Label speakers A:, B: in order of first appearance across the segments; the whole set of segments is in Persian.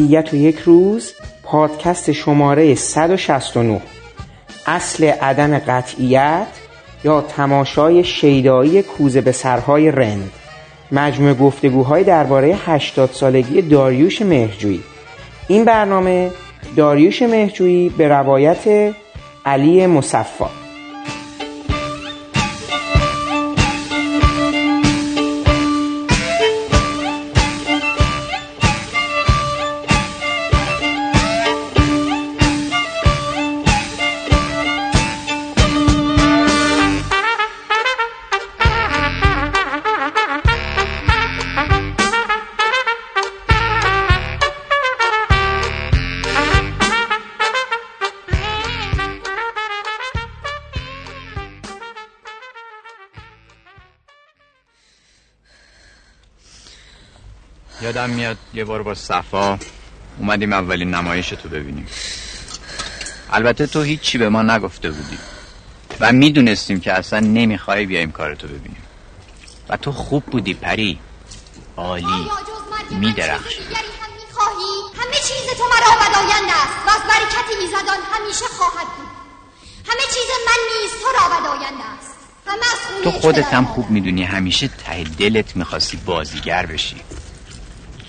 A: ابدیت و یک روز پادکست شماره 169 اصل عدم قطعیت یا تماشای شیدایی کوزه به سرهای رند. مجموع گفتگوهای درباره 80 سالگی داریوش مهرجویی. این برنامه داریوش مهرجویی به روایت علی مصفا.
B: یادم میاد یه بار با صفا. اومدیم اولین نمایش تو ببینیم. البته تو هیچی به ما نگفته بودی. و می‌دونستیم که اصلا نمی‌خوای بیایم کارتو ببینیم. و تو خوب بودی پری. عالی. میدرخشی.
C: همه چیز تو مرا بدایند است. و از برکت ایزدان همیشه خواهد بود. همه چیز من نیز تو را بدایند است.
B: تو خودت هم خوب می‌دونی همیشه ته دلت می‌خواستی بازیگر بشی.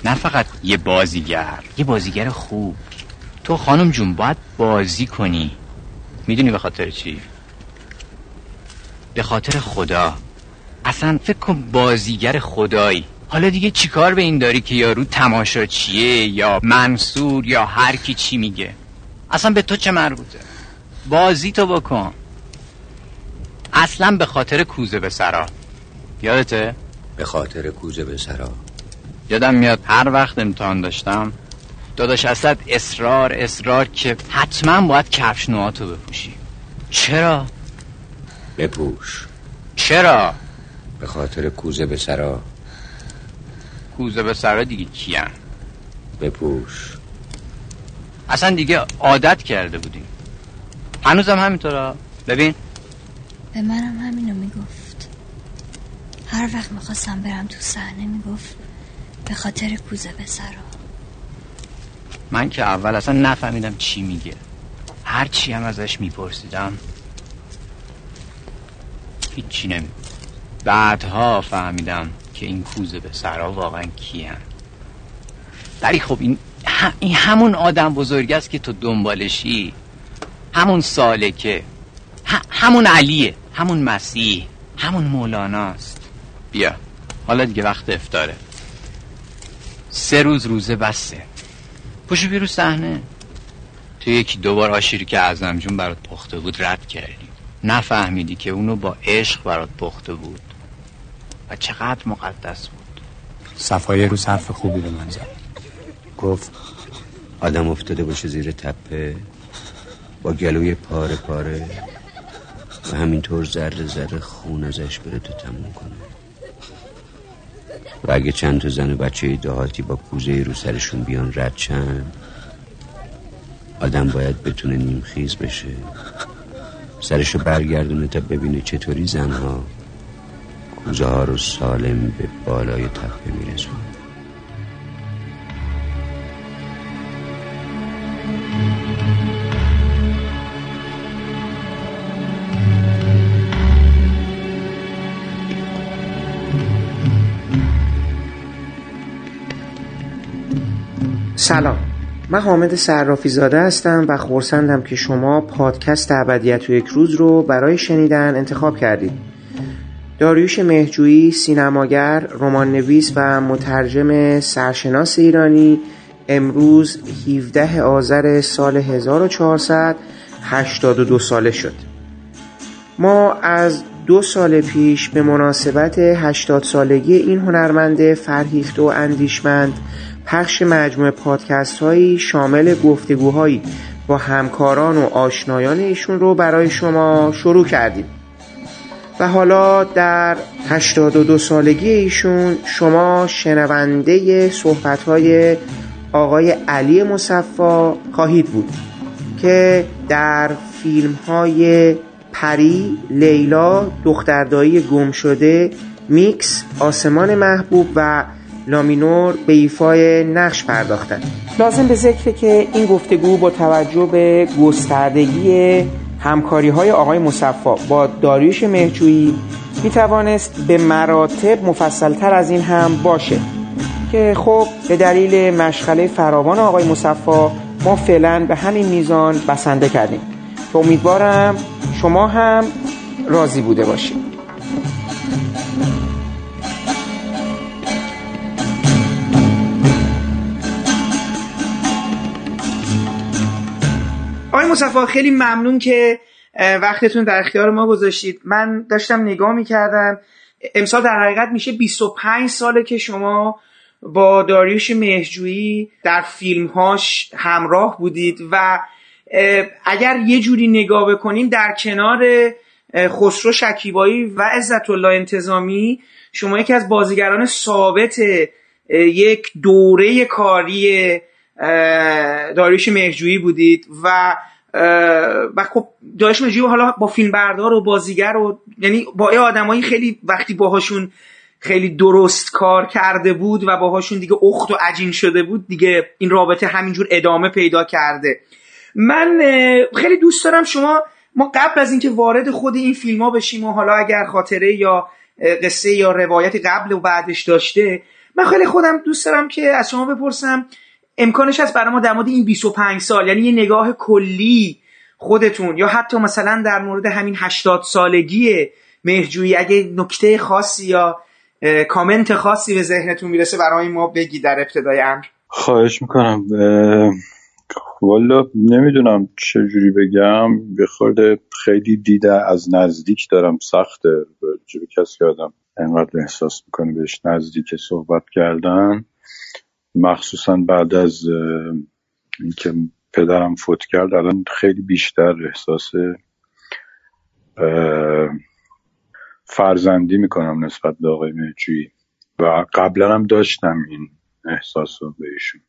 B: نه فقط یه بازیگر. یه بازیگر خوب. تو خانم جون باید بازی کنی. می‌دونی به خاطر چی؟ به خاطر خدا. اصلا فکر کن بازیگر خدایی. حالا دیگه چیکار به این داری که یارو تماشا چیه یا منصور یا هر کی چی میگه؟ اصلا به تو چه مربوطه؟ بازی تو بکن. اصلا به خاطر کوزه به سرا. یادته؟
D: به خاطر کوزه به سرا.
B: یادم میاد هر وقت امتحان داشتم. داداش اسد اصرار اصرار که حتما باید کفش نواتو بپوشی. چرا؟
D: بپوش.
B: چرا؟
D: به خاطر کوزه به سرا.
B: کوزه به سرا دیگه کیان؟
D: بپوش.
B: اصلا دیگه عادت کرده بودیم. هنوزم همینطورا. ببین.
E: به منم همینو می‌گفت. هر وقت می‌خواستم برم تو صحنه می‌گفت به خاطر کوزه به سرا
B: من که اول اصلا نفهمیدم چی میگه. هر چی هم ازش میپرسیدم هیچی نمی بعدها فهمیدم که این کوزه به سرا واقعا کیه ولی خب این, این همون آدم بزرگ است که تو دنبالشی. همون سالکه. همون علیه. همون مسیح. همون مولاناست بیا. حالا دیگه وقت افتاره. سه روز روزه بسته. پشو بیرو صحنه. تو یکی دوبار آشیری که ازم جون برات پخته بود رد کردی. نفهمیدی که اونو با عشق برات پخته بود. و چقدر مقدس بود.
F: صفای رو حرف خوبی به من زد.
D: گفت آدم افتاده باشه زیر تپه با گلوی پاره پاره و همینطور ذره ذره خون ازش بره تو تموم کنه. و اگه چند تا زن و بچه دهاتی با کوزه رو سرشون بیان رد چند؟ آدم باید بتونه نیمخیز بشه. سرشو برگردونه تا ببینه چطوری زنها کوزه ها رو سالم به بالای تپه میرسون
A: سلام. من حامد صرافی زاده هستم و خورسندم که شما پادکست ابدیت و یک روز رو برای شنیدن انتخاب کردید. داریوش مهجویی سینماگر، رمان نویس و مترجم سرشناس ایرانی امروز 17 آذر سال 1482 ساله شد. ما از
G: دو سال پیش به مناسبت 80 سالگی این هنرمند فرهیخت و اندیشمند پخش مجموعه پادکست هایی شامل گفتگوهایی با همکاران و آشنایان ایشون رو برای شما شروع کردیم. و حالا در 82 سالگی ایشون شما شنونده صحبت های آقای علی مصفا خواهید بود که در فیلم های پری، لیلا، دختردایی گم شده، میکس، آسمان محبوب و لامینور به ایفای نقش پرداختند. لازم به ذکره که این گفتگو با توجه به گستردگی همکاری های آقای مصفا با داریوش مهرجویی می توانست به مراتب مفصلتر از این هم باشه که خب به دلیل مشغله فراوان آقای مصفا ما فعلا به همین میزان بسنده کردیم که امیدوارم شما هم راضی بوده باشید مصفا خیلی ممنون که وقتتون در اختیار ما گذاشتید. من داشتم نگاه می‌کردم. امسال در حقیقت میشه 25 ساله که شما با داریوش مهجویی در فیلمهاش همراه بودید و اگر یه جوری نگاه بکنیم در کنار خسرو شکیبایی و عزت الله انتظامی شما یکی از بازیگران ثابت یک دوره کاری داریوش مهجویی بودید و و خب داریوش مهجویی حالا با فیلم بردار و بازیگر و یعنی با آدمایی خیلی وقتی باهاشون خیلی درست کار کرده بود و باهاشون دیگه اخت و عجین شده بود دیگه این رابطه همینجور ادامه پیدا کرده. من خیلی دوست دارم شما ما قبل از اینکه وارد خود این فیلم ها بشیم و حالا اگر خاطره یا قصه یا روایتی قبل و بعدش داشته من خیلی خودم دوست دارم که از شما بپرسم امکانش هست برای ما در مورد این 25 سال یعنی یه نگاه کلی خودتون یا حتی مثلا در مورد همین 80 سالگی مهجویی اگه نکته خاصی یا کامنت خاصی به ذهنتون می‌رسه برای ما بگی در ابتدای امر.
H: خواهش می‌کنم. والا نمی‌دونم چجوری بگم. به خیلی دیده از نزدیک دارم. سخته. به کسی آدم انقدر احساس می‌کنه بهش نزدیک صحبت کردن. مخصوصا بعد از اینکه پدرم فوت کرد الان خیلی بیشتر احساس فرزندی می‌کنم نسبت به آقای مهجویی و قبلا هم داشتم این احساس رو به ایشون.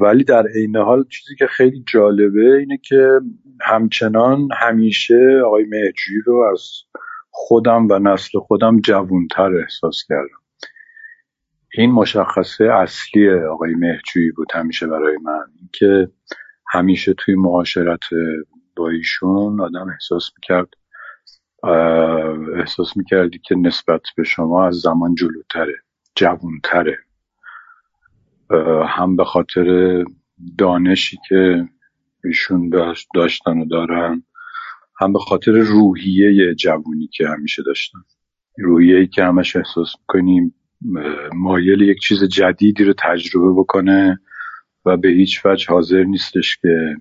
H: ولی در عین حال چیزی که خیلی جالبه اینه که همچنان همیشه آقای مهجویی رو از خودم و نسل خودم جوونتر احساس کردم. این مشخصه اصلی آقای مهجویی بود همیشه برای من. که همیشه توی معاشرت با ایشون آدم احساس می‌کرد احساس می‌کردی که نسبت به شما از زمان جلوتره جوونتره هم به خاطر دانشی که ایشون داشتن و دارن هم به خاطر روحیه جوونی که همیشه داشتن. روحیه که همش احساس می‌کنیم مایل یک چیز جدیدی رو تجربه بکنه و به هیچ وجه حاضر نیستش که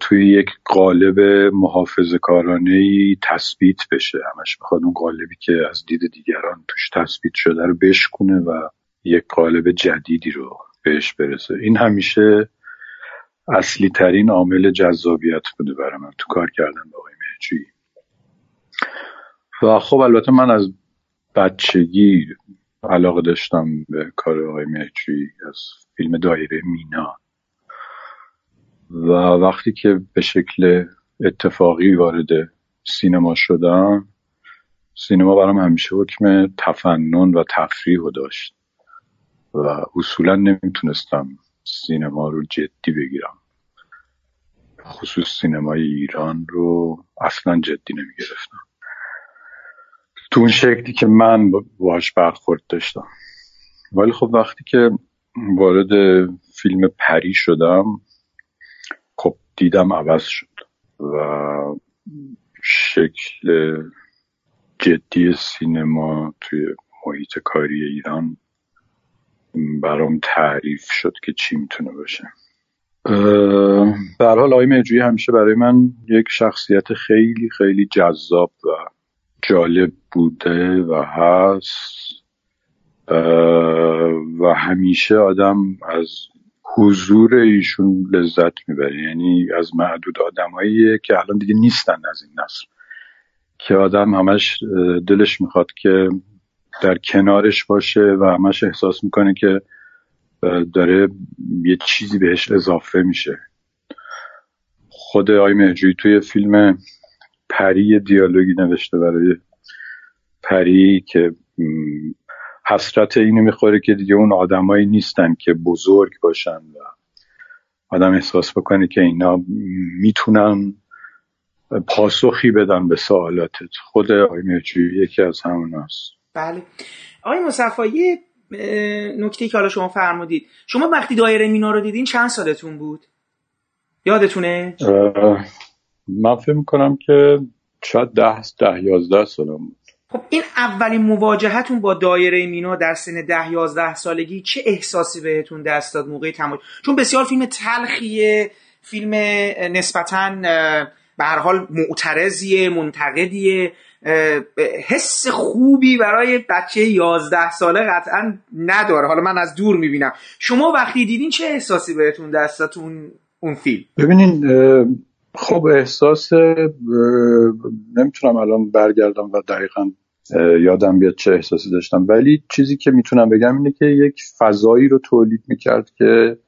H: توی یک قالب محافظ کارانه تثبیت بشه. همش می‌خواد اون قالبی که از دید دیگران توش تثبیت شده رو بشکونه و یک قالب جدیدی رو بهش برسه. این همیشه اصلی ترین عامل جذابیت بوده برای من تو کار کردن با آقای و خب البته من از بچگی علاقه داشتم به کار آقای مهجویی از فیلم دایره مینا. و وقتی که به شکل اتفاقی وارد سینما شدم سینما برام همیشه حکم تفنن و تفریح رو داشت و اصولا نمی‌تونستم سینما رو جدی بگیرم. خصوص سینمای ایران رو اصلا جدی نمی‌گرفتم. تو اون شکلی که من باش برخورد داشتم. ولی خب وقتی که وارد فیلم پری شدم خب دیدم عوض شد و شکل جدی سینما توی محیط کاری ایران برام تعریف شد که چی می‌تونه باشه. به حال آقای مهجوی همیشه برای من یک شخصیت خیلی خیلی جذاب و جالب بوده و هست. و همیشه آدم از حضور ایشون لذت می‌بره. یعنی از معدود آدمایی که الان دیگه نیستن از این نسل. که آدم همش دلش می‌خواد که در کنارش باشه و همش احساس می‌کنه که داره یه چیزی بهش اضافه میشه. خود آی مهجوی توی فیلم پری دیالوگی نوشته برای پری که حسرت اینو می‌خوره که دیگه اون آدمایی نیستن که بزرگ باشن و آدم احساس بکنه که اینا می‌تونن پاسخی بدن به سوالاتت. خود آقای مهجوی یکی از همون هست
G: بله. آقای مصفایی نکته که حالا شما فرمودید. شما وقتی دایره مینا رو دیدین چند سالتون بود؟ یادتونه؟
H: من فکر می‌کنم که شاید ده ده یازده سالم بود.
G: خب این اولین مواجهتون با دایره مینا در سن ده یازده سالگی چه احساسی بهتون دست داد موقع تماشا چون بسیار فیلم تلخیه فیلم نسبتا به هر حال معترضیه منتقدیه حس خوبی برای بچه یازده ساله قطعا نداره. حالا من از دور می‌بینم. شما وقتی دیدین چه احساسی بهتون دست داد اون فیلم؟
H: ببینین خب احساس نمی‌تونم الان برگردم و دقیقا یادم بیاد چه احساسی داشتم. ولی چیزی که می‌تونم بگم اینه که یک فضایی رو تولید می‌کرد که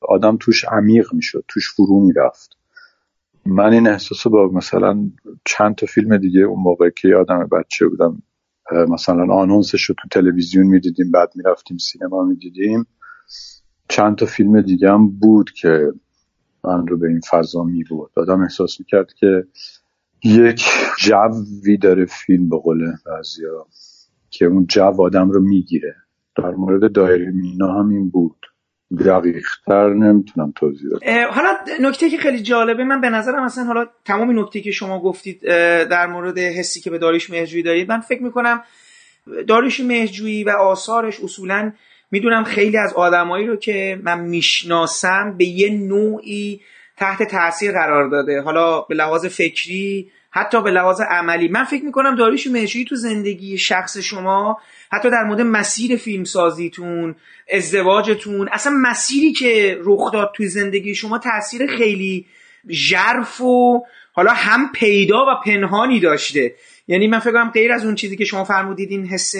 H: آدم توش عمیق می‌شد توش فرو می‌رفت. من این احساس با مثلا چند تا فیلم دیگه اون موقع که آدم بچه بودم مثلا آنونسش رو تو تلویزیون می‌دیدیم بعد می‌رفتیم سینما می‌دیدیم. چند تا فیلم دیگه هم بود که من رو به این فضا می بود آدم احساس می‌کرد که یک جوی داره فیلم به قول بعضیا که اون جو آدم رو می‌گیره در مورد دایره مینا هم این بود. دقیقتر نمی‌تونم توضیح بدم.
G: حالا نکته که خیلی جالبه من به نظرم مثلا حالا تمام نکته که شما گفتید در مورد حسی که به داریش مهجویی دارید من فکر می‌کنم داریش مهجویی و آثارش اصولا می‌دونم خیلی از آدمایی رو که من می‌شناسم به یه نوعی تحت تاثیر قرار داده. حالا به لحاظ فکری حتی به لحاظ عملی. من فکر می‌کنم داریوش مهشویی تو زندگی شخص شما حتی در مورد مسیر فیلمسازیتون ازدواجتون اصلا مسیری که رخ داد توی زندگی شما تاثیر خیلی ژرف و حالا هم پیدا و پنهانی داشته. یعنی من فکر کنم غیر از اون چیزی که شما فرمودید این حس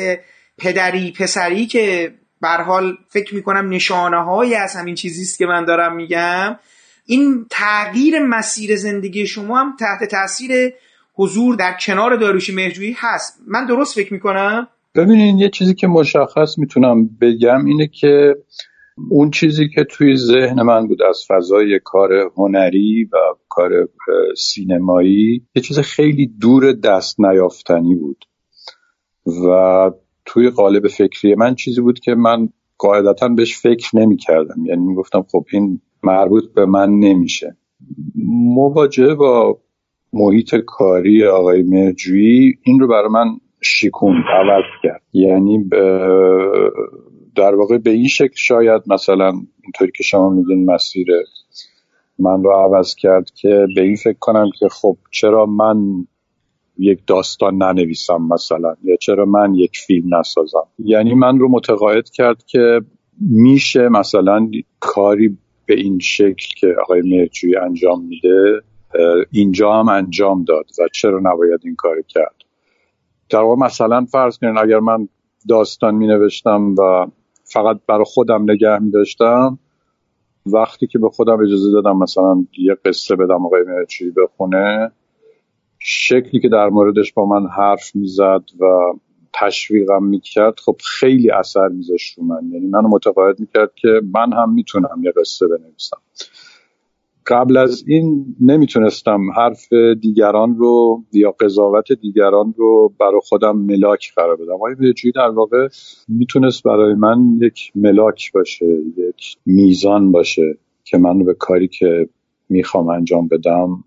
G: پدری پسری که به حال فکر می‌کنم نشانه های از همین چیزی است که من دارم میگم. این تغییر مسیر زندگی شما هم تحت تاثیر حضور در کنار داروش مهجویی هست. من درست فکر می‌کنم؟
H: ببینین یه چیزی که مشخص می‌تونم بگم اینه که اون چیزی که توی ذهن من بود از فضای کار هنری و کار سینمایی یه چیز خیلی دور دست نیافتنی بود. و توی قالب فکری من چیزی بود که من قاعدتا بهش فکر نمی کردم یعنی می گفتم خب این مربوط به من نمیشه. مواجهه با محیط کاری آقای مرجویی این رو برای من شیکون عوض کرد. یعنی در واقع به این شکل شاید مثلا اینطوری که شما میگین مسیر من رو عوض کرد که به این فکر کنم که خب چرا من یک داستان ننویسم مثلا. یا چرا من یک فیلم نسازم؟ یعنی من رو متقاعد کرد که میشه مثلا کاری به این شکل که آقای مرجوی انجام میده اینجا هم انجام داد و چرا نباید این کار کرد؟ در واقع مثلا فرض کنین اگر من داستان می نوشتم و فقط برای خودم نگه می داشتم وقتی که به خودم اجازه دادم مثلا یه قصه بدم آقای مرچی بخونه شکلی که در موردش با من حرف می‌زد و تشویقم می‌کرد خب خیلی اثر میذاشت رو من. یعنی منو متقاعد می‌کرد که من هم می‌تونم یه قصه بنویسم. قبل از این نمی‌تونستم حرف دیگران رو یا قضاوت دیگران رو برای خودم ملاک قرار بدم. آقای بهجویی در واقع می‌تونست برای من یک ملاک باشه یک میزان باشه که من به کاری که می‌خوام انجام بدم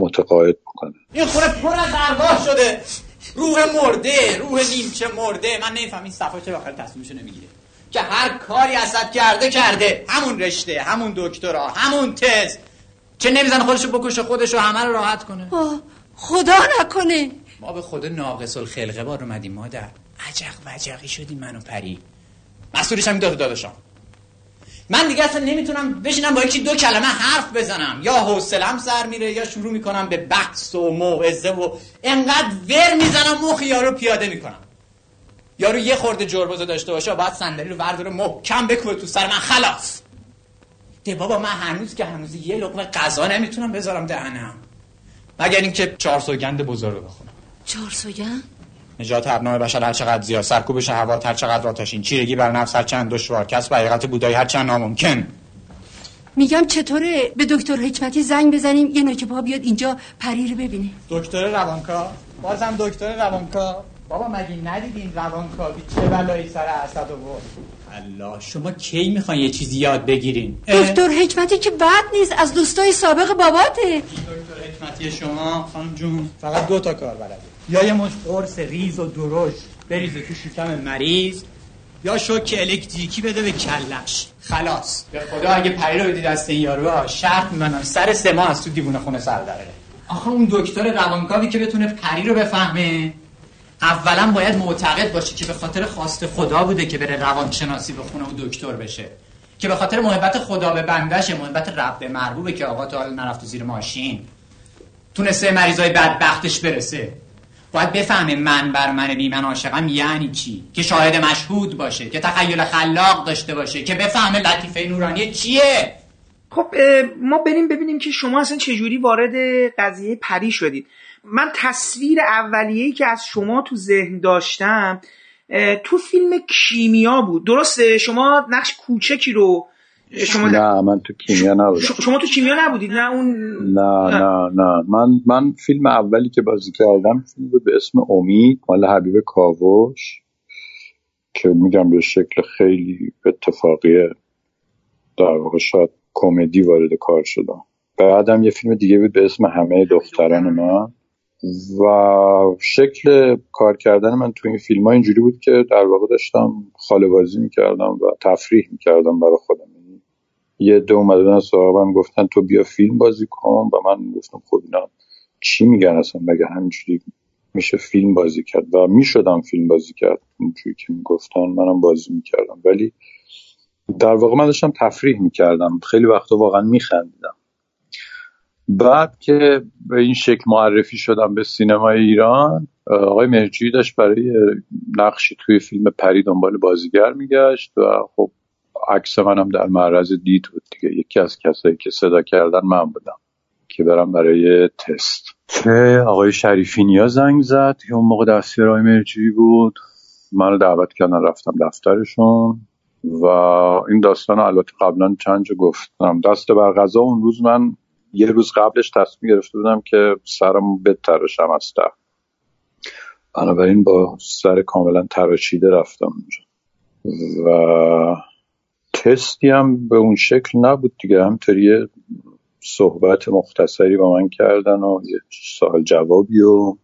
H: متقاعد بکنه
I: این خونه پر از ارواح شده. روح مرده روح نیمچه مرده. من نمیفهم این صفحه چه بخیر تصمیمشو نمی‌گیره.
B: که هر کاری ازت کرده کرده. همون رشته همون دکترا همون تز. چه نمی‌زنه خودشو بکشه خودشو همه رو راحت کنه.
J: خدا نکنه.
B: ما به خود ناقص الخلقه بار اومدیم مادر. عجق وجقی شدیم منو پری. مسئولش هم داده داداشم. من دیگه اصلا نمی‌تونم بشینم با یکی دو کلمه حرف بزنم. یا حوصلم سر میره یا شروع می‌کنم به بحث و موعظه و انقدر ور می‌زنم مخ یارو پیاده می‌کنم. یارو یه خورده جربوزه داشته باشه باید صندلی رو ورداره محکم بکوبه تو سر من خلاص. ده بابا من هنوز که هنوز یه لقمه غذا نمی‌تونم بذارم دهنم. مگر اینکه چهار سوگند بزرگ بخونم.
J: چهار سوگند؟
B: نجات ابنای بشر هر چقدر زیاد سرکوبش هوا هر چقدر آتشین چیرگی بر نفس هر چند دشوار کسب حقیقت بودایی هر چند ناممکن.
J: میگم چطوره به دکتر حکمتی زنگ بزنیم یه نوک پا بیاد اینجا پری رو ببینه.
B: دکتر روانکا؟ بازم دکتر روانکا. بابا مگه ندیدین روانکاوی چه بلایی سر اسد آورد الله شما کی می‌خواین یه چیزی یاد بگیرین؟
J: دکتر حکمتی که بد نیست از دوستای سابق باباته.
B: دکتر حکمتی شما خانم جون فقط دو تا کار بلده. یا یه مش قرص ریز و درشت بریزه تو شکم مریض یا شوک الکتریکی بده به کلش. خلاص. به خدا اگه پری رو بدید دست این یارو شرط میمنم سر سه ماه از تو دیوونه خونه سر داره. آخه اون دکتر روانکاوی که بتونه پری رو بفهمه اولا باید معتقد باشه که به خاطر خواست خدا بوده که بره روانشناسی بخونه و دکتر بشه. که به خاطر محبت خدا به بندشه محبت رب به مربوبه که آقا تا حالا نرفت زیر ماشین. تونسته مریضای بدبختش برسه. باید بفهمه من بر من بی من عاشقم یعنی چی؟ که شاهد مشهود باشه که تخیل خلاق داشته باشه که بفهمه لطیفه نورانی چیه؟
G: خب ما بریم ببینیم که شما اصلا چجوری وارد قضیه پری شدید. من تصویر اولیه‌ای که از شما تو ذهن داشتم تو فیلم کیمیا بود. درسته؟ شما نقش کوچکی رو
H: شما نه من تو کیمیا نبودم.
G: شما تو کیمیا نبودید نه اون
H: نه نه. نه من من فیلم اولی که بازی کردم فیلم بود به اسم امید مال حبیب کاوش که میگم به شکل خیلی اتفاقیه. در واقع شاید کمدی وارد کار شدم. بعدم یه فیلم دیگه بود به اسم همه دختران من. و شکل کار کردن من تو این فیلم ها اینجوری بود که در واقع داشتم خاله بازی می‌کردم و تفریح می‌کردم برای خودم. یه دو اومدن سراغم گفتن تو بیا فیلم بازی کن و من گفتم خب اینا چی میگن اصلا؟ مگه همینجوری میشه فیلم بازی کرد؟ و می‌شدم فیلم بازی کرد اونجوری که می‌گفتن منم بازی می‌کردم. ولی در واقع من داشتم تفریح می‌کردم. خیلی وقتا واقعا میخندیدم. بعد که به این شکل معرفی شدم به سینمای ایران آقای مهرجویی داشت برای نقشی توی فیلم پری دنبال بازیگر میگشت و خب عکس منم در معرض دید بود دیگه. یکی از کسایی که صدا کردن من بودم که برم برای تست. که آقای شریفی نیا زنگ زد که اون موقع دستیار مرجوی بود. منو دعوت کردن رفتم دفترشون و این داستان البته قبلا چند جا گفتم. دست بر غذا اون روز من یه روز قبلش تصمیم گرفته بودم که سرم بتراشم از در. بنابراین با سر کاملا تراشیده رفتم اونجا. و تستی هم به اون شکل نبود دیگه. همطوری صحبت مختصری با من کردن و یه سال جوابی و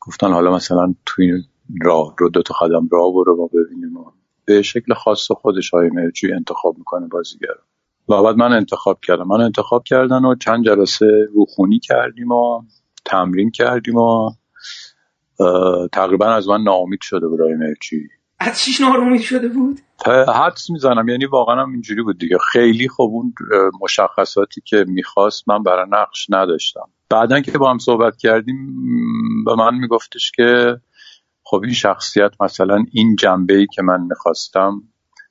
H: گفتن حالا مثلا توی راه رو دو تا قدم راه برو ما ببینیم. و به شکل خاص خودش های مرجوی انتخاب می‌کنه بازیگر و بعد من انتخاب کردم من انتخاب کردن و چند جلسه روخونی کردیم و تمرین کردیم و تقریبا از من ناامید شده بود مرجوی.
G: از چیش ناامید شده بود؟
H: حدس می‌زنم. یعنی واقعا هم اینجوری بود دیگه. خیلی خوب اون مشخصاتی که می‌خواست من برای نقش نداشتم. بعدا که با هم صحبت کردیم به من میگفتش که خب این شخصیت مثلا این جنبه ای که من می‌خواستم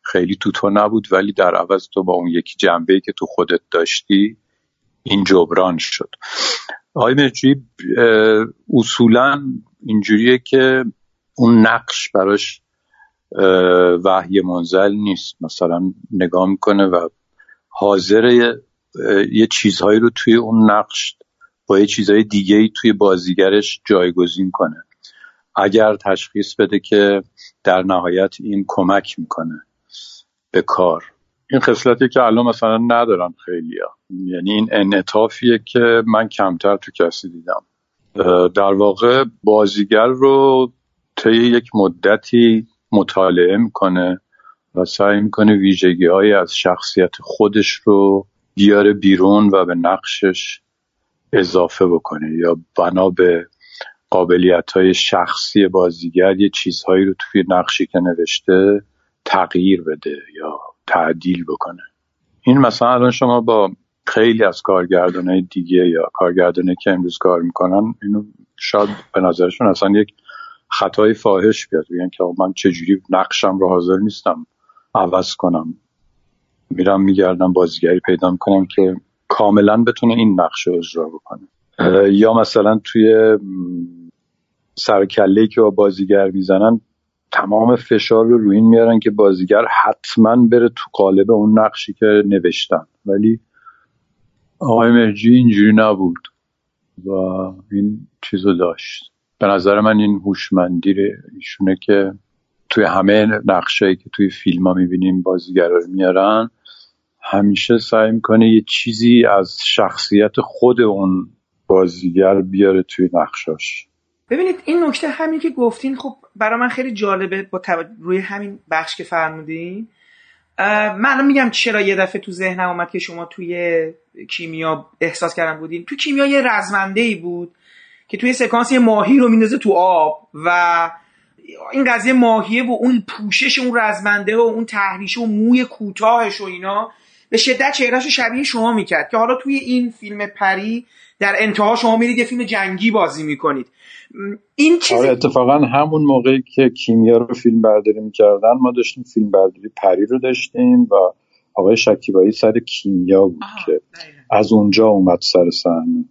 H: خیلی تو تو نبود ولی در عوض تو با اون یکی جنبه ای که تو خودت داشتی این جبران شد. آقای مرجی اصولا اینجوریه که اون نقش براش وحی منزل نیست. مثلا نگاه می‌کنه و حاضر یه چیزهایی رو توی اون نقش با یه چیزهای دیگه ای توی بازیگرش جایگزین کنه. اگر تشخیص بده که در نهایت این کمک می‌کنه به کار. این خصلتی که الان مثلا ندارن خیلی ها. یعنی این انعطافیه که من کمتر تو کسی دیدم. در واقع بازیگر رو طی یک مدتی مطالعه می‌کنه و سعی می‌کنه ویژگی های از شخصیت خودش رو بیاره بیرون و به نقشش اضافه بکنه یا بنا به قابلیت های شخصی بازیگر یه چیزهایی رو توی نقشی که نوشته تغییر بده یا تعدیل بکنه. این مثلا الان شما با خیلی از کارگردانهای دیگه یا کارگردانه که امروز کار می‌کنن اینو شاید به نظرشون اصلا یک خطای فاحش بیاد بگن که من چجوری نقشم رو حاضر نیستم عوض کنم. میرم میگردم بازیگری پیدا می‌کنم که کاملا بتونه این نقش رو اجرا بکنه. یا مثلا توی سرکله که با بازیگر می‌زنن تمام فشار رو روی این میارن که بازیگر حتما بره تو قالب اون نقشی که نوشتن. ولی آقای مهجی اینجوری نبود و این چیزو داشت. به نظر من این هوشمندی ایشونه که توی همه نقشه که توی فیلم ها می‌بینیم بازیگر رو میارن همیشه سعی می‌کنه یه چیزی از شخصیت خود اون بازیگر بیاره توی نقشاش.
G: ببینید این نکته همین که گفتین خب برای من خیلی جالبه با روی همین بخش که فرمودین. من میگم چرا یه دفعه تو ذهنم اومد که شما توی کیمیا احساس کردن بودین. تو کیمیا یه رزمنده ای بود. که توی سکانس یه ماهی رو میندازه تو آب و این قضیه ماهیه و اون پوشش اون رزمنده و اون تحریشه و موی کوتاهش و اینا به شدت چهرهش شبیه شما می‌کرد که حالا توی این فیلم پری در انتها شما میرید یه فیلم جنگی بازی می‌کنید. این چیزی
H: آره اتفاقا همون موقعی که کیمیا رو فیلم برداری می‌کردن ما داشتیم فیلم برداری پری رو داشتیم و آقای شکیبایی سر کیمیا بود که از اونجا اومد سر صحنه.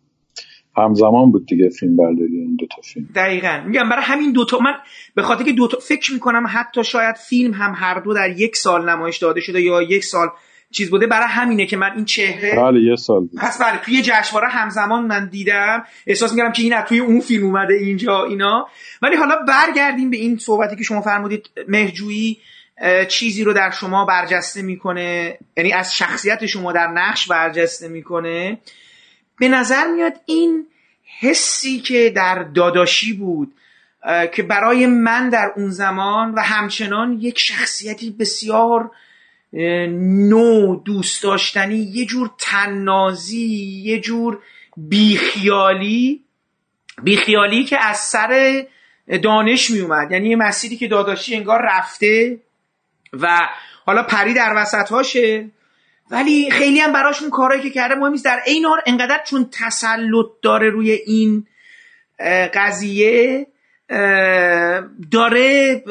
H: همزمان بود دیگه فیلم برداری این دوتا فیلم.
G: دقیقا. میگم برای همین دوتا من به خاطر که دوتا فکر می‌کنم حتی شاید فیلم هم هر دو در یک سال نمایش داده شده یا یک سال چیز بوده برای همینه که من این چهره
H: بله یه سال بود.
G: پس بله توی جشنواره همزمان من دیدم. احساس می‌کردم که این توی اون فیلم اومده اینجا اینا. ولی حالا برگردیم به این صحبتی که شما فرمودید. مهجویی چیزی رو در شما برجسته می‌کنه. یعنی از شخصیت شما در نقش برجسته می‌کنه. به نظر میاد این حسی که در داداشی بود که برای من در اون زمان و همچنان یک شخصیتی بسیار نو دوست داشتنی یه جور تنازی یه جور بیخیالی بیخیالی که از سر دانش می اومد یعنی یه مسیری که داداشی انگار رفته و حالا پری در وسط هاشه ولی خیلی هم براش اون کارهایی که کرده مهم نیست. در این حال انقدر چون تسلط داره روی این قضیه داره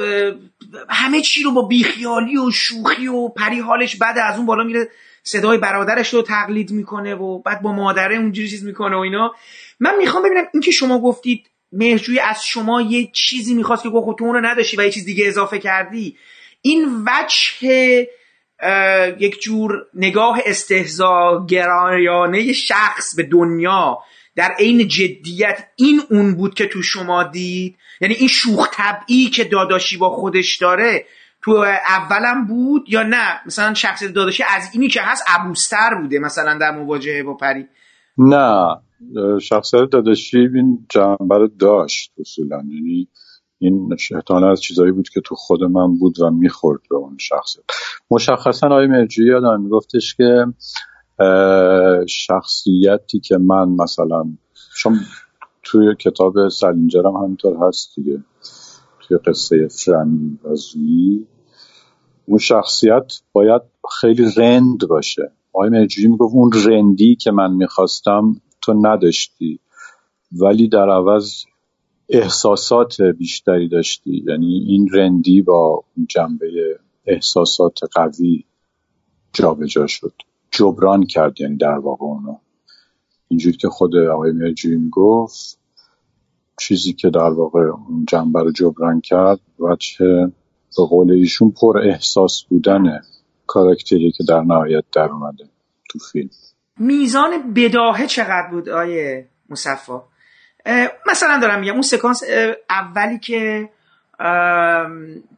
G: همه چی رو با بیخیالی و شوخی و پری حالش بعد از اون بالا میره صدای برادرش رو تقلید می‌کنه و بعد با مادره اونجوری چیز می‌کنه و اینا. من می‌خوام ببینم این که شما گفتید مهرجوی از شما یه چیزی می‌خواست که گفت تو اون رو نداشتی و یه چیز دیگه اضافه کردی. این وجه یک جور نگاه استهزاگرایانه شخص به دنیا در عین جدیت این اون بود که تو شما دید؟ یعنی این شوخ طبعی که داداشی با خودش داره تو اولم بود یا نه؟ مثلا شخصیت داداشی از اینی که هست عبوستر بوده مثلا در مواجهه با پری.
H: نه شخصیت داداشی این جنبه رو داشت اصولا. یعنی این احتمالا از چیزایی بود که تو خود من بود و می‌خورد به اون شخصیت مشخصا آقای مرجوی یادم میگفتش که شخصیتی که من مثلا چون توی کتاب سلینجر هم همینطور هست دیگه توی قصه فرمی و زویی اون شخصیت باید خیلی رند باشه. آقای مرجوی می‌گفت اون رندی که من می‌خواستم تو نداشتی ولی در عوض احساسات بیشتری داشتی؟ یعنی این رندی با جنبه احساسات قوی جابجا شد. جبران کرد یعنی در واقع اونو. اینجوری که خود آقای مرجوی می‌گفت چیزی که در واقع اون جنبه رو جبران کرد و چه به قول ایشون پر احساس بودن کاراکتری که در نهایت در اومده تو فیلم.
G: میزان بداهه چقدر بود آیه مصفا مثلا دارم میگم اون سکانس اولی که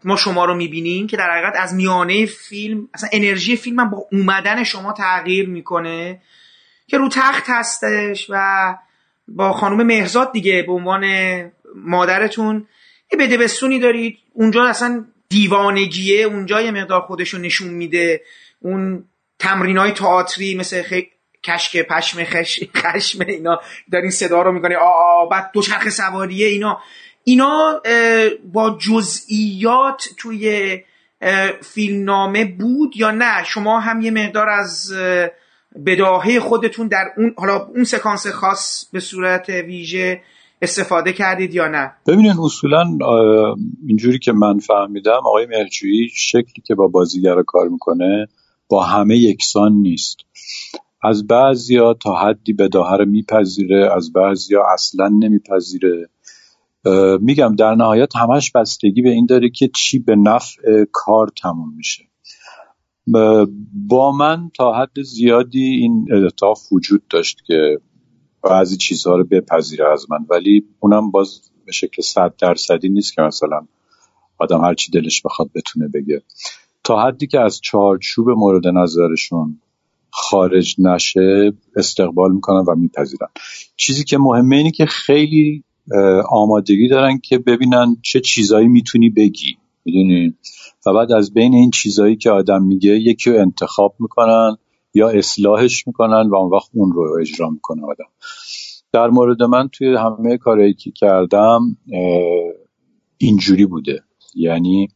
G: ما شما رو می‌بینیم که در حقیقت از میانه فیلم اصلا انرژی فیلم با اومدن شما تغییر می‌کنه که رو تخت هستش و با خانم مهرزاد دیگه به عنوان مادرتون یه بده بستونی دارید اونجا اصلا دیوانگیه اونجا یه مقدار خودشو نشون میده. اون تمرین های تئاتری مثل خ... کشک پشم خش... خشم اینا دارین صدا رو می‌کنه آ بعد دوچرخه سواریه اینا. اینا با جزئیات توی فیلمنامه بود یا نه؟ شما هم یه مقدار از بداهه خودتون در اون حالا اون سکانس خاص به صورت ویژه استفاده کردید یا نه؟
H: ببینین اصولا اینجوری که من فهمیدم آقای مرجویی شکلی که با بازیگر کار می‌کنه با همه یکسان نیست. از بعضیا تا حدی بداهه رو میپذیره از بعضیا اصلا نمیپذیره. میگم در نهایت همش بستگی به این داره که چی به نفع کار تموم میشه. با من تا حد زیادی این اتفاق وجود داشت که بعضی چیزها رو بپذیره از من ولی اونم باز به شکل صد درصدی نیست که مثلا آدم هر چی دلش بخواد بتونه بگه. تا حدی که از چارچوب مورد نظرشون خارج نشه استقبال می‌کنن و میپذیرن. چیزی که مهمه اینه که خیلی آمادگی دارن که ببینن چه چیزایی می‌تونی بگی. می‌دونی؟ و بعد از بین این چیزایی که آدم میگه یکی رو انتخاب می‌کنن یا اصلاحش می‌کنن و اون وقت اون رو اجرا می‌کنه آدم. در مورد من توی همه کارهایی که کردم اینجوری بوده. یعنی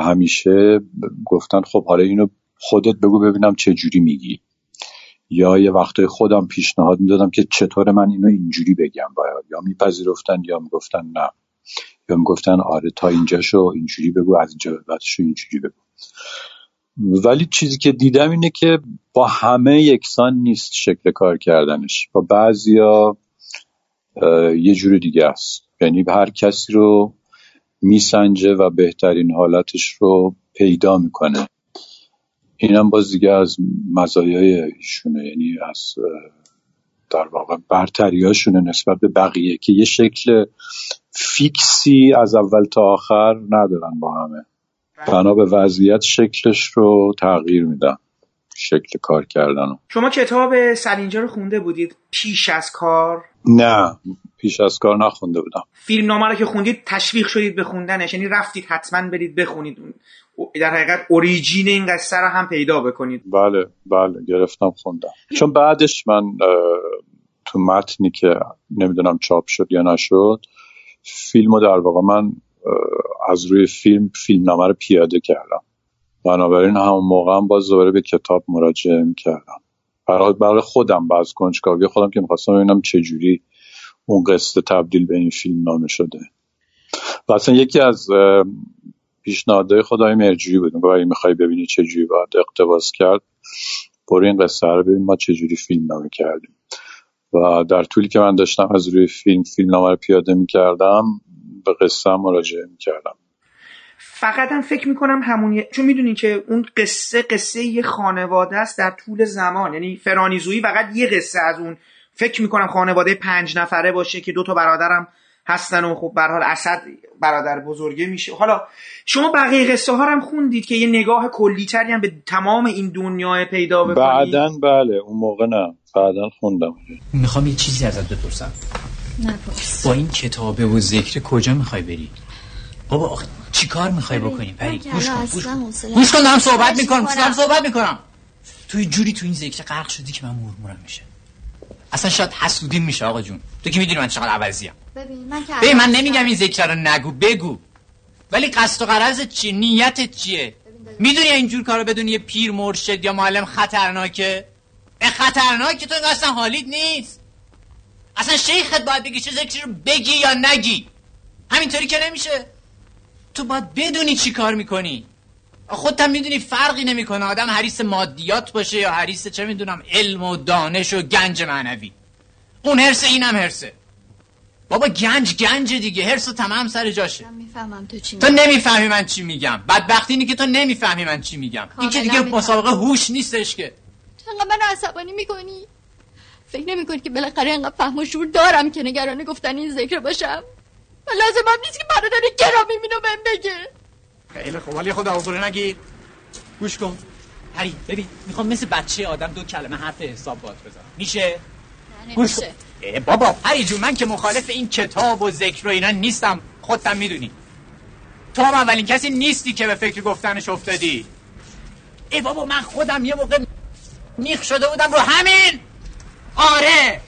H: همیشه گفتن خب حالا اینو خودت بگو ببینم چه جوری میگی. یا یه وقتای خودم پیشنهاد می‌دادم که چطور من اینو اینجوری بگم باید. یا میپذیرفتن یا می‌گفتن نه. یا می‌گفتن آره تا اینجاشو اینجوری بگو از اینجا بعدشو اینجوری بگو. ولی چیزی که دیدم اینه که با همه یکسان نیست شکل کار کردنش. با بعضیا یه جور دیگه است. یعنی هر کسی رو میسنجه و بهترین حالتش رو پیدا می‌کنه. اینم باز دیگه از مزایای ایشونه. یعنی از در واقع برتریاشونه نسبت به بقیه که یه شکل فیکسی از اول تا آخر ندارن با همه. بنا به وضعیت شکلش رو تغییر میدن. شکل کار کردن
G: شما کتاب سلینجا رو خونده بودید؟ پیش از کار؟
H: نه. پیش از کار نخونده بودم.
G: فیلم نامه رو که خوندید تشویق شدید به خوندنش. یعنی رفتید حتما برید بخونید در حقیقت اوریجین این قصه رو هم پیدا بکنید.
H: بله بله گرفتم خوندم. چون بعدش من تو متنی که نمی‌دونم چاپ شد یا نشد فیلم در واقع من از روی فیلم فیلم نامه رو پیاده کردم. بنابراین همون موقع هم باز دوباره به کتاب مراجعه کردم. برای, برای خودم باز کنجکاوی خودم که می‌خواستم ببینم چجوری اون قصه تبدیل به این فیلم نامه شده. و اصلا یکی از پیشنهادهای خدای مرجوری بود میگه اگه می‌خوای ببینی چجوری باید اقتباس کرد. برو این قصه رو ببین ما چجوری فیلم نامه کردیم. و در طولی که من داشتم از روی فیلم فیلم نامه رو پیاده می‌کردم به قصه هم مراجعه می‌کردم.
G: فقط هم فکر می‌کنم همون چون می‌دونی که اون قصه قصه یه خانواده است در طول زمان. یعنی فرانیزویی فقط یه قصه از اون. فکر می‌کنم خانواده پنج نفره باشه که دو تا برادرم هستن و خب به حال اسد برادر بزرگه میشه. حالا شما بقیه قصه ها هم خوندید که یه نگاه کلیتری هم به تمام این دنیا پیدا بکنید.
H: بعدا بله اون موقع نه. بعدا خوندم.
B: می‌خوام یه چیزی ازت بپرسم. با این کتابه و ذکر کجا می‌خوای بری؟ بابا آخ... چی کار می‌خوای بکنی؟ پری گوش کن گوش کن. دارم صحبت می‌کنم دارم صحبت می‌کنم. توی جوری تو این ذکر غرق شدی که من مرمورم میشه. اصلا شاید حسودین میشه آقا جون. تو که می‌دونی من چقدر عوضیم
C: ببین من که
B: ببین من نمیگم این ذکر رو نگو بگو. ولی قصد و قرض چیه نیتت چیه؟ می‌دونی اینجور کارو بدونی یه پیر مرشد یا معلم خطرناکه؟ این خطرناکه تو اصلا حالیت نیست. اصلا شیخت باید بگی چه ذکری رو بگی یا نگی. همینطوری که نمیشه. تو باید بدونی چی کار می‌کنی. خودت هم می‌دونی فرقی نمی‌کنه آدم حریص مادیات باشه یا حریص چه می‌دونم علم و دانش و گنج معنوی. اون هرسه اینم هرسه بابا گنج گنج دیگه. هرس و تمام سر جاشه.
E: می‌فهمم تو چی
B: تو نمی‌فهمی من چی میگم. بدبختی اینه که تو نمی‌فهمی من چی میگم. این که دیگه مسابقه هوش نیستش که.
E: تو انقدر من عصبانی می‌کنی. فکر نمی‌کنی که بالاخره انقدر فهم و شور دارم که نگران گفتن این ذکر باشم. و لازم هم نیست که برادر گرامی مینو بهم بگه.
B: خیلی خوب. ولی خدا حضور نگیر گوش کن. هری ببین می‌خوام مثل بچه آدم دو کلمه حرف حساب باد بزنم. میشه؟ گوش کن. بابا جون من که مخالف این کتاب و ذکر و اینا نیستم. خودتم می‌دونی. تو هم اولین کسی نیستی که به فکر گفتنش افتادی. ای بابا من خودم یه موقع میخ شده بودم رو همین. آره.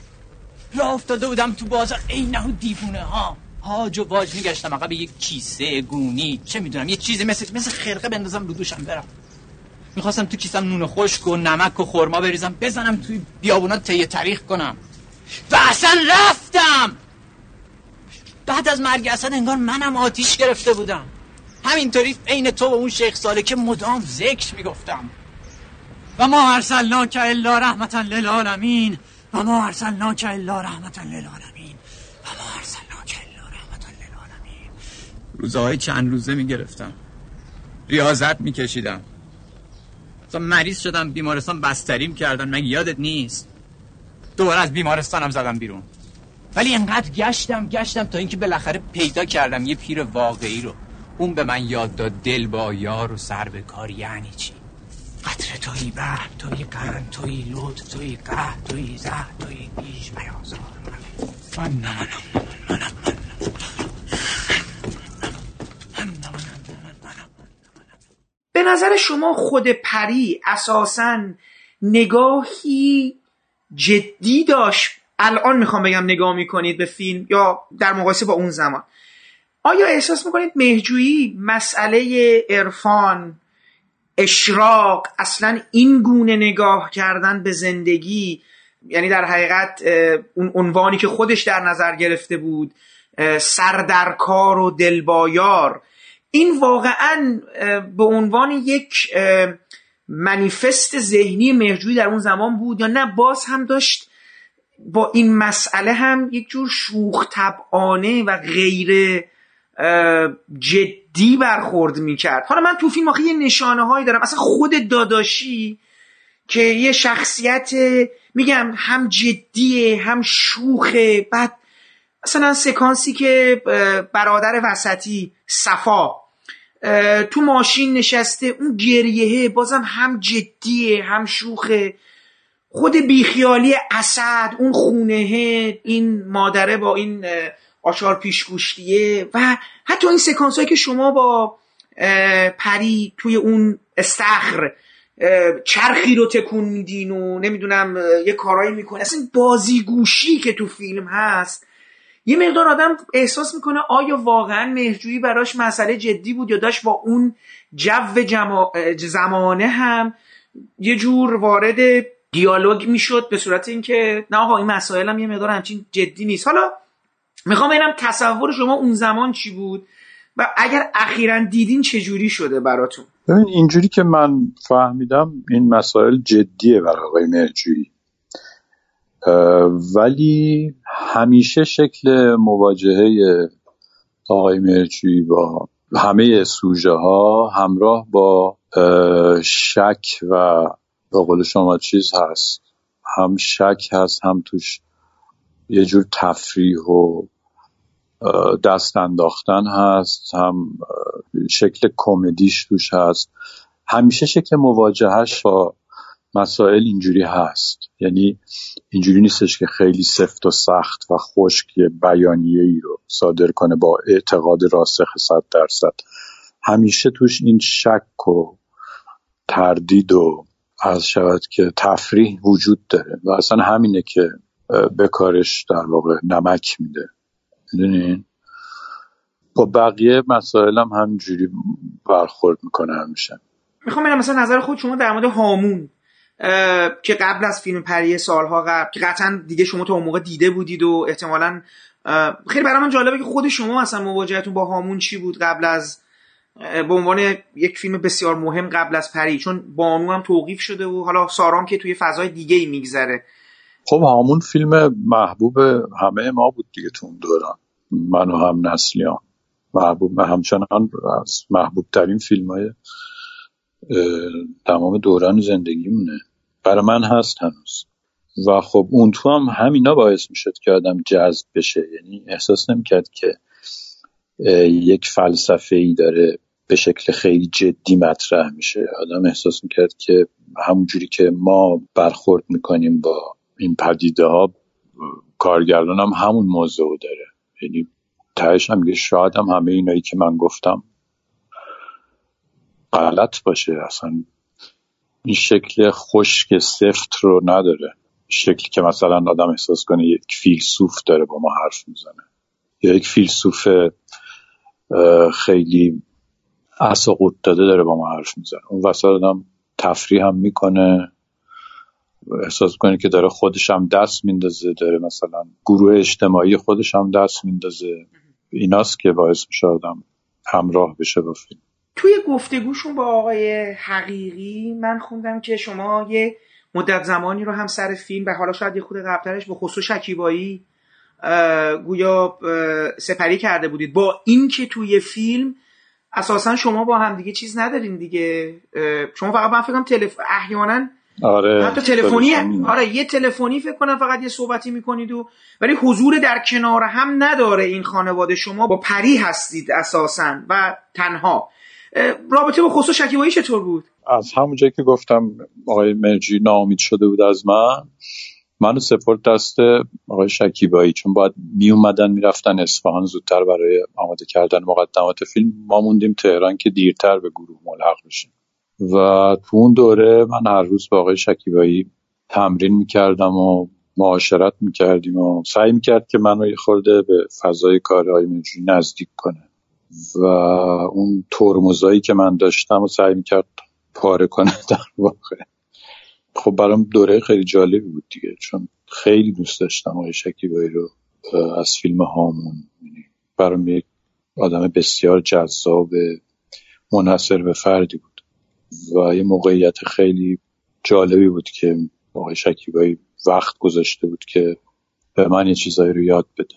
B: را افتاده بودم تو بازار. نه دیوونه ها. هاج و واج میگشتم. عقب یک کیسه گونی. چه می‌دونم یه چیزی مثل مثل خرقه بندازم رو دوشم برم. می‌خواستم تو کیسم نون خشک و نمک و خورما بریزم بزنم توی بیابونا تیه تاریخ کنم. و اصلا رفتم. بعد از مرگ اصلا انگار منم آتیش گرفته بودم. همینطوری عین تو و اون شیخ ساله که مدام ذکر می‌گفتم. و ما ارسلناک الا رحمتا للعالمین. و ما ارسلناک الا رحمتا للعالمین. و ما ارسلناک الا رحمتا للعالمین. روزهای چند روزه می‌گرفتم. ریاضت میکشیدم. مثلا مریض شدم بیمارستان بستریم کردن. مگه یادت نیست؟ دوباره از بیمارستانم زدم بیرون ولی انقدر گشتم گشتم تا اینکه بالاخره پیدا کردم یه پیر واقعی رو اون به من یاد داد دل با یار و سر به کار یعنی چی قطر توی بر توی قرن توی لود توی قه توی زه توی بیش بیازار من من من
G: به نظر شما خود پری اساسا نگاهی جدی داشت. الان می‌خوام بگم نگاه می‌کنید به فیلم یا در مقایسه با اون زمان. آیا احساس می‌کنید مهجویی مسئله عرفان اشراق اصلا این گونه نگاه کردن به زندگی یعنی در حقیقت اون عنوانی که خودش در نظر گرفته بود سردرکار و دلبایار این واقعا به عنوان یک منیفست ذهنی مهجویی در اون زمان بود یا نه؟ باز هم داشت با این مسئله هم یک جور شوخ طبعانه و غیر جدی برخورد می‌کرد. حالا من تو فیلم آخه یه نشانه هایی دارم. اصلا خود داداشی که یه شخصیت میگم هم جدیه هم شوخه بعد مثلا سکانسی که برادر وسطی صفا تو ماشین نشسته اون گریهه بازم هم جدیه هم شوخه. خود بیخیالی اسد اون خونه این مادره با این آشار پیشگوشتیه. و حتی این سکانس که شما با پری توی اون استخر چرخی رو تکون میدین و نمی‌دونم یه کارایی می‌کنه اصلا بازیگوشی که تو فیلم هست یه مقدار آدم احساس می‌کنه آیا واقعا مهجویی براش مسئله جدی بود یا داشت با اون جو جما... زمانه هم یه جور وارد دیالوگ می‌شد به صورت اینکه نه آقا این مسائل هم یه مقدار همچین جدی نیست. حالا می‌خوام ببینم تصور شما اون زمان چی بود و اگر اخیرا دیدین چه جوری شده براتون؟
H: ببین اینجوری که من فهمیدم این مسائل جدیه برای آقای مرجویی ولی همیشه شکل مواجهه آقای مرجویی با همه سوژه ها همراه با شک و به قول شما چیز هست. هم شک هست هم توش یه جور تفریح و دست انداختن هست هم شکل کمدیش توش هست. همیشه شکل مواجهش با مسائل اینجوری هست. یعنی اینجوری نیستش که خیلی سفت و سخت و خشک بیانیه ای رو صادر کنه با اعتقاد راسخ صد درصد. همیشه توش این شک و تردید و از شود که تفریح وجود داره و اصلا همینه که به کارش در واقع نمک میده. می‌دونین با بقیه مسائل هم همینجوری برخورد می‌کنه همیشه.
G: می‌خوام مثلا نظر خود شما در مورد هامون. که قبل از فیلم پریه سالها قبل که قطعا دیگه شما تا اون موقع دیده بودید و احتمالا خیلی برای من جالبه که خود شما مثلا مواجهتون با هامون چی بود قبل از به عنوان یک فیلم بسیار مهم قبل از پری؟ چون بانو هم توقیف شده و حالا سارام که توی فضای دیگه ای میگذره.
H: خب هامون فیلم محبوب همه ما بود دیگه تو اون دوران. من و هم نسلیان. محبوب همچنان از محبوب ترین فیلم های تمام دوران زندگیمونه. برای من هست هنوز. و خب اون تو هم همینا باعث می‌شد که آدم جذب بشه. یعنی احساس نمی‌کرد که یک فلسفه ای داره به شکل خیلی جدی مطرح میشه. آدم احساس می‌کرد که همونجوری که ما برخورد می‌کنیم با این پدیده ها کارگردان هم همون موضوع داره. یعنی تهش هم شاید هم همه اینایی که من گفتم غلط باشه. اصلا این شکل خشک سفت رو نداره. شکلی که مثلا آدم احساس کنه یک فیلسوف داره با ما حرف می‌زنه. یا یک فیلسوف خیلی اصا داده داره با ما حرف می‌زنه. اون وسط آدم تفریح هم می‌کنه. احساس کنه که داره خودش هم دست میندازه داره مثلا گروه اجتماعی خودش هم دست میندازه. ایناست که باعث میشه آدم همراه بشه با فیلم.
G: توی گفتگوشون با آقای حقیقی من خوندم که شما یه مدت زمانی رو هم سر فیلم و حالا شاید یه خود قبلترش با خسرو شکیبایی گویا سپری کرده بودید. با اینکه توی فیلم اساسا شما با هم دیگه چیز ندارین دیگه. شما فقط من فکرم تلف... احیانا
H: آره
G: حتی تلفنی آره یه تلفنی فکر کنم فقط یه صحبتی می‌کنید و ولی حضور در کنار هم نداره این خانواده. شما با پری هستید اساسا و تنها. رابطه با خسرو شکیبایی چطور بود؟
H: از همونجایی که گفتم آقای مرجی ناامید شده بود از من منو سپورت دست آقای شکیبایی چون باید می اومدن می‌رفتن اصفهان زودتر برای آماده کردن مقدمات فیلم. ما موندیم تهران که دیرتر به گروه ملحق بشیم و تو اون دوره من هر روز با آقای شکیبایی تمرین می‌کردم و معاشرت می‌کردیم و سعی می‌کرد که منو یه خورده به فضای کارهای مرجی نزدیک کنه. و اون ترمزایی که من داشتم و سعی می‌کرد پاره کنه در واقع. خب برام دوره خیلی جالبی بود دیگه چون خیلی دوست داشتم آقای شکیبایی رو از فیلم هامون. یعنی برام یک آدم بسیار جذاب منحصر به فردی بود. و یه موقعیت خیلی جالبی بود که آقای شکیبایی وقت گذاشته بود که به من یه چیزایی رو یاد بده.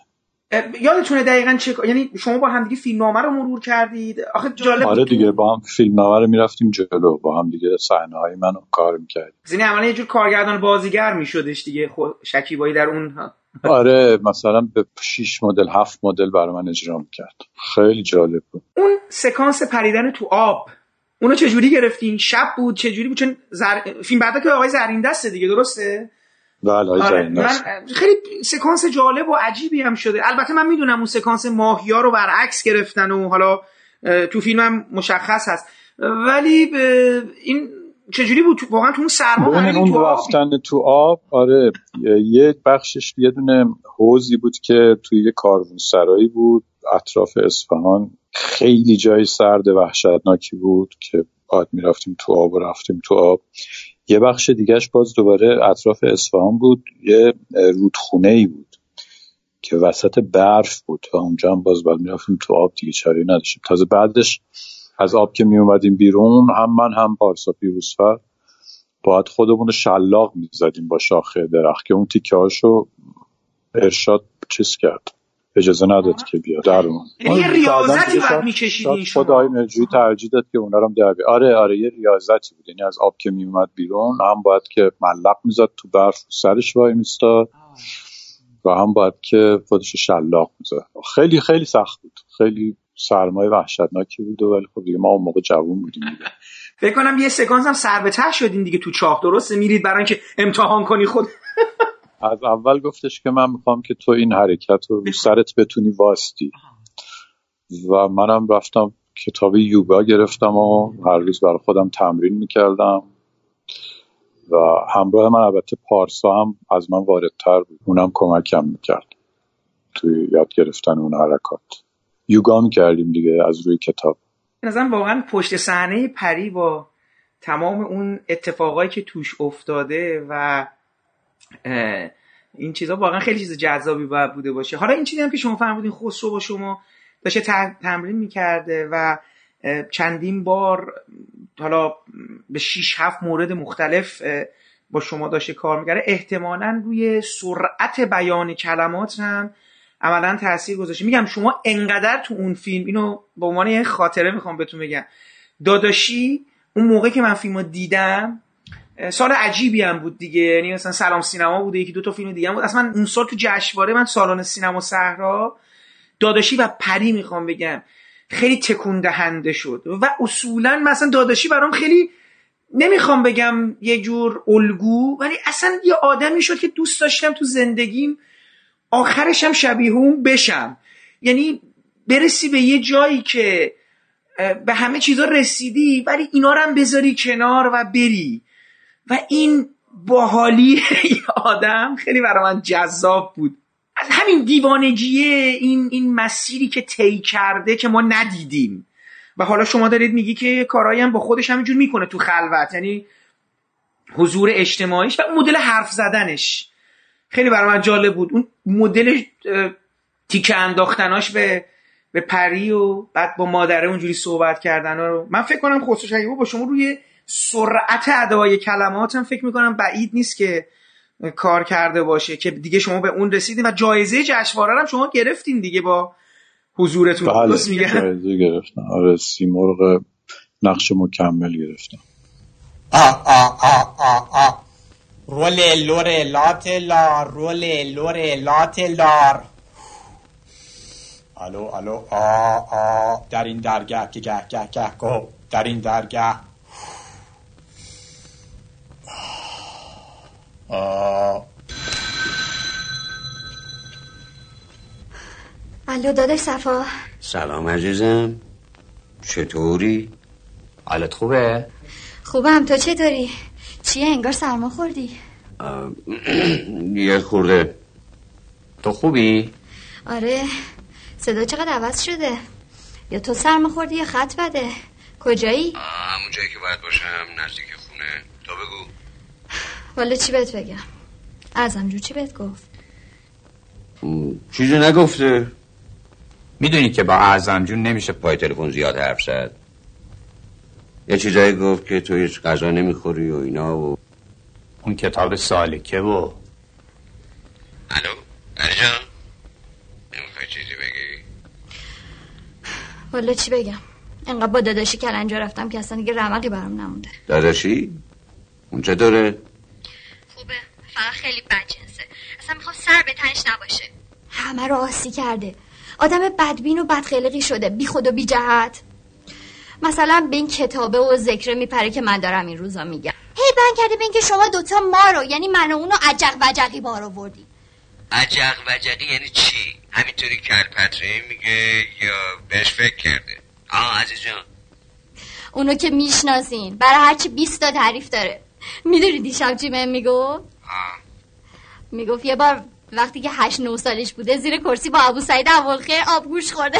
G: یادتونه دقیقا چه یعنی شما با هم دیگه فیلمنامه رو مرور کردید؟ آخه جالب
H: آره دیگه با هم فیلمنامه رو می‌رفتیم جلو با هم دیگه صحنه های منو کار می‌کردیم.
G: زینی عملا یه جور کارگردان بازیگر میشدش دیگه خود شکیبایی در اون
H: آره مثلا به 6 مدل هفت مدل برای من اجرا می‌کرد. خیلی جالب بود.
G: اون سکانس پریدن تو آب اونو چجوری گرفتین؟ شب بود چجوری بود؟ چون زر... فیلم بعدا که آقای زرین دسته دیگه درسته؟
H: بله
G: آره من خیلی سکانس جالب و عجیبی هم شده. البته من می‌دونم اون سکانس ماهیا رو برعکس گرفتن و حالا تو فیلمم مشخص هست. ولی این چجوری بود؟ واقعا تو اون سرما
H: اون
G: تو
H: رفتن تو آب آره یه بخشش یه دونه حوزی بود که توی یه کاروان سرایی بود. اطراف اصفهان خیلی جای سرد وحشتناکی بود که باید می‌رفتیم تو آب و رفتیم تو آب. یه بخش دیگهش باز دوباره اطراف اصفهان بود یه رودخونه ای بود که وسط برف بود و اونجا هم باز باید می‌رفتیم تو آب دیگه چاری نداشتیم. تازه بعدش از آب که می اومدیم بیرون هم من هم پارسا پیروزفر باید خودمون رو شلاق می‌زدیم با شاخه درخت که اون تیکه هاشو ارشاد چیز کرد؟ اجازه نداد که بیاد. در اون
G: یعنی یه ریاضتی بعد میکشیدین شما
H: خدای مرجوی ترجیح داد که اونا رو در آره آره یه ریاضتی بود. یعنی از آب که میومد بیرون هم باید که ملق می‌زد تو برف سرش وای میستاد و هم باید که خودش شلاق می‌زد. خیلی خیلی سخت بود. خیلی سرمایه وحشتناکی بود ولی خب دیگه ما اون موقع جوون بودیم.
G: فکر کنم یه سکانس هم سر به ته شدین دیگه تو چاه درسته؟ میرید برای اینکه امتحان کنی خود.
H: از اول گفتش که من می‌خوام که تو این حرکت رو سرت بتونی واستی و منم رفتم کتاب یوگا گرفتم و هر روز برای خودم تمرین می‌کردم. و همراه من البته پارسا هم از من واردتر بود. اونم کمکم می‌کرد توی یاد گرفتن اون حرکات. یوگا می‌کردیم دیگه از روی کتاب.
G: نظرم واقعا پشت صحنه پری با تمام اون اتفاقایی که توش افتاده و این چیزها واقعا خیلی چیز جذابی باید بوده باشه. حالا این چیزی هم که شما فرمودین خسرو با شما داشته تمرین می‌کرده و چندین بار حالا به 6 7 مورد مختلف با شما داشته کار می‌کرده. احتمالا روی سرعت بیان کلمات هم عملا تاثیر گذاشته. میگم شما انقدر تو اون فیلم اینو به عنوان یه خاطره می‌خوام بهتون بگم. داداشی اون موقع که من فیلم دیدم سال عجیبی هم بود دیگه. یعنی مثلا سلام سینما بوده یکی دو تا فیلم دیگه هم بود. اصلا اون سال تو جشنواره من سالن سینما صحرا داداشی و پری می‌خوام بگم. خیلی تکون دهنده شد. و اصولا مثلا داداشی برام خیلی نمی‌خوام بگم یه جور الگو ولی اصلا یه آدمی شد که دوست داشتم تو زندگیم آخرش هم شبیه اون بشم. یعنی برسی به یه جایی که به همه چیزا رسیدی ولی اینا رو هم بذاری کنار و بری. و این باحالی آدم خیلی برای من جذاب بود. از همین دیوانگیه این این مسیری که طی کرده که ما ندیدیم. و حالا شما دارید میگی که کارهایی هم با خودش همینجور می‌کنه تو خلوت. یعنی حضور اجتماعیش و مدل حرف زدنش. خیلی برای من جالب بود. اون مدل تیکه انداختناش به به پری و بعد با مادره اونجوری صحبت کردن رو. من فکر کنم شکیبا با شما روی سرعت ادای کلمات هم فکر می‌کنم بعید نیست که کار کرده باشه که دیگه شما به اون رسیدین و جایزه جشنواره هم شما گرفتین دیگه با حضورتون.
H: بله جایزه گرفتم. آره سیمرغ نقش مکمل گرفتم.
I: آ آ آ آ آ رول لور لات لار رول لور لات لار. الو الو آ آ در این درگه که گه گه گه گو در این درگه
E: الو داداش صفا
D: سلام عزیزم چطوری؟
B: حالت خوبه؟
E: خوبم تو چطوری؟ چیه انگار سرما خوردی؟
D: یه خورده
B: تو خوبی؟
E: آره صدا چقدر عوض شده یا تو سرما خوردی یا خط بده کجایی؟
D: همون جایی که باید باشم نزدیک خونه تا بگو
E: والا چی بهت بگم؟ ازم جو چی بهت گفت؟
D: چیزی نگفته.
B: می‌دونی که با اعظم جون نمیشه
D: پای تلفن زیاد حرف زد. یه چیزایی گفت که تو هیچ غذا نمی‌خوری و اینا و
B: اون کتاب سالکه و
D: الو؟ علی جان؟ نمی‌خوای چیزی بگی؟
E: والا چی بگم؟ انقدر با داداشی کلنجا رفتم که اصلا دیگه رمقی برام نمونده.
D: داداشی؟ اون چطوره
E: فقط خیلی بدجنسه. اصلا می‌خوام سر به تنش نباشه. همه رو آسی کرده. آدم بدبین و بدخلقی شده بی خود و بی جهت. مثلا به این کتابه و ذکره میپره که من دارم این روزا میگم. هی بند کرده به اینکه شما دوتا ما رو یعنی من و اونو عجق بجقی بار آوردی
D: عجق وجقی یعنی چی؟ همینطوری کلپتری میگه یا بهش فکر کرده؟ آه عزیز جان.
E: اونو که می‌شناسین برای هرچی 20 تا تعریف داره. می‌دونی دیشب چی بهم می‌گفت. می‌گفت یه بار وقتی که هشت نو سالش بوده زیر کرسی با ابو سعید اولخیر آبگوش خورده.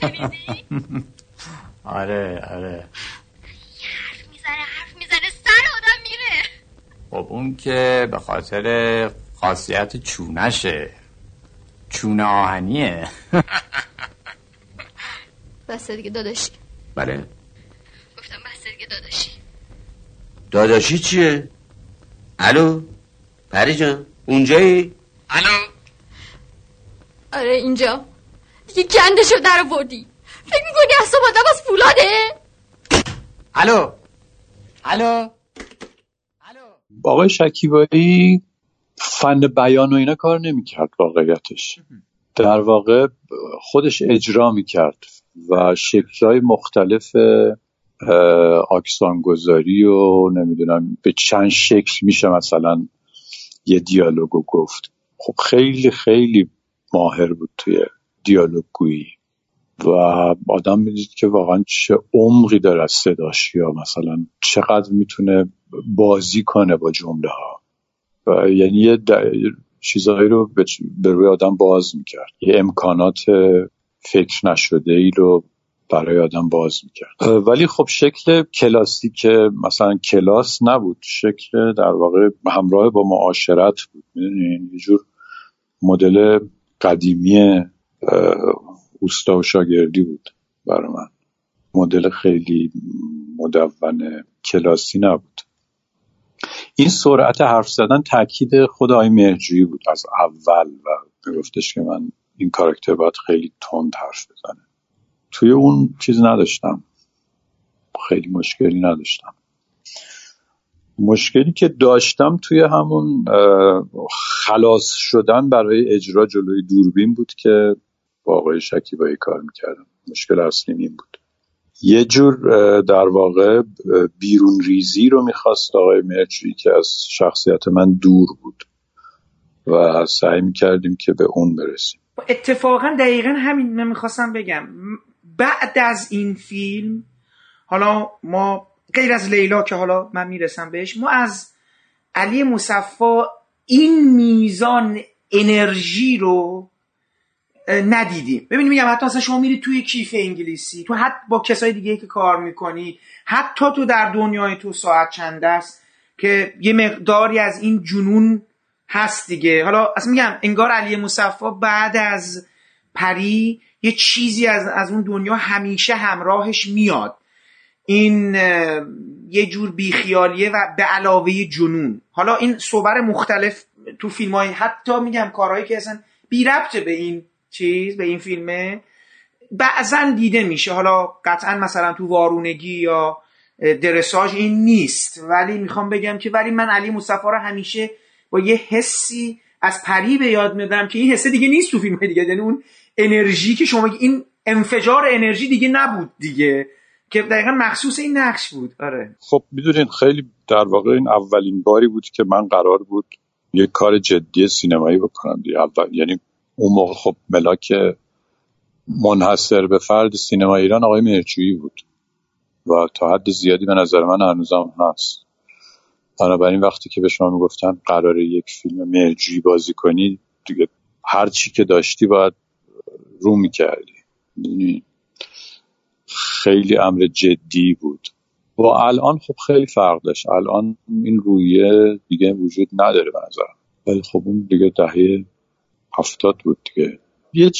E: شنیدی؟
B: آره آره.
E: حرف می‌زنه حرف می‌زنه سر آدم میره.
B: خب اون که به خاطر خاصیت چونشه. چونه آهنیه.
E: بسته دیگه داداشی
D: بله.
E: دیگه داداشی.
D: داداشی چیه؟ الو؟ پری جان اونجایی؟ الو؟
E: آره اینجا. دیگه گندشو در آوردی. فکر می‌کنی اصاب آدم از فولاده
B: الو؟ الو؟
H: آقای شکیبایی فن بیان و اینا کار نمی‌کرد واقعیتش. در واقع خودش اجرا می‌کرد و شکلهای مختلف آکسانگذاری و نمی‌دونم به چند شکل میشه مثلا یه دیالوگو گفت. خب خیلی خیلی ماهر بود توی دیالوگ گویی و آدم می‌دید که واقعا چه عمقی داره از صداش یا مثلا چقدر می‌تونه بازی کنه با جمله ها و یعنی یه چیزهایی رو به روی آدم باز می‌کرد. یه امکانات فکر نشده ای رو برای آدم باز می‌کرد. ولی خب شکل کلاسیک مثلا کلاس نبود. شکل در واقع همراه با معاشرت بود. یه جور مدل قدیمی اوستا و شاگردی بود برای من. مدل خیلی مدون کلاسی نبود. این سرعت حرف زدن تاکید خود آقای مهرجویی بود. از اول و میگفتش که من این کاراکتر باید خیلی تند حرف بزنه. توی اون چیز نداشتم. خیلی مشکلی نداشتم. مشکلی که داشتم توی همون خلاص شدن برای اجرا جلوی دوربین بود که با آقای شکیبایی کار می‌کردم. مشکل اصلیم این بود. یه جور در واقع بیرون ریزی رو می‌خواست آقای مرچی که از شخصیت من دور بود و سعی می‌کردیم که به اون برسیم.
G: اتفاقا دقیقا همین من می‌خواستم بگم. بعد از این فیلم حالا ما غیر از لیلا که حالا من می‌رسم بهش ما از علی مصفا این میزان انرژی رو ندیدیم. ببینید میگم حتی اصلا شما میرید توی کیف انگلیسی تو حتی با کسای دیگه که کار می‌کنی حتی تو در دنیای تو ساعت چند است که یه مقداری از این جنون هست دیگه. حالا اصلا میگم انگار علی مصفا بعد از پری یه چیزی از, از اون دنیا همیشه همراهش میاد. این یه جور بیخیالیه و به علاوه جنون. حالا این صور مختلف تو فیلم های حتی میگم کارهایی که اصلا بی ربطه به این چیز به این فیلمه بعضا دیده میشه. حالا قطعا مثلا تو وارونگی یا درساج این نیست. ولی می‌خوام بگم که ولی من علی مصطفی رو همیشه با یه حسی از پری به یاد میدم که این حسه دیگه نیست تو فیلم دیگه. یعنی اون انرژی که شما این انفجار انرژی دیگه نبود دیگه که دقیقا مخصوص این نقش بود. آره.
H: خب می‌دونین خیلی در واقع این اولین باری بود که من قرار بود یه کار جدی سینمایی بکنم. دیگه اول یعنی اون موقع خب ملاک منحصر به فرد سینما ایران آقای مرچویی بود. و تا حد زیادی به نظر من هنوزم هست. بنابراین وقتی که به شما می‌گفتن قرار یک فیلم مرجویی بازی کنی دیگه هر چی که داشتی باید رو می‌کردی. یعنی خیلی امر جدی بود. و الان خب خیلی فرق داشت. الان این رویه دیگه وجود نداره به نظرم. ولی خب اون دیگه دهه هفتاد بود دیگه. یه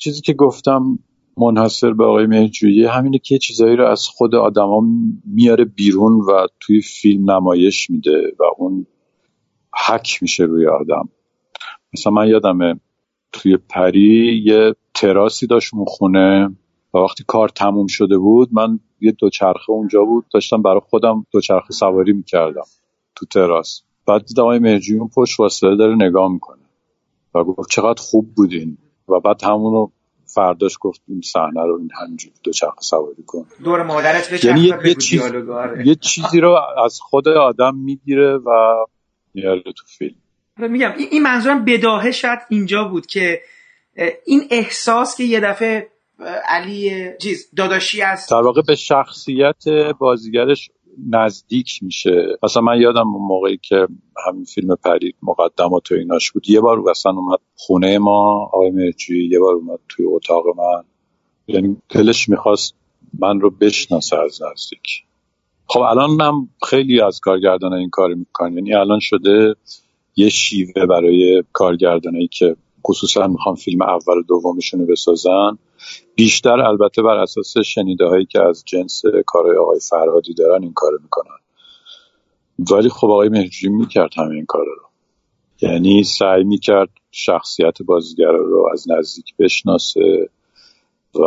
H: چیزی که گفتم منحصر به آقای مهجویی همینه که چیزایی رو از خود آدما میاره بیرون و توی فیلم نمایش میده و اون حک میشه روی آدم. مثلا من یادمه توی پری یه تراسی داشت اون خونه و وقتی کار تموم شده بود من یه دوچرخه اونجا بود داشتم برای خودم دوچرخه سواری می‌کردم تو تراس. بعد دیدم آقای مهجویی اون پشت واسطه داره نگاه می‌کنه و گفت چقدر خوب بودین. و بعد همونو فرداش گفت این صحنه رو این همینجوری دو چرخ سواری کن.
G: دور مادرت به
H: یعنی یه, چیز... یه چیزی رو از خود آدم می‌گیره و میاره تو فیلم.
G: آره، میگم این منظورم بداهه شاید اینجا بود که این احساس که یه دفعه علی چیز داداشی از
H: در واقع به شخصیت بازیگرش نزدیک میشه. مثلا من یادم اون موقعی که همین فیلم پرید مقدمات و ایناش بود. یه بار مثلا اومد خونه ما آقای مرجوی یه بار اومد توی اتاق من. یعنی دلش می‌خواست من رو بشناسه از نزدیک. خب الان هم خیلی از کارگردان این کار می‌کنن. یعنی الان شده یه شیوه برای کارگردانایی که خصوصا می‌خوام فیلم اول و دومشون رو بسازن بیشتر البته بر اساس شنیده هایی که از جنس کارهای آقای فرهادی دارن این کار می‌کنن. ولی خب آقای مهجوری می‌کرد همه این کار رو. یعنی سعی می‌کرد شخصیت بازیگر رو از نزدیک بشناسه و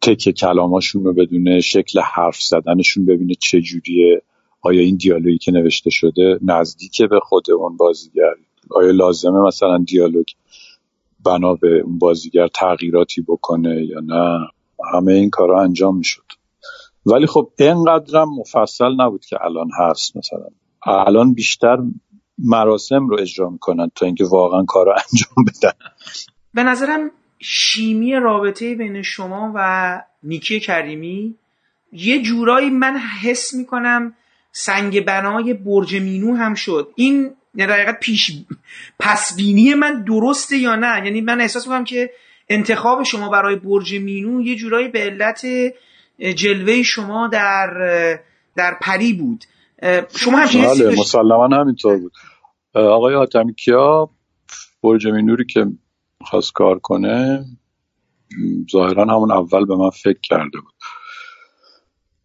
H: تک کلاماشون رو بدونه شکل حرف زدنشون ببینه چجوریه آیا این دیالوگی که نوشته شده نزدیک به خود اون بازیگر؟ آیا لازمه مثلا دیالوگ بنا به اون بازیگر تغییراتی بکنه یا نه همه این کارا انجام می‌شد. ولی خب اینقدرم مفصل نبود که الان هست مثلا. الان بیشتر مراسم رو اجرا می‌کنن تا اینکه واقعا کار رو انجام بدن.
G: به نظرم شیمی رابطه بین شما و نیکی کریمی یه جورایی من حس می‌کنم سنگ بنای برج مینو هم شد. این یعنی در پیش پسبینی من درسته یا نه؟ یعنی من احساس می‌کنم که انتخاب شما برای برج مینو یه جورایی به علت جلوه شما در در پری بود. شما هم
H: بله مسلما همینطور بود. آقای حاتمی کیا برج مینوری که خواست کار کنه ظاهرا همون اول به من فکر کرده بود.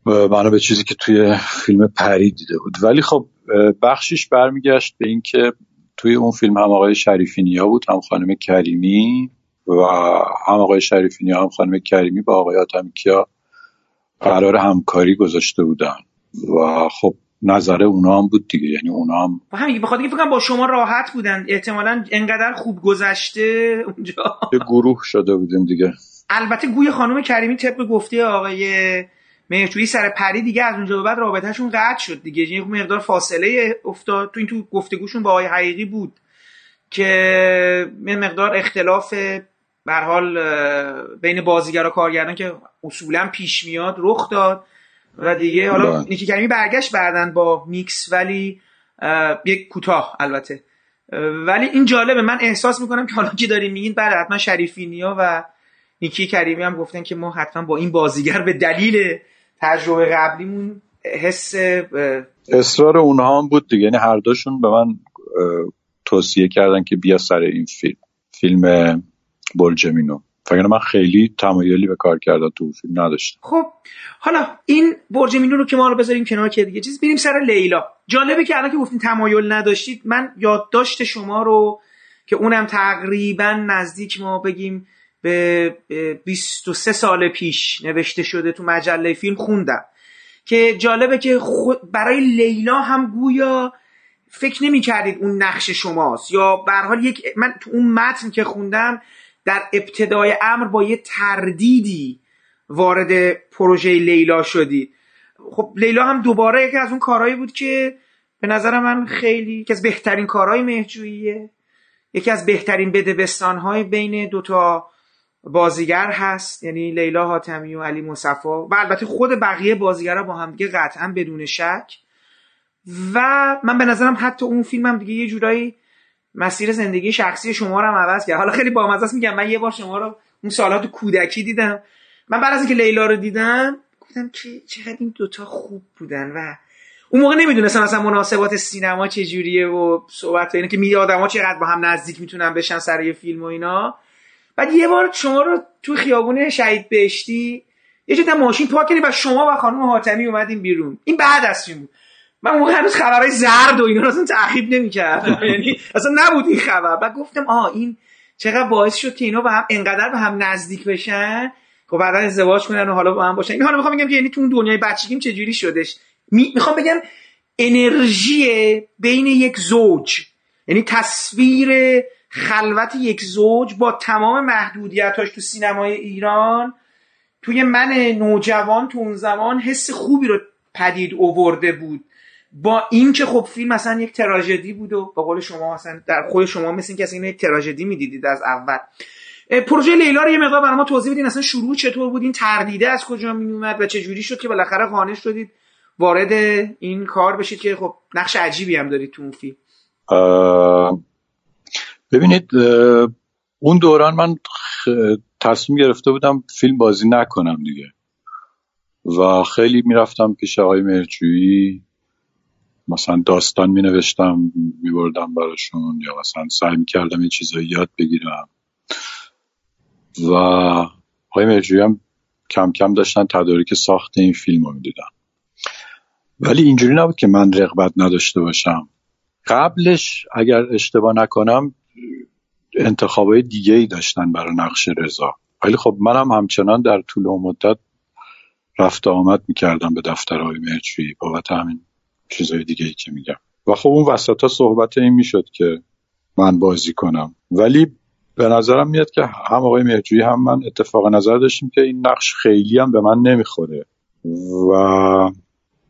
H: بنا به چیزی که توی فیلم پری دیده بود. ولی خب بخشش برمیگشت به اینکه توی اون فیلم هم آقای شریفی نیا بود هم خانم کریمی و هم آقای شریفی نیا هم خانم کریمی با آقای آتمیکیا قرار همکاری گذاشته بودن. و خب نظر اونا هم بود دیگه یعنی اونا هم
G: همین بخاطر اینکه فکر با شما راحت بودن احتمالا انقدر خوب گذشته اونجا.
H: یه گروه شده بودیم دیگه.
G: البته گوی خانم کریمی طبق گفته آقای مهرجویی سر پری دیگه از اونجا به بعد رابطهشون قطع شد دیگه. یه مقدار فاصله افتاد. تو این تو گفتگوشون با آقای حقیقی بود که یه مقدار اختلاف به حال بین بازیگر و کارگردان که اصولا پیش میاد رخ داد. و دیگه حالا
H: بله.
G: نیکی کریمی برگشت بعدن با میکس ولی یک کوتاه البته. ولی این جالبه. من احساس می‌کنم که حالا که داریم میگین بعد حتما شریفی نیا و نیکی کریمی هم گفتن که ما حتما با این بازیگر به دلیل تجربه قبلیمون حس
H: اصرار اونها هم بود دیگه. یعنی هر دوشون به من توصیه کردن که بیا سر این فیلم فیلم برجمینو فکر من خیلی تمایلی به کار کردن تو فیلم نداشتم.
G: خب حالا این برج میلون رو که ما رو بذاریم کنار که دیگه چیز بریم سر لیلا. جالبه که الان که گفتین تمایل نداشتید من یادداشت شما رو که اونم تقریبا نزدیک ما بگیم به به 23 سال پیش نوشته شده تو مجله فیلم خوندم. که جالبه که برای لیلا هم گویا فکر نمی کردید اون نقش شماست. یا به هر حال یک من تو اون متن که خوندم در ابتدای امر با یه تردیدی وارد پروژه لیلا شدید خب لیلا هم دوباره یکی از اون کارهایی بود که به نظر من خیلی یکی از بهترین کارهای مهجوییه یکی از بهترین بدبستانهای بین دوتا بازیگر هست یعنی لیلا حاتمی و علی مصفا و البته خود بقیه بازیگرها با هم دیگه قطعا بدون شک. و من به نظرم حتی اون فیلم هم دیگه یه جورایی مسیر زندگی شخصی شما رو هم عوض کرد. حالا خیلی بامزه است میگم من یه بار شما رو اون سالات کودکی دیدم. من بعد از اینکه لیلا رو دیدم گفتم که چقدر این دوتا خوب بودن و اون موقع نمی‌دونستم اصلا مناسبات سینما چه جوریه و صحبت اینه که می آدما چقدر با هم نزدیک می‌تونن بشن سر یه فیلم و اینا. بعد یه بار شما رو تو خیابون شهید بهشتی یه جدا ماشین پارک کردیم و شما و خانم حاتمی اومدیم بیرون. این بعد از فیلم بود. من اون هنوز خبرهای زرد و اینا رو اصلا تعقیب نمی‌کردم. یعنی اصلا نبود این خبر. بعد گفتم آه این چقدر باعث شد که اینا با هم انقدر به هم نزدیک بشن؟ خب بعدا ازدواج کنن و حالا با هم باشن. این حالا می‌خوام بگم که یعنی تو اون دنیای بچگیم چه جوری شدش؟ می... می‌خوام بگم انرژی بین یک زوج یعنی تصویر خلوت یک زوج با تمام محدودیتاش تو سینمای ایران توی من نوجوان تو اون زمان حس خوبی رو پدید اوورده بود. با این که خب فیلم مثلا یک تراژدی بود و با قول شما مثلا در خود شما مثل اینکه اصلا یک تراژدی می‌دیدید از اول. پروژه لیلا رو یه مقدار برای ما توضیح بدین اصلا شروع چطور بود این تردیده از کجا می اومد و چه جوری شد که بالاخره قانع شدید وارد این کار بشید که خب نقش عجیبی هم دارید تو اون فیلم؟
H: ببینید اون دوران من تصمیم گرفته بودم فیلم بازی نکنم دیگه. و خیلی می‌رفتم پیش آقای مهرجویی مثلا داستان می نوشتم می بردم براشون یا مثلا سعی می کردم یه چیزایی یاد بگیرم. و آقای مهرجویی هم کم کم داشتن تدارک ساخت این فیلم رو می دیدن. ولی اینجوری نبود که من رغبت نداشته باشم. قبلش اگر اشتباه نکنم انتخابای دیگه ای داشتن برای نقش رضا. ولی خب منم همچنان در طول اون مدت رفت و آمد می‌کردم به دفتر های مهرجویی بابت همین چیزای دیگه ای که میگم. و خب اون وسط ها صحبت این می‌شد که من بازی کنم. ولی به نظرم میاد که هم آقای مهرجویی هم من اتفاق نظر داشتیم که این نقش خیلی هم به من نمی‌خوره. و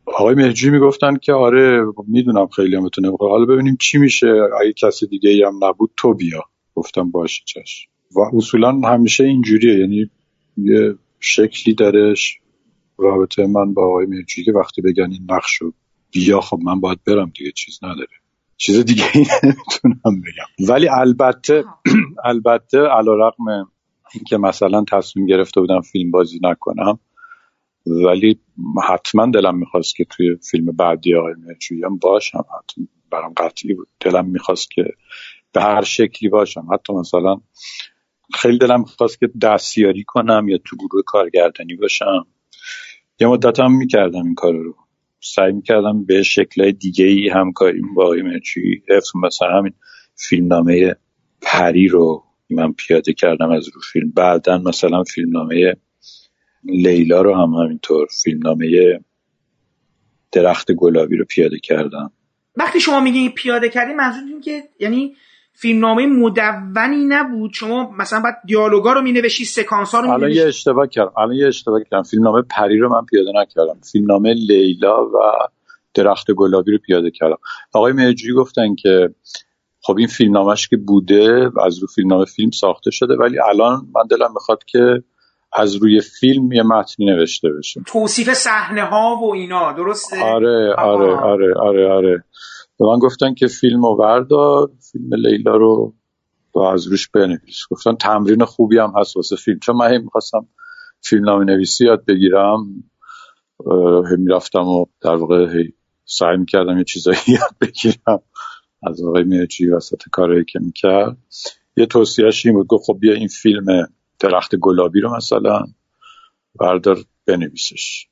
H: آقای مهرجویی می‌گفتن که آره می‌دونم خیلی هم بتونه حالا ببینیم چی میشه. اگه کسی دیگه هم نبود تو بیا. گفتم باشه چشم و اصولا همیشه اینجوریه. یعنی یه شکلی درش رابطه من با آقای مهرجویی که وقتی بگن این نقش رو بیا خب من باید برم دیگه چیز نداره. چیز دیگه نمی‌تونم بگم. ولی البته البته علا رقم اینکه مثلا تصمیم گرفته بودم فیلم بازی نکنم ولی حتما دلم می‌خواست که توی فیلم بعدی آقای مهرجویی هم باشم. حتما برام قطعی بود. دلم می‌خواست که به هر شکلی باشم. حتی مثلا خیلی دلم می‌خواست که دستیاری کنم یا تو گروه کارگردانی باشم. یه مدت هم می‌کردم این کار رو. سعی می‌کردم به شکل دیگه ای همکاری با آقای مهرجویی حفظ مثلا همین فیلمنامه پری رو من پیاده کردم از رو فیلم. بعدا مثلا فیلمنامه لیلا رو هم همینطور فیلمنامه درخت گلابی رو پیاده کردم.
G: وقتی شما میگین پیاده کردی منظور که یعنی فیلمنامه مدونی نبود. شما مثلا بعد دیالوگا رو مینوشی سکانس ها رو
H: الان یه اشتباه کردم. الان یه اشتباه کردم. فیلمنامه پری رو من پیاده نکردم. فیلمنامه لیلا و درخت گلابی رو پیاده کردم. آقای مهرجویی گفتن که خب این فیلمنامهش که بوده و از رو فیلمنامه فیلم ساخته شده ولی الان من دلم می‌خواد که از روی فیلم یه متنی نوشته بشه.
G: توصیف صحنه ها و اینا. درسته؟
H: آره آره آره آره آره. به من گفتن که فیلم رو وردار فیلم لیلا رو و از روش بنویس. گفتن تمرین خوبی هم هست واسه فیلم. چون من می‌خواستم فیلم نام نویسی یاد بگیرم می‌رفتم و در واقع سعی می‌کردم یه چیزایی یاد بگیرم. از آقای میرچی وسط کارهایی که می‌کرد. یه توصیهش این بود گفت خب بیا این فیلم درخت گلابی رو مثلا بردار بنویسش.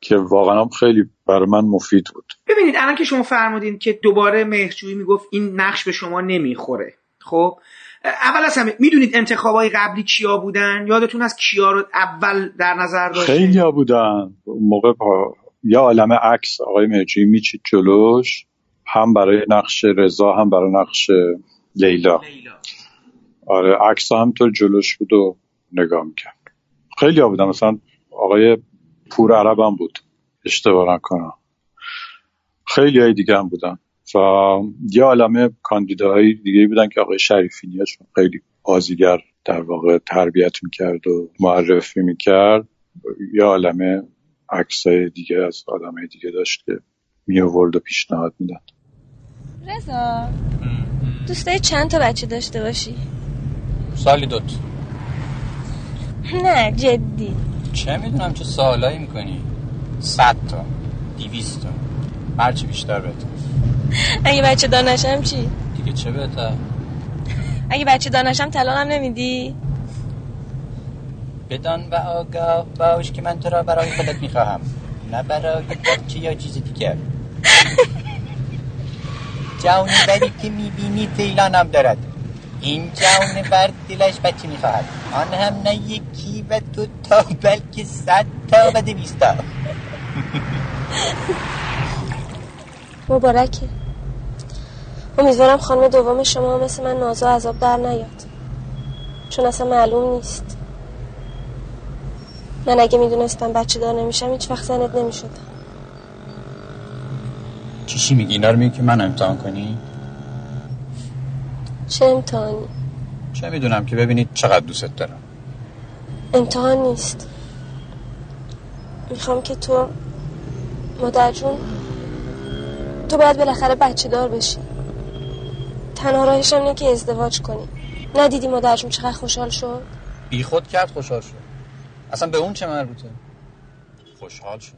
H: که واقعا خیلی برای من مفید بود.
G: ببینید الان که شما فرمودین که دوباره مهرجویی می‌گفت این نقش به شما نمی‌خوره. خب؟ اول از همه می‌دونید انتخابای قبلی کیا بودن؟ یادتون از کیا رو اول در نظر داشتید
H: خیلی ها بودن. موقع با... یا عالم عکس آقای مرجی میچید جلوش هم برای نقش رضا هم برای نقش لیلا, لیلا. آره عکس هم تو جلوش بود و نگاه می‌کرد. خیلی ها بودن. مثلا آقای پور عرب هم بود. اشتباه نکنم. خیلی های دیگه هم بودن. و یه عالمه کاندیداهای دیگه بودن که آقای شریفی چون خیلی بازیگر در واقع تربیت می‌کرد و معرفی می‌کرد. یه عالمه عکسای دیگه از آدمای دیگه داشت که می و پیشنهاد میدن
K: رضا دوست چند تا بچه داشته باشی؟
B: سالی دوت
K: نه جدی.
B: چه می‌دونم چه سوالایی می‌کنی؟ صد تا دیویست تا. هرچی بیشتر بهتر.
K: اگه بچه دانشم چی؟
B: دیگه چه بهتر؟
K: اگه بچه دانشم تلانم نمیدی؟
B: بدان و آگاه باش که من تو را برای خودت می‌خواهم. نه برای بچه یا چیز دیگر. جوانی بری که می‌بینی فیلانم دارد. این جوان بر دلش بچه می‌خواهد. آن هم نه یکی و دو تا بلکه صد تا و دویستا
K: مبارکه. امیدوارم خانم دوم شما مثل من نازا عذاب در نیاد. چون اصلا معلوم نیست. من اگه می‌دونستم بچه دار نمیشم هیچ وقت زنت نمی‌شدم.
B: چیشی میگی؟ اینا رو میگی که من امتحان کنی؟
K: چه امتحانی؟
B: چه می‌دونم که ببینید چقدر دوست دارم.
K: امتحان نیست. می‌خوام که تو مادر جون تو باید بالاخره بچه دار بشی. تنها راهش اینه که ازدواج کنی. ندیدی مادرشون چقدر خوشحال شد؟
B: بی خود کرد خوشحال شد. اصلا به اون چه مربوطه؟ خوشحال شد.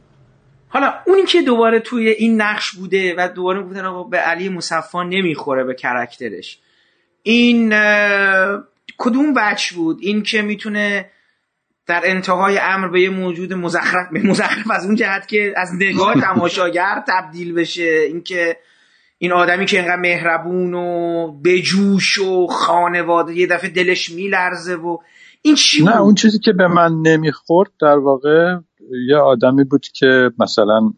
G: حالا اونی که دوباره توی این نقش بوده و دوباره گفتن آقا به علی مصفا نمی‌خوره به کرکترش. این کدوم بچ بود؟ این که می‌تونه در انتهای امر به یه موجود مزخرف به مزخرف از اون جهت که از نگاه تماشاگر تبدیل بشه. اینکه این آدمی که اینقدر مهربون و بجوش و خانواده یه دفعه دلش میلرزه و این چی
H: نه اون چیزی که به من نمی‌خورد در واقع یه آدمی بود که مثلا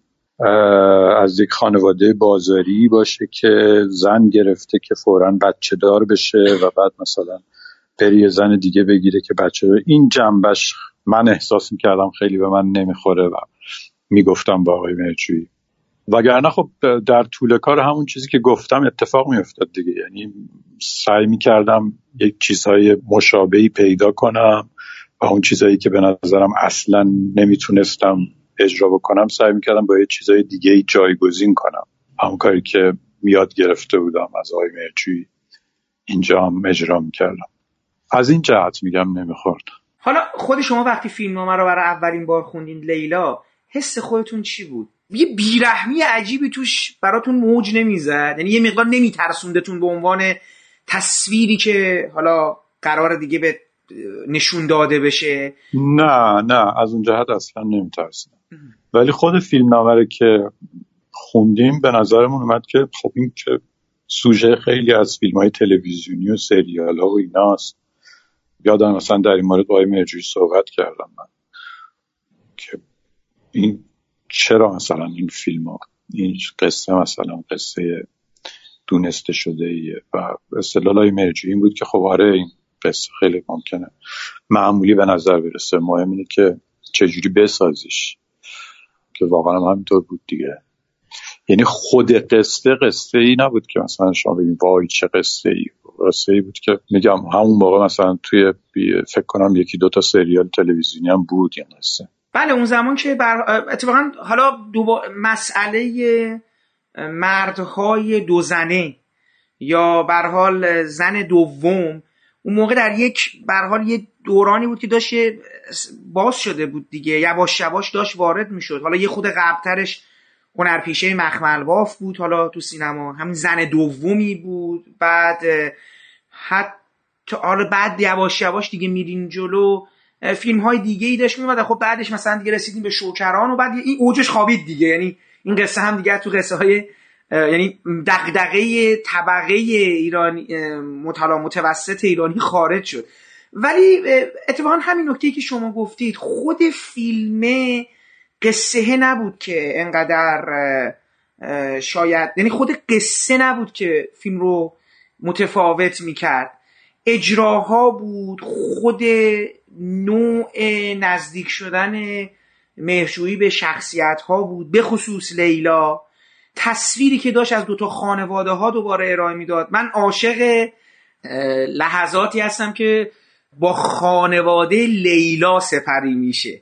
H: از یک خانواده بازاری باشه که زن گرفته که فورا بچه دار بشه و بعد مثلا بری زن دیگه بگیره که بچه دار. این جنبش من احساس می‌کردم خیلی به من نمی‌خوره و می‌گفتم با آقای مرجویی وگرنه خب در طول کار همون چیزی که گفتم اتفاق میافتاد دیگه یعنی سعی می‌کردم یک چیزهای مشابهی پیدا کنم و اون چیزهایی که به نظرم اصلا نمی‌تونستم اجرا بکنم سعی می‌کردم با یه چیزهای دیگه جایگزین کنم. همون کاری که میاد گرفته بودم از آقای مرچی اینجا هم اجرا می‌کردم. از این جهت میگم نمی‌خورد.
G: حالا خود شما وقتی فیلمنامه رو برای اولین بار خوندین لیلا حس خودتون چی بود؟ یه بیرحمی عجیبی توش براتون موج نمی‌زد؟ یعنی یه مقدار نمیترسوندتون به عنوان تصویری که حالا قرار دیگه به نشون داده بشه؟
H: نه نه از اون جهت اصلا نمیترسیدم. ولی خود فیلم نامره که خوندیم به نظرمون اومد که خب این که سوژه خیلی از فیلم های تلویزیونی و سریال ها و ایناست. یادم مثلا در این مورد با مرجوی صحبت کردم من که این چرا مثلا این فیلم ها این قصه مثلا قصه دونسته شده ایه و اصطلاح های مرجوی این بود که خب آره این قصه خیلی ممکنه معمولی به نظر برسه. مهم اینه که چجوری بسازیش. که واقعا هم همینطور بود دیگه. یعنی خود قصه قصه ای نبود که مثلا شما بگیم وای چه قصه ای قصه ای بود که میگم همون موقع مثلا توی فکر کنم یکی دوتا سریال تلویزیونی هم بود یا قصه.
G: بله اون زمان که بر... اتفاقا حالا دو مسئله مردهای دو زنه یا بر حال زن دوم اون موقع در یک بر حال یه دورانی بود که داشت باز شده بود دیگه یواش یواش داشت وارد می‌شد. حالا یه خود قبلترش هنرپیشه مخمل باف بود حالا تو سینما. همین زن دومی بود بعد حتی حالا بعد یواش یواش دیگه میرین جلو فیلم های دیگه ای داشت میومد خب بعدش مثلا دیگه رسیدیم به شوکران و بعد این اوجش خوابید دیگه. یعنی این قصه هم دیگه تو قصه های یعنی دغدغه طبقه ایرانی مطالعه متوسط ایرانی خارج شد. ولی اتفاقا همین نکته که شما گفتید خود فیلم قصه نبود که انقدر شاید یعنی خود قصه نبود که فیلم رو متفاوت می‌کرد. اجراها بود خود نوع نزدیک شدن مهرجویی به شخصیت ها بود به خصوص لیلا. تصویری که داشت از دوتا خانواده ها دوباره ارائه می‌داد. من عاشق لحظاتی هستم که با خانواده لیلا سپری میشه.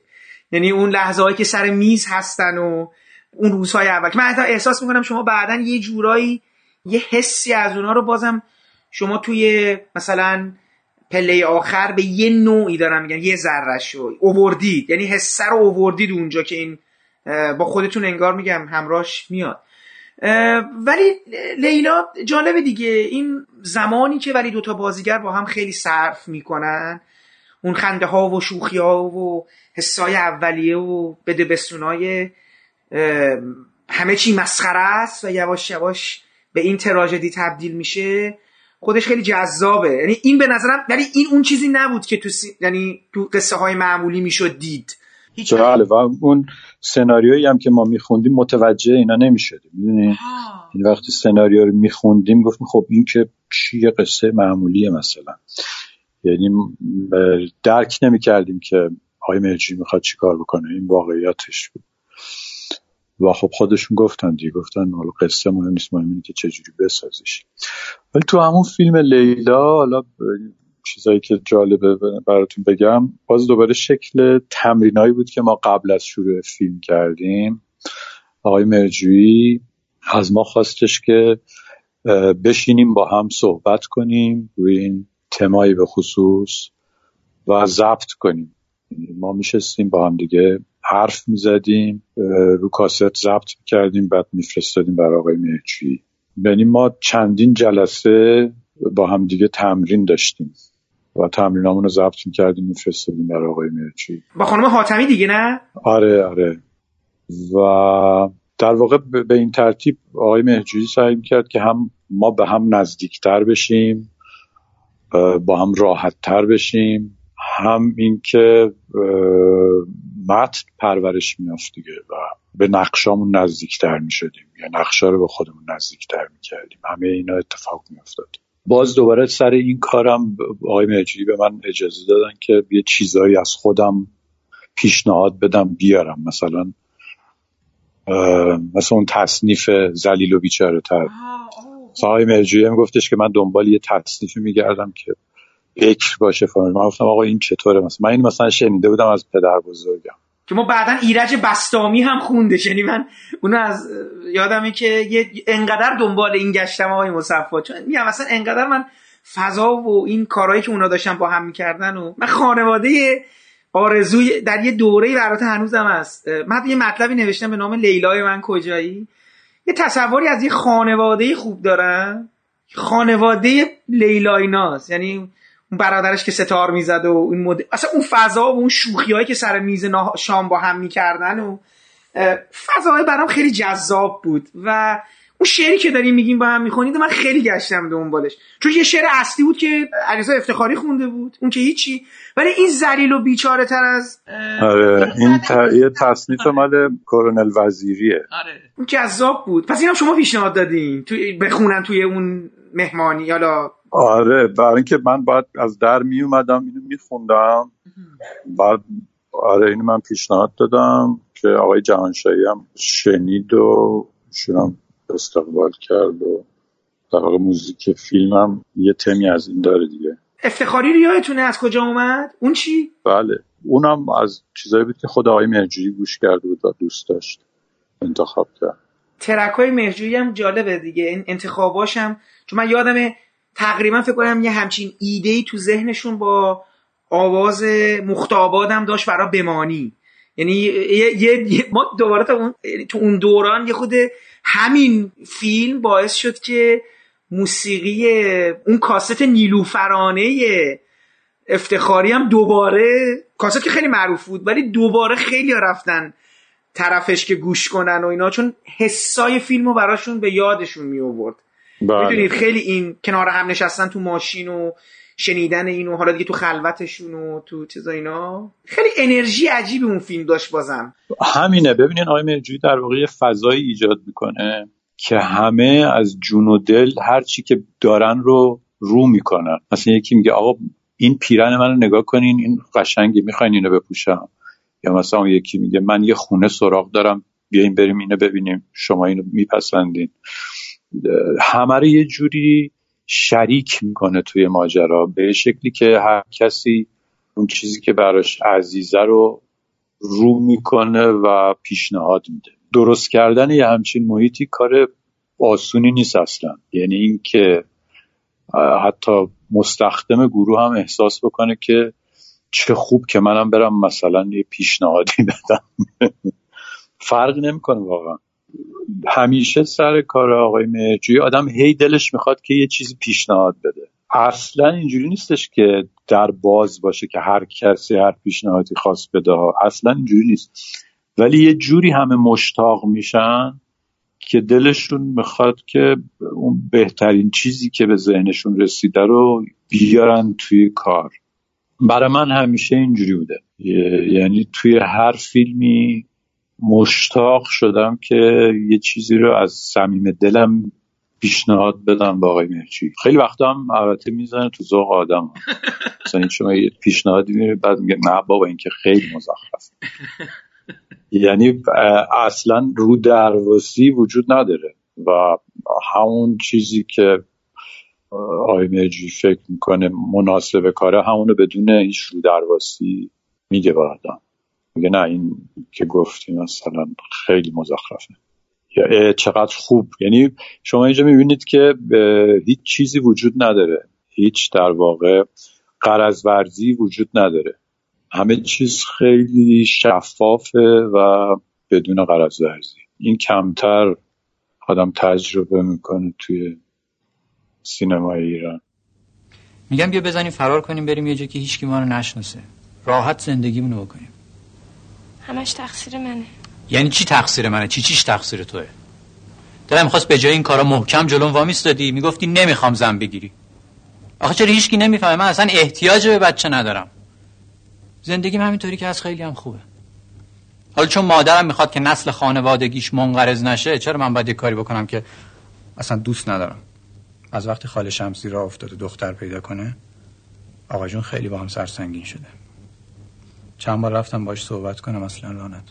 G: یعنی اون لحظه هایی که سر میز هستن و اون روزهای اول. که من حتی احساس می‌کنم شما بعدا یه جورایی یه حسی از اونا رو بازم شما توی مثلا پله آخر به یه نوعی دارم میگن. یه ذرهش رو. اووردید. یعنی حسه رو اووردید اونجا که این با خودتون انگار میگم همراش میاد. ولی لیلا جالبه دیگه. این زمانی که ولی دوتا بازیگر با هم خیلی صرف می‌کنن اون خنده ها و شوخی ها و حسای اولیه و بده بستونای همه چی مسخره است و یواش یواش به این تراژدی تبدیل میشه خودش خیلی جذابه. یعنی این به نظرم ولی این اون چیزی نبود که تو یعنی تو قصه های معمولی می‌شد دید.
H: هیچ بله و اون سناریویی هم که ما میخوندیم متوجه اینا نمی‌شدیم. می‌دونی؟ این وقتی سناریو رو میخوندیم گفتیم خب این که چیه قصه معمولیه مثلا. یعنی درک نمی‌کردیم که آقای مرجی می‌خواد چیکار بکنه. این واقعیتش بود. و خب خودشون گفتن دیگه. گفتن حالا قصه مهم نیست. مهم اینه که چجوری بسازش ولی تو همون فیلم لیلا حالا چیزایی که جالبه براتون بگم. باز دوباره شکل تمرینایی بود که ما قبل از شروع فیلم کردیم. آقای مرجویی از ما خواستش که بشینیم با هم صحبت کنیم روی این تمایی به خصوص و ضبط کنیم. ما میشستیم با هم دیگه حرف می‌زدیم رو کاست ضبط می‌کردیم بعد میفرستادیم برای آقای مهرجویی یعنی ما چندین جلسه با هم دیگه تمرین داشتیم. و تمرینامون رو ضبط می‌کردیم میفرستادیم برای آقای مرچی.
G: با خانم حاتمی دیگه نه؟
H: آره آره. و در واقع به این ترتیب آقای مهجوری سعی کرد که هم ما به هم نزدیکتر بشیم با هم راحتتر بشیم. هم اینکه متن پرورش میافت دیگه و به نقشامون نزدیکتر می‌شدیم. یا نقشا رو به خودمون نزدیکتر می‌کردیم. همه اینا اتفاق میافتاد. باز دوباره سر این کارم آقای مهجوری به من اجازه دادن که یه چیزایی از خودم پیشنهاد بدم بیارم. مثلا مثلا اون تصنیف زلیل و بیچاره تر. آقای مهجوری هم گفتش که من دنبال یه تصنیفی میگردم که بکر باشه فرم من گفتم آقا این چطوره؟ مثلا من این مثلا شنیده بودم از پدر بزرگم.
G: که ما بعدا ایرج بستامی هم خونده یعنی من اونو از یادمه که یه انقدر دنبال این گشتم آقای مصفا چون میگم مثلا انقدر من فضا و این کارهایی که اونا داشتن با هم می‌کردن و من خانواده آرزوی در یه دوره برات هنوزم هست. من یه مطلبی نوشتم به نام لیلای من کجایی؟ یه تصوری از یه خانواده خوب دارم. خانواده لیلایناست یعنی اون برادرش که ستار می‌زد و اون مد... اصلا اون فضا و اون شوخی که سر میز شام با هم می‌کردن و فضای برام خیلی جذاب بود و اون شعری که داریم میگیم با هم می‌خونید من خیلی گشتم دنبالش. چون یه شعر اصلی بود که علیزا افتخاری خونده بود اون که هیچی. ولی این زلیل و بیچاره تر از
H: آره این ت... یه تصنیف مال کورنل وزیریه.
G: آره. اون جذاب بود. پس اینم شما پیشنهاد دادین توی بخونن توی اون مهمانی حالا
H: آره برای اینکه من باید از در می اومدم اینو میخوندم. بعد آره اینو من پیشنهاد دادم که آقای جهانشاهی هم شنید و شونم استقبال کرد و در واقع موزیک فیلمم یه تمی از این داره دیگه.
G: افتخاری رو یادتونه از کجا اومد؟ اون چی؟
H: بله. اونم از چیزایی بود که خود آقای مرجوری گوش کرده بود و دوست داشت. انتخاب کرد.
G: ترک های هم جالبه دیگه. این انتخاباش هم چون من یادمه تقریبا فکر کنم یه همچین ایده ای تو ذهنشون با آواز مختاباد هم داشت برای بمانی یعنی یه, یه, ما دوباره تا اون تو اون دوران یه خود همین فیلم باعث شد که موسیقی اون کاست نیلوفرانه افتخاری هم دوباره کاست که خیلی معروف بود ولی دوباره خیلی رفتن طرفش که گوش کنن و اینا چون حسای فیلم رو براشون به یادشون می آورد. می‌دونید خیلی این کنار هم نشستن تو ماشین و شنیدن اینو حالا دیگه تو خلوتشون و تو چیزا اینا. خیلی انرژی عجیبی اون فیلم داشت بازم.
H: همینه. ببینین آقای مرجوی در واقع یه فضایی ایجاد می‌کنه که همه از جون و دل هر چی که دارن رو رو می‌کنن. مثلا یکی میگه آقا این پیرن منو نگاه کنین این قشنگی می‌خواین اینو بپوشم. یا مثلا اون یکی میگه من یه خونه سراغ دارم بیاین بریم اینو ببینیم شما اینو میپسندین. همه رو یه جوری شریک می‌کنه توی ماجرا به شکلی که هر کسی اون چیزی که براش عزیزه رو رو می‌کنه و پیشنهاد میده. درست کردن یه همچین محیطی کار آسونی نیست اصلا. یعنی اینکه حتی مستخدم گروه هم احساس بکنه که چه خوب که منم برم مثلا یه پیشنهادی بدم. فرق نمی‌کنه واقعا. همیشه سر کار آقای مهرجویی آدم هی دلش می‌خواد که یه چیزی پیشنهاد بده. اصلا اینجوری نیستش که در باز باشه که هر کسی هر پیشنهادی خواست بده اصلا اینجوری نیست. ولی یه جوری همه مشتاق میشن که دلشون می‌خواد که اون بهترین چیزی که به ذهنشون رسیده رو بیارن توی کار. برای من همیشه اینجوری بوده. یعنی توی هر فیلمی مشتاق شدم که یه چیزی رو از صمیم دلم پیشنهاد بدم به آقای مرچی خیلی وقتا هم البته می‌زنه تو ذوق آدم. مثلا شما یه پیشنهادی میره بعد میگه نه بابا این که خیلی مزخرف. یعنی اصلا رو درواسی وجود نداره و همون چیزی که آقای مرجی فکر می‌کنه مناسب کاره همونو بدون هیچ رو درواسی میگه به آدم. میگه نه این که گفتی مثلا خیلی مزخرفه. یا چقدر خوب. یعنی شما اینجا می‌بینید که هیچ چیزی وجود نداره. هیچ در واقع قرض ورزی وجود نداره. همه چیز خیلی شفافه و بدون قرض ورزی این کمتر آدم تجربه می‌کنه توی سینمای ایران.
B: میگم بیا بزنیم فرار کنیم بریم یه جا که هیچ ما رو نشناسه. راحت زندگیمونو بکنیم.
K: همش تقصیر منه.
B: یعنی چی تقصیر منه؟ چی چیش تقصیر توه؟ دلم می‌خواست به جای این کارا محکم جلوم وامیس دادی می‌گفتی نمی‌خوام زن بگیری. آخه چرا هیچکی نمی‌فهمه؟ من اصلا احتیاج به بچه ندارم. زندگیم همینطوری که از خیلی هم خوبه. حالا چون مادرم می‌خواد که نسل خانوادگیش منقرض نشه چرا من باید یه کاری بکنم که اصلا دوست ندارم؟ از وقتی خاله شمسی را افتاده دختر پیدا کنه آقا جون خیلی با هم سرسنگین شده. چند بار رفتم باش صحبت کنم اصلا راه نداد.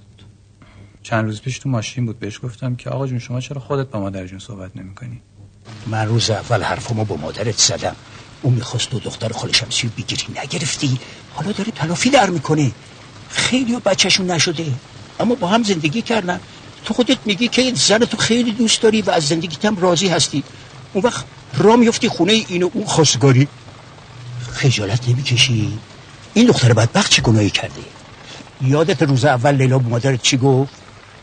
B: چند روز پیش تو ماشین بود بهش گفتم که آقا جون شما چرا خودت با مادر جون صحبت نمی کنی؟
L: من روز اول حرفمو با مادرت زدم. اون می‌خواست تو دختر خاله شمسی رو بگیری نگرفتی؟ حالا داره تلافی در می‌کنه. خیلی بچهشون نشده. اما با هم زندگی کردن. تو خودت میگی که زن تو خیلی دوست داری و از زندگیت هم راضی هستی. اون وقت را میفتی خونه این و اون خواستگاری. خجالت نمی‌کشی؟ این دختر بدبخت چه گناهی کرده یادت روز اول لیلا به مادرت چی گفت؟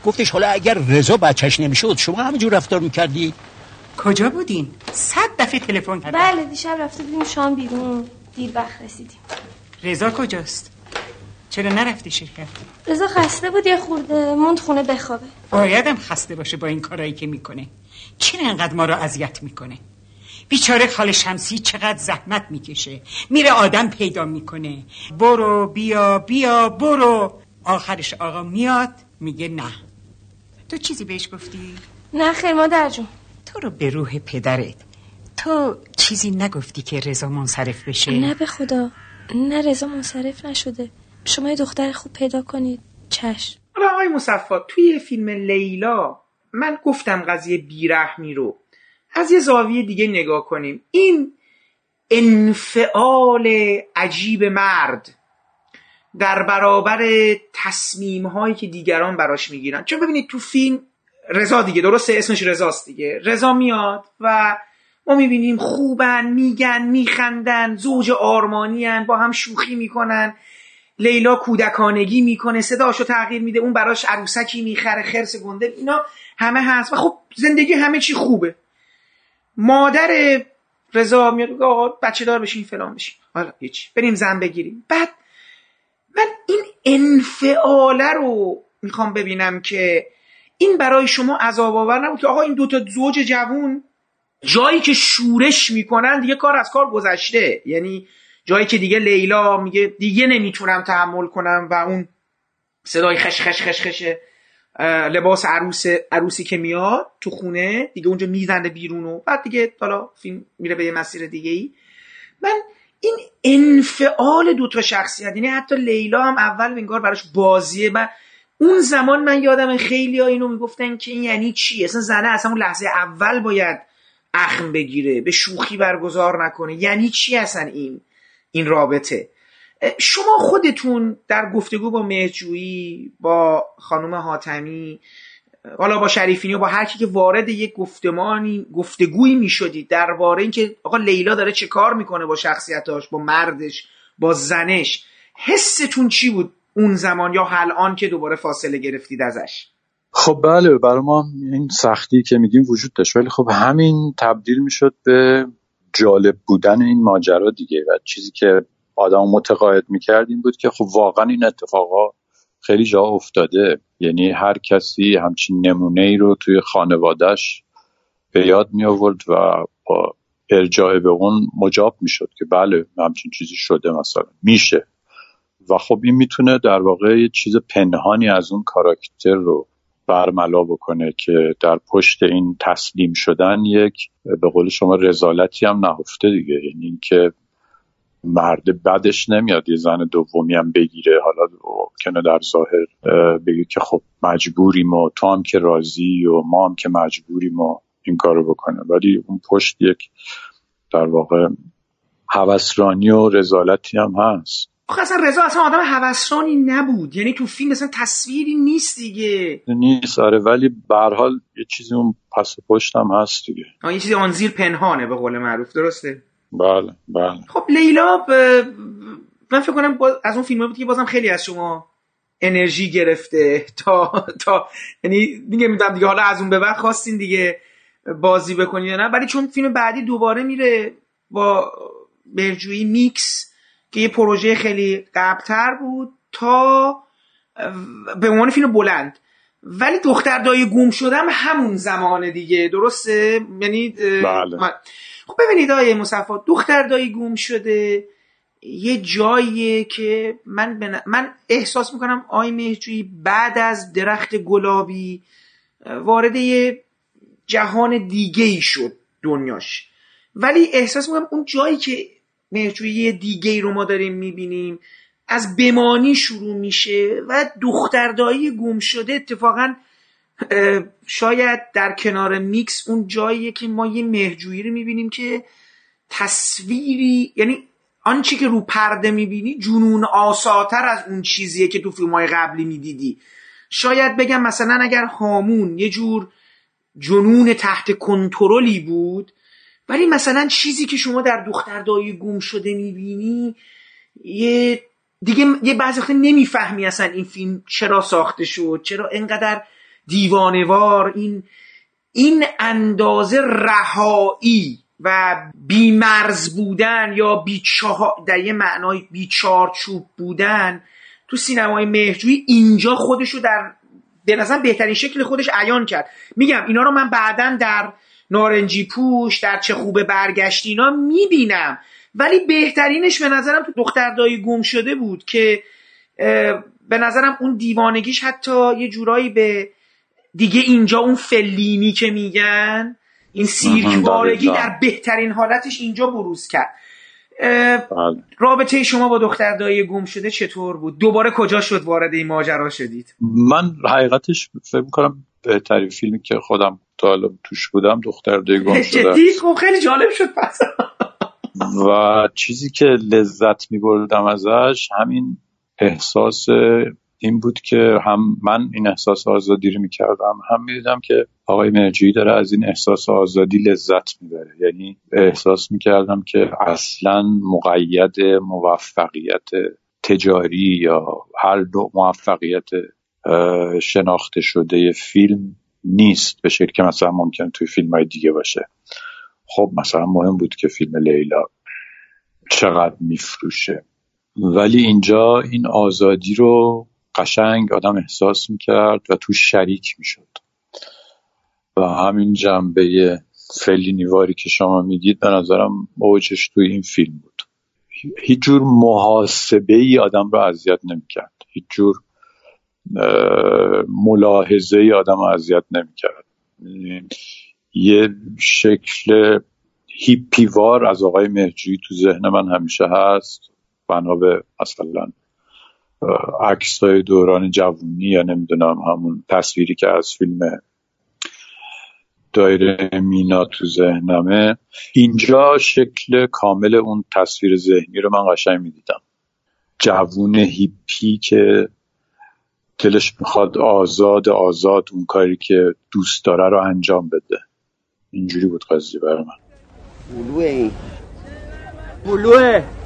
L: گفتش حالا اگر رضا بچهش نمی‌شد شما همینجور رفتار می‌کردی؟
J: کجا بودین؟ صد دفعه تلفن کردم.
K: بله دیشب رفته بودیم شام بیرون. دیر وقت رسیدیم.
J: رضا کجاست؟ چرا نرفتی شرکت؟
K: رضا خسته بود یه خورده موند خونه بخوابه.
J: بایدم خسته باشه با این کارایی که می‌کنه. چرا انقدر ما رو اذیت می‌کنه؟ بیچاره خاله شمسی چقدر زحمت می‌کشه. میره آدم پیدا می‌کنه. برو بیا بیا برو. آخرش آقا میاد میگه نه. تو چیزی بهش گفتی؟
K: نه خیر مادر جون.
J: تو رو به روح پدرت. تو چیزی نگفتی که رضا منصرف بشه؟
K: نه به خدا. نه رضا منصرف نشده. شما یه دختر خوب پیدا کنید. چشم.
G: حالا آقای مصفا توی فیلم لیلا من گفتم قضیه بیرحمی رو. از یه زاویه دیگه نگاه کنیم. این انفعال عجیب مرد در برابر تصمیم هایی که دیگران براش می‌گیرن. چون ببینید تو فیلم رضا دیگه درسته؟ اسمش رضاست دیگه. رضا میاد و ما می‌بینیم خوبن میگن میخندن زوج آرمانی با هم شوخی می‌کنن. لیلا کودکانگی می‌کنه صداشو تغییر میده اون براش عروسکی می‌خره خرس گنده اینا همه هست. و خب زندگی همه چی خوبه. مادر رضا میاد آقا بچه دار بشین فلان بشین. حالا هیچ. بریم زن بگیریم. بعد من این انفعاله رو می‌خوام ببینم که این برای شما عذاب آور نبود که آقا این دوتا زوج جوون جایی که شورش می‌کنن دیگه کار از کار گذشته. یعنی جایی که دیگه لیلا میگه دیگه نمی‌تونم تحمل کنم و اون صدای خش خش خش خش لباس عروس عروسی که میاد تو خونه دیگه اونجا می‌زنه بیرون و بعد دیگه حالا فیلم میره به یه مسیر دیگه ای من این انفعال دوتا شخصیت یعنی حتی لیلا هم اول انگار براش بازیه. و اون زمان من یادم خیلی ها اینو می‌گفتن که این یعنی چی؟ اصلا زنه اصلا اون لحظه اول باید اخم بگیره به شوخی برگزار نکنه. یعنی چی اصلا این؟ این رابطه. شما خودتون در گفتگو با مهجویی با خانم حاتمی حالا با شریفینی و با هر کی که وارد یک گفتمانی گفتگویی می‌شدید درباره اینکه آقا لیلا داره چه کار می‌کنه با شخصیتاش با مردش با زنش حستون چی بود اون زمان یا الان که دوباره فاصله گرفتید ازش؟
H: خب بله برای ما این سختی که میگیم وجود داشت ولی خب همین تبدیل می‌شد به جالب بودن این ماجرا دیگه و چیزی که آدم متقاعد می‌کرد این بود که خب واقعا این اتفاقا خیلی جا افتاده. یعنی هر کسی همچین نمونه ای رو توی خانوادهش به یاد می آورد و با ارجاع به اون مجاب می‌شد که بله همچین چیزی شده مثلا. میشه. و خب این می‌تونه در واقع یه چیز پنهانی از اون کاراکتر رو برملا بکنه که در پشت این تسلیم شدن یک به قول شما رزالتی هم نهفته دیگه. یعنی اینکه مرد بدش نمیاد یه زن دومی هم بگیره. حالا کنه در ظاهر بگه که خب مجبوریم و تو هم که راضی و ما هم که مجبوریم و این کارو بکنه ولی اون پشت یک در واقع هوسرانی و رزالتی هم هست.
G: آخه اصلا رضا اصلا آدم هوسرانی نبود. یعنی تو فیلم اصلا تصویری نیست دیگه.
H: نیست آره ولی به حال یه چیزی اون پس پشت هم هست دیگه.
G: یه چیزی آن زیر پنهانه به قول معروف درسته؟
H: بله بله.
G: خب لیلا ب... من فکر کنم از اون فیلم بود که بازم خیلی از شما انرژی گرفته تا تا یعنی دیگه میدم دیگه حالا از اون به بعد خواستین دیگه بازی بکنید نه. ولی چون فیلم بعدی دوباره میره با برجویی میکس که یه پروژه خیلی قبلتر بود تا به عنوان فیلم بلند. ولی دختر دایی گم شدم همون زمان دیگه. درسته؟ یعنی
H: بله.
G: خب ببینید آیه مصفا دختر دایی گم شده یه جاییه که من, من احساس می‌کنم آی مهجویی بعد از درخت گلابی وارد یه جهان دیگه ای شد دنیاش. ولی احساس می‌کنم اون جایی که مهجویی دیگه رو ما داریم می‌بینیم از بمانی شروع میشه و دختردایی گم شده اتفاقا شاید در کنار میکس اون جاییه که ما یه مهجویی رو می‌بینیم که تصویری یعنی آنچه که رو پرده می‌بینی جنون آساتر از اون چیزیه که تو فیلم های قبلی می‌دیدی. شاید بگم مثلا اگر هامون یه جور جنون تحت کنترلی بود ولی مثلا چیزی که شما در دختردایی گم شده می‌بینی یه دیگه یه بعضی وقت نمی‌فهمی اصلا این فیلم چرا ساخته شد چرا انقدر دیوانوار این این اندازه رهایی و بیمرز بودن یا بیچها در یه معنای بیچارچوب بودن تو سینمای مهجویی اینجا خودشو در به نظر بهترین شکل خودش عیان کرد. میگم اینا رو من بعدا در نارنجی پوش در چه خوبه برگشت اینا می‌بینم. ولی بهترینش به نظرم تو دختر دایی گم شده بود که به نظرم اون دیوانگیش حتی یه جورایی به دیگه اینجا اون فلینی که میگن این سیرکوارگی در بهترین حالتش اینجا بروز کرد.
H: بله.
G: رابطه شما با دختر دایی گم شده چطور بود؟ دوباره کجا شد وارد این ماجرا شدید؟
H: من حقیقتش فکر می‌کنم بهترین فیلمی که خودم تا حالا توش بودم دختر دوی گم شده.
G: خب خیلی جالب شد پس.
H: و چیزی که لذت می بردم ازش همین احساس این بود که هم من این احساس آزادی رو می‌کردم هم می‌دیدم که آقای مرجویی داره از این احساس آزادی لذت می‌بره. یعنی احساس می‌کردم که اصلا مقید موفقیت تجاری یا هر نوع موفقیت شناخته شده فیلم نیست به شکل که مثلا ممکن توی فیلم های دیگه باشه. خب مثلا مهم بود که فیلم لیلا چقدر میفروشه. ولی اینجا این آزادی رو قشنگ آدم احساس می‌کرد و تو شریک می‌شد. و همین جنبه فلی نیواری که شما میگید به نظرم اوجش توی این فیلم بود. هیچ جور محاسبه ای آدم رو اذیت نمی‌کرد. هیچ جور ملاحظه ای آدم رو اذیت نمی‌کرد. یه شکل هیپیوار از آقای مهجوی تو ذهن من همیشه هست. بنا به مثلا عکس های دوران جوونی یا نمی‌دونم همون تصویری که از فیلم دایره مینا تو ذهنمه. اینجا شکل کامل اون تصویر ذهنی رو من قشنگ می‌دیدم. جوون هیپی که دلش می‌خواد آزاد آزاد اون کاری که دوست داره رو انجام بده. اینجوری بود قضیه برای من.
M: بلوه بلوه.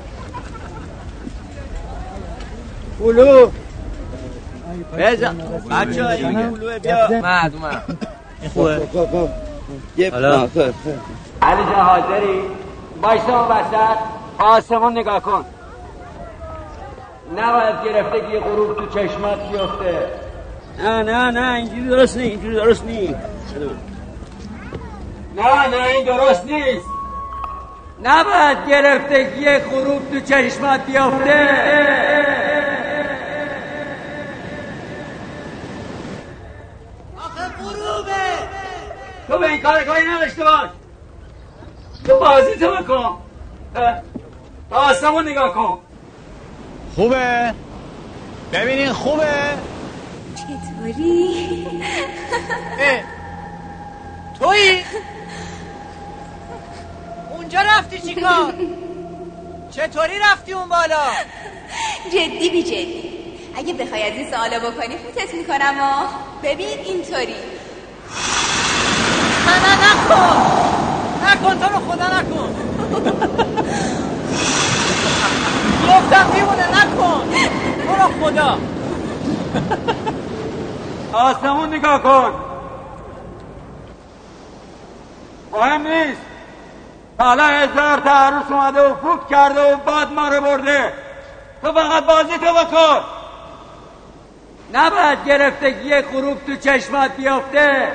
M: بلو بزن. بچه های بلوه بیا. مهد اومد. خوبه. حالا. علی جان حاضری؟ بایستا اون وسط. آسمون نگاه کن. نباید گرفته که غروب تو چشمات بیفته. نه نه نه اینجوری درست نیست اینجوری درست نیست نه نه این درست نیست. نباید گرفتگی غروب تو چشمات بیفته آخه غروبه تو به این کار کاری نداشته باش. تو بازی تو بکن. تا آسمون نگاه کن.
B: خوبه؟ ببینین خوبه؟
E: چطوری؟
M: تویی؟ اونجا رفتی چیکار چطوری رفتی اون بالا؟
N: جدی بی جدی. اگه بخوای از این سوالا بکنی فوتت می‌کنم و ببین اینطوری.
M: نه نکن. نکن تو رو خدا نکن. گفتم میمونه نکن. تو رو خدا. آسمون نگاه کن. مهم نیست. حالا هزار تا عروس اومده و فوک کرده و باد ما رو برده. تو فقط بازی تو بکن. نباید گرفتگی غروب تو چشمات بیافته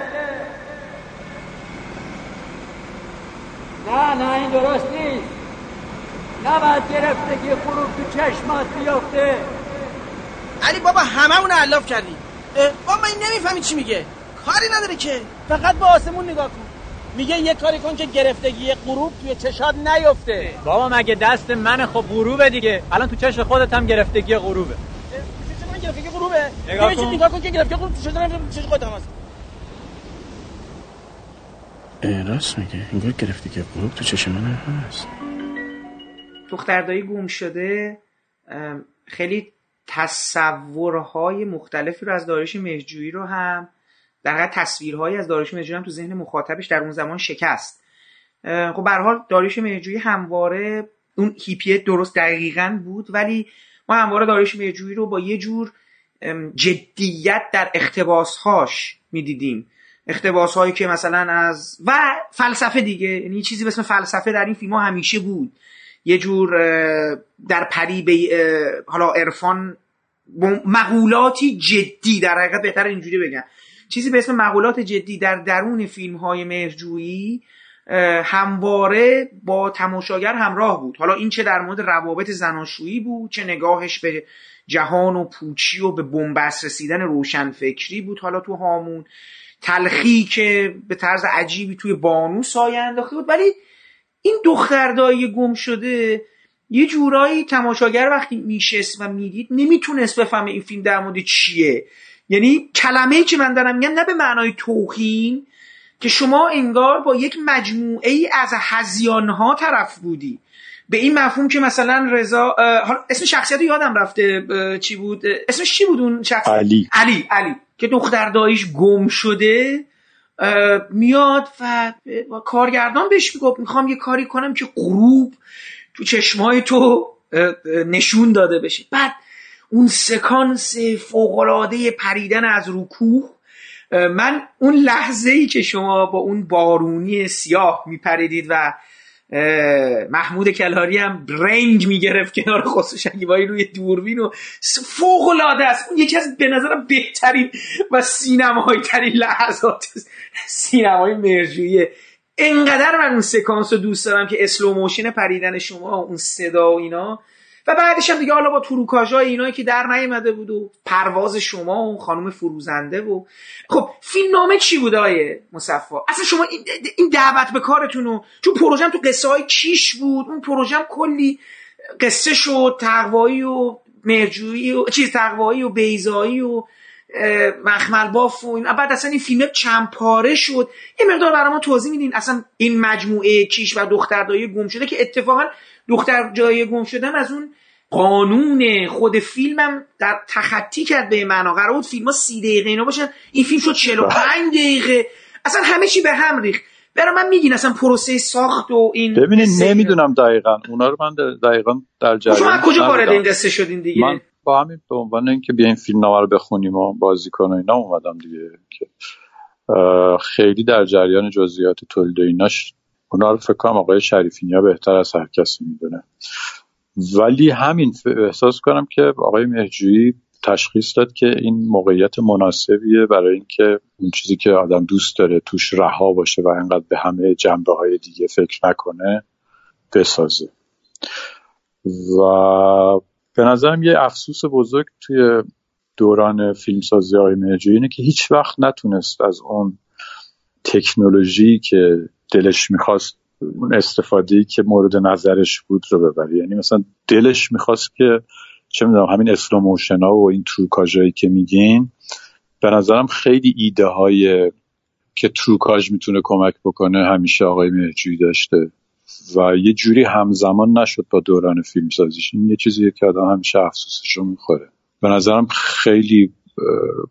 M: نه نه این درست نیست. نباید گرفتگی غروب تو چشمات بیافته
O: علی بابا همه اون علاف کردی. بابا من نمی‌فهمی چی میگه. کاری نداره که. فقط به آسمون نگاه کن. میگه یه کاری کن که گرفتگی غروب توی چشات نیفته.
P: بابا مگه دست من خب غروبه دیگه؟ الان تو چش خودت هم گرفتگی غروبه.
O: چش من گرفتگی غروبه؟
P: نگاه کن.
O: نگاه کن که گرفتگی غروب تو چش چش خودت هم هست.
Q: راست میگه. انگار گرفتگی غروب تو چش من هست.
G: دختردایی گم شده خیلی تصورهای مختلفی رو از دارش مهجویی رو هم در حقیقت تصویرهایی از داریوش مهرجویی هم تو ذهن مخاطبش در اون زمان شکست. خب به حال داریوش مهرجویی همواره اون هیپیه درست دقیقا بود ولی ما همواره داریوش مهرجویی رو با یه جور جدیت در اقتباسهاش می‌دیدیم. اقتباس هایی که مثلا از و فلسفه دیگه یعنی چیزی به اسم فلسفه در این فیلم ها همیشه بود. یه جور در پری به حالا عرفان مقولاتی جدی در حقیقت بهتر اینجوری بگم. چیزی به اسم مقولات جدی در درون فیلم های مهرجویی همواره با تماشاگر همراه بود. حالا این چه در مورد روابط زناشویی بود چه نگاهش به جهان و پوچی و به بنبست رسیدن روشنفکری بود. حالا تو هامون تلخی که به طرز عجیبی توی بانو سایه انداخته بود. ولی این دختردایی گم شده یه جورایی تماشاگر وقتی میشست و می‌دید نمی‌تونست بفهمه این فیلم در مورد چیه. یعنی کلمه که من دارم میگم نه به معنای توهین که شما انگار با یک مجموعه ای از هزیان ها طرف بودی. به این مفهوم که مثلا رضا اسم شخصیت یادم رفته چی بود؟ اسمش چی بود اون شخص
H: علی.
G: علی علی. که دختر داییش گم شده میاد و کارگردان بهش می‌گفت می‌خوام یه کاری کنم که غروب تو چشمای تو نشون داده بشه. بعد اون سکانس فوقلاده پریدن از رکوه من اون لحظه ای که شما با اون بارونی سیاه میپریدید و محمود کلاری هم رنگ می‌گرفت کنار خسرو شکیبایی روی دوربین و فوق العاده است. اون یکی از به نظرم بهترین و سینمایی ترین لحظات سینمای مرجویه انقدر من اون سکانس رو دوست دارم که slow motion پریدن شما اون صدا و اینا و بعدش هم دیگه حالا با تروکاژای اینایی که در نیامده بود و پرواز شما و خانم فروزنده و خب فیلم نامه چی بود آقای مصفا؟ اصلا شما این دعوت به کارتون رو چون پروژم تو قصه های کیش بود اون پروژم کلی قصه شد تقوایی و مهرجویی و چیز تقوایی و بیضایی و مخمل باف و این بعد اصلا این فیلم چند پاره شد. یه مقدار برای ما توضیح میدین اصلا این مجموعه کیش و دختر دایی گم شده که اتفاقا دختر جای گم شدن از اون قانون خود فیلمم در تخطی کرد به معنا. قرار بود فیلم ها سی دقیقه اینا باشن. این فیلم شد 45 دقیقه. اصلا همه چی به هم ریخت. برای من میگین اصلا پروسه ساخت و این
H: ببینید نمی‌دونم دقیقا. اونا رو من دقیقا در جریان
G: شما کجا وارد این قصه شدین دیگه؟
H: من با همین به عنوان اینکه بیاین فیلم نامه رو بخونیم و بازی کنیم اینا اومدم دیگه که خیلی در جریان جزئیات تولید ایناش اونا رو فکر کنم آقای شریفینیا بهتر از هر کسی می‌دونه. ولی همین احساس کنم که آقای مهرجویی تشخیص داد که این موقعیت مناسبیه برای اینکه اون چیزی که آدم دوست داره توش رها باشه و انقدر به همه جنبه های دیگه فکر نکنه بسازه. و به نظرم یه افسوس بزرگ توی دوران فیلمسازی های مهرجویی اینه که هیچ وقت نتونست از اون تکنولوژی که دلش می‌خواست اون استفاده که مورد نظرش بود رو ببره. یعنی مثلا دلش می‌خواست که چه می‌دونم همین slow motion ها و این تروکاژ که میگین به نظرم خیلی ایده های که تروکاژ می‌تونه کمک بکنه همیشه آقای مهرجویی داشته. و یه جوری همزمان نشد با دوران فیلم سازیش این یه چیزیه که آدم همیشه افسوسش رو می‌خوره. به نظرم خیلی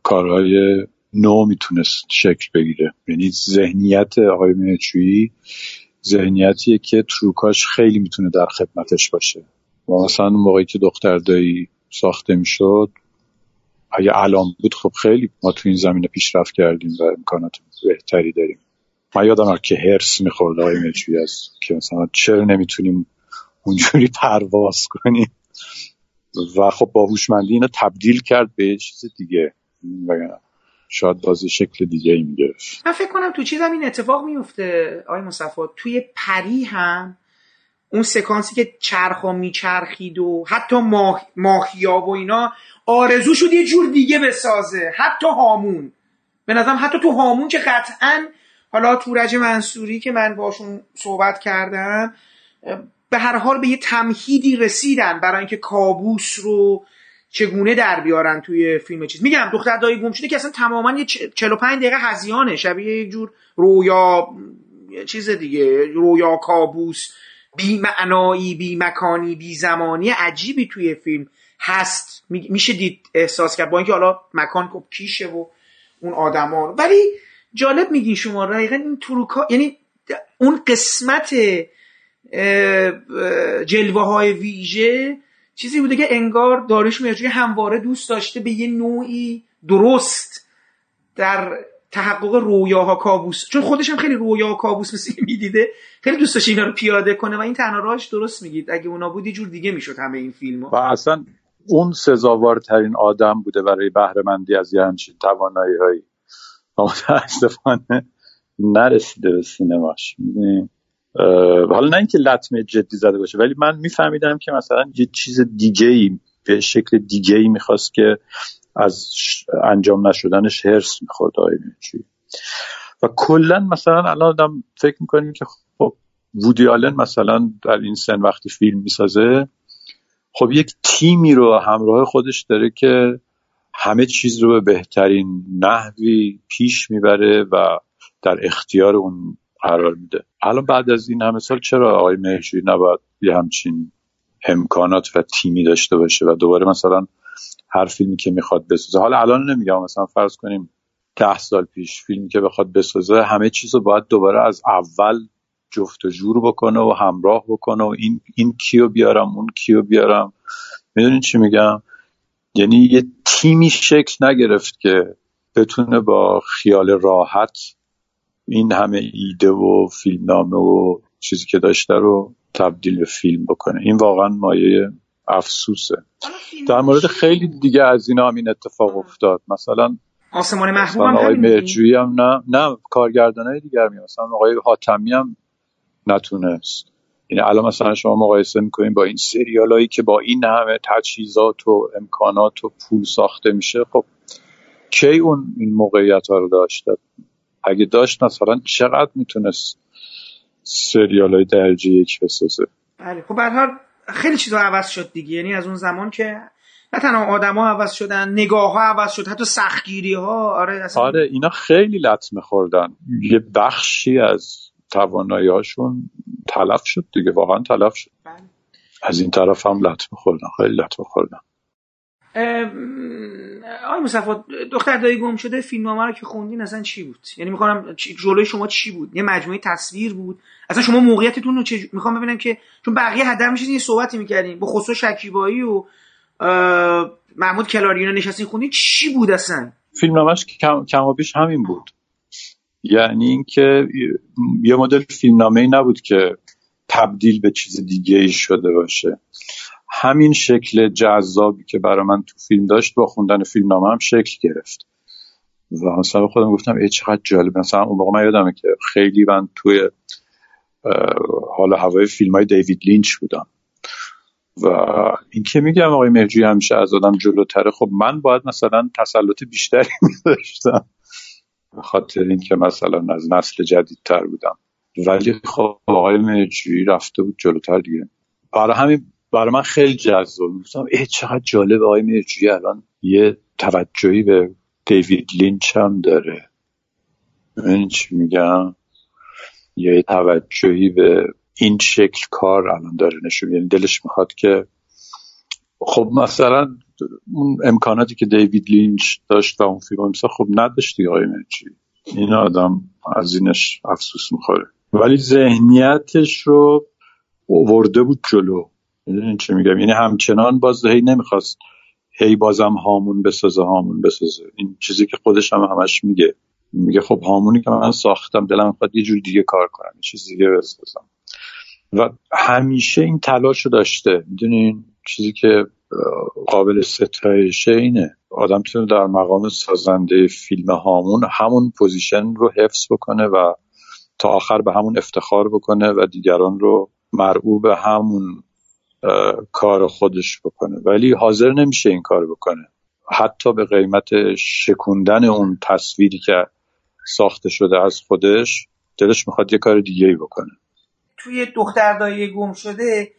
H: کارهای نو می‌تونست شکل بگیره. یعنی ذهنیت آقای مهرجویی ذهنیتیه که تروکاش خیلی می‌تونه در خدمتش باشه. و مثلا اون موقعی که دختر دایی ساخته می‌شد اگه الان بود خب خیلی ما تو این زمینه پیشرفت کردیم و امکانات بهتری داریم. من یادم که هرس می‌خورد آقای مجوی از که مثلا چرا نمی‌تونیم اونجوری پرواز کنیم؟ و خب با هوشمندی اینو تبدیل کرد به چیز دیگه. شاید بازی شکل دیگه ای می‌گرفت.
G: من فکر کنم تو چیزم این اتفاق میفته آقای مصطفی. توی پری هم اون سکانسی که چرخا میچرخید و حتی ماه... ماهیا و اینا آرزو شد یه جور دیگه بسازه. حتی هامون. به نظرم حتی تو هامون که قطعا حالا تورج منصوری که من باشون صحبت کردم به هر حال به یه تمهیدی رسیدن برای اینکه کابوس رو چگونه در بیارن توی فیلم چیز. میگم دختر دایی گم شده که اصلا تماما یه 45 دقیقه هزیانه. شبیه یک جور رویا چیز دیگه. رویا کابوس بی معنایی بی مکانی بی زمانی عجیبی توی فیلم هست. میشه دید احساس کرد. با اینکه حالا مکان خب کیشه و اون آدما ولی جالب میگی شما دقیقا این تروکا یعنی اون قسمت جلوه های ویژه چیزی بوده که انگار داریش مرجوی همواره دوست داشته به یه نوعی درست در تحقق رویاها کابوس. چون خودش هم خیلی رویا کابوس مثل می‌دیده. خیلی دوست داشته اینا رو پیاده کنه و این تنها راهش درست میگید. اگه اونا بود یه جور دیگه می‌شد همه این فیلم ها.
H: و اصلا اون سزاوارترین آدم بوده برای بهرهمندی از یه همچین توانایی هایی متاسفانه نرسیده به سینماش. حالا نه اینکه لطمه جدی زده باشه ولی من میفهمیدم که مثلا یه چیز دیگه ای به شکل دیگه ای می‌خواست که از انجام نشدنش هرس می‌خورد چی؟ و کلا مثلا الان آدم فکر می‌کنیم که خب وودی آلن مثلا در این سن وقتی فیلم می‌سازه خب یک تیمی رو همراه خودش داره که همه چیز رو به بهترین نحوی پیش می‌بره و در اختیار اون قرار میده. الان بعد از این همه سال چرا آقای مهرجویی نباید یه همچین امکانات و تیمی داشته باشه و دوباره مثلا هر فیلمی که می‌خواد بسازه؟ حالا الان نمیگم مثلا فرض کنیم ده سال پیش فیلمی که بخواد بسازه همه چیز رو باید دوباره از اول جفت و جور بکنه و همراه بکنه و این این کیو بیارم اون کیو بیارم. می‌دونین چی میگم؟ یعنی یه تیمی شکل نگرفت که بتونه با خیال راحت این همه ایده و فیلمنامه و چیزی که داشته رو تبدیل به فیلم بکنه. این واقعا مایه افسوسه. در مورد خیلی دیگه از اینا هم این اتفاق افتاد. مثلا
G: آسمان محبوب هم
H: آقای مرجویی هم نه نه کارگردان های دیگر می مثلا آقای حاتمی هم نتونست. یعنی الان مثلا شما مقایسه می‌کنین با این سریال هایی که با این همه تجهیزات و امکانات و پول ساخته میشه خب کی اون این موقعیت ها رو داشته؟ اگه داشت مثلا چقدر می‌تونست سریال های درجه یک بسازه؟
G: بله خب هر حال خیلی چیزا عوض شد دیگه. یعنی از اون زمان که نه تنها آدما عوض شدن نگاه ها عوض شد حتی سختگیری ها آره اصلا
H: آره اینا خیلی لطمه خوردن. یه بخشی از توانایی هاشون تلف شد دیگه واقعا تلف شد. از این طرف هم لطمه خوردن خیلی لطمه خوردن.
G: آقای مصطفی دختر دایی گم شده فیلمنامه رو که خوندین اصلا چی بود؟ یعنی می‌خوام جلوی شما چی بود؟ یه مجموعه تصویر بود؟ اصلا شما موقعیتتون رو چه می‌خوام ببینم که چون بقیه حدر میشین یه صحبتی می‌کردین با خسرو شکیبایی و محمود کلارینا نشستین خوندین چی بود اصلا؟
H: فیلمنامهش کم کم بیش همین بود. یعنی اینکه یه مدل فیلمنامه ای نبود که تبدیل به چیز دیگه ای شده باشه. همین شکل جذابی که برای من تو فیلم داشت با خوندن فیلمنامه هم شکل گرفت. و مثلا خودم گفتم ای چقدر جالب. مثلا اون موقع من یادمه که خیلی من توی حال هوای فیلم های دیوید لینچ بودم. و این که میگم آقای مهرجویی همیشه از آدم جلوتره. خب من باید مثلا تسلط بیشتری میداشتم به خاطر اینکه مثلا از نسل جدیدتر بودم. ولی خب آقای مهرجویی رفته بود جلوتر دیگه. برای همین برای من خیلی جذاب. گفتم ای چقدر جالب آقای الان یه توجهی به دیوید لینچ هم داره. این چی میگم؟ یه توجهی به این شکل کار الان داره نشون یعنی دلش می‌خواد که خب مثلا اون امکاناتی که دیوید لینچ داشت و اون فیلم مثلا خب نداشت دیگه آقای این آدم از اینش افسوس می‌خوره. ولی ذهنیتش رو ورده بود جلو. می‌دونین چه میگم؟ یعنی همچنان باز هی نمی‌خواست هی بازم هامون بسازه هامون بسازه. این چیزی که خودش هم همش میگه. میگه خب هامونی که من ساختم دلم می‌خواد یه جور دیگه کار کنم یه چیز دیگه بسازم. و همیشه این تلاش رو داشته. می‌دونین؟ چیزی که قابل ستایشه اینه. آدم می‌تونه در مقام سازنده فیلم هامون همون پوزیشن رو حفظ بکنه و تا آخر به همون افتخار بکنه و دیگران رو مرعوب همون کار خودش بکنه. ولی حاضر نمیشه این کار بکنه. حتی به قیمت شکوندن اون تصویری که ساخته شده از خودش دلش می‌خواد یه کار دیگه ای بکنه.
G: توی دختر دایی گم شده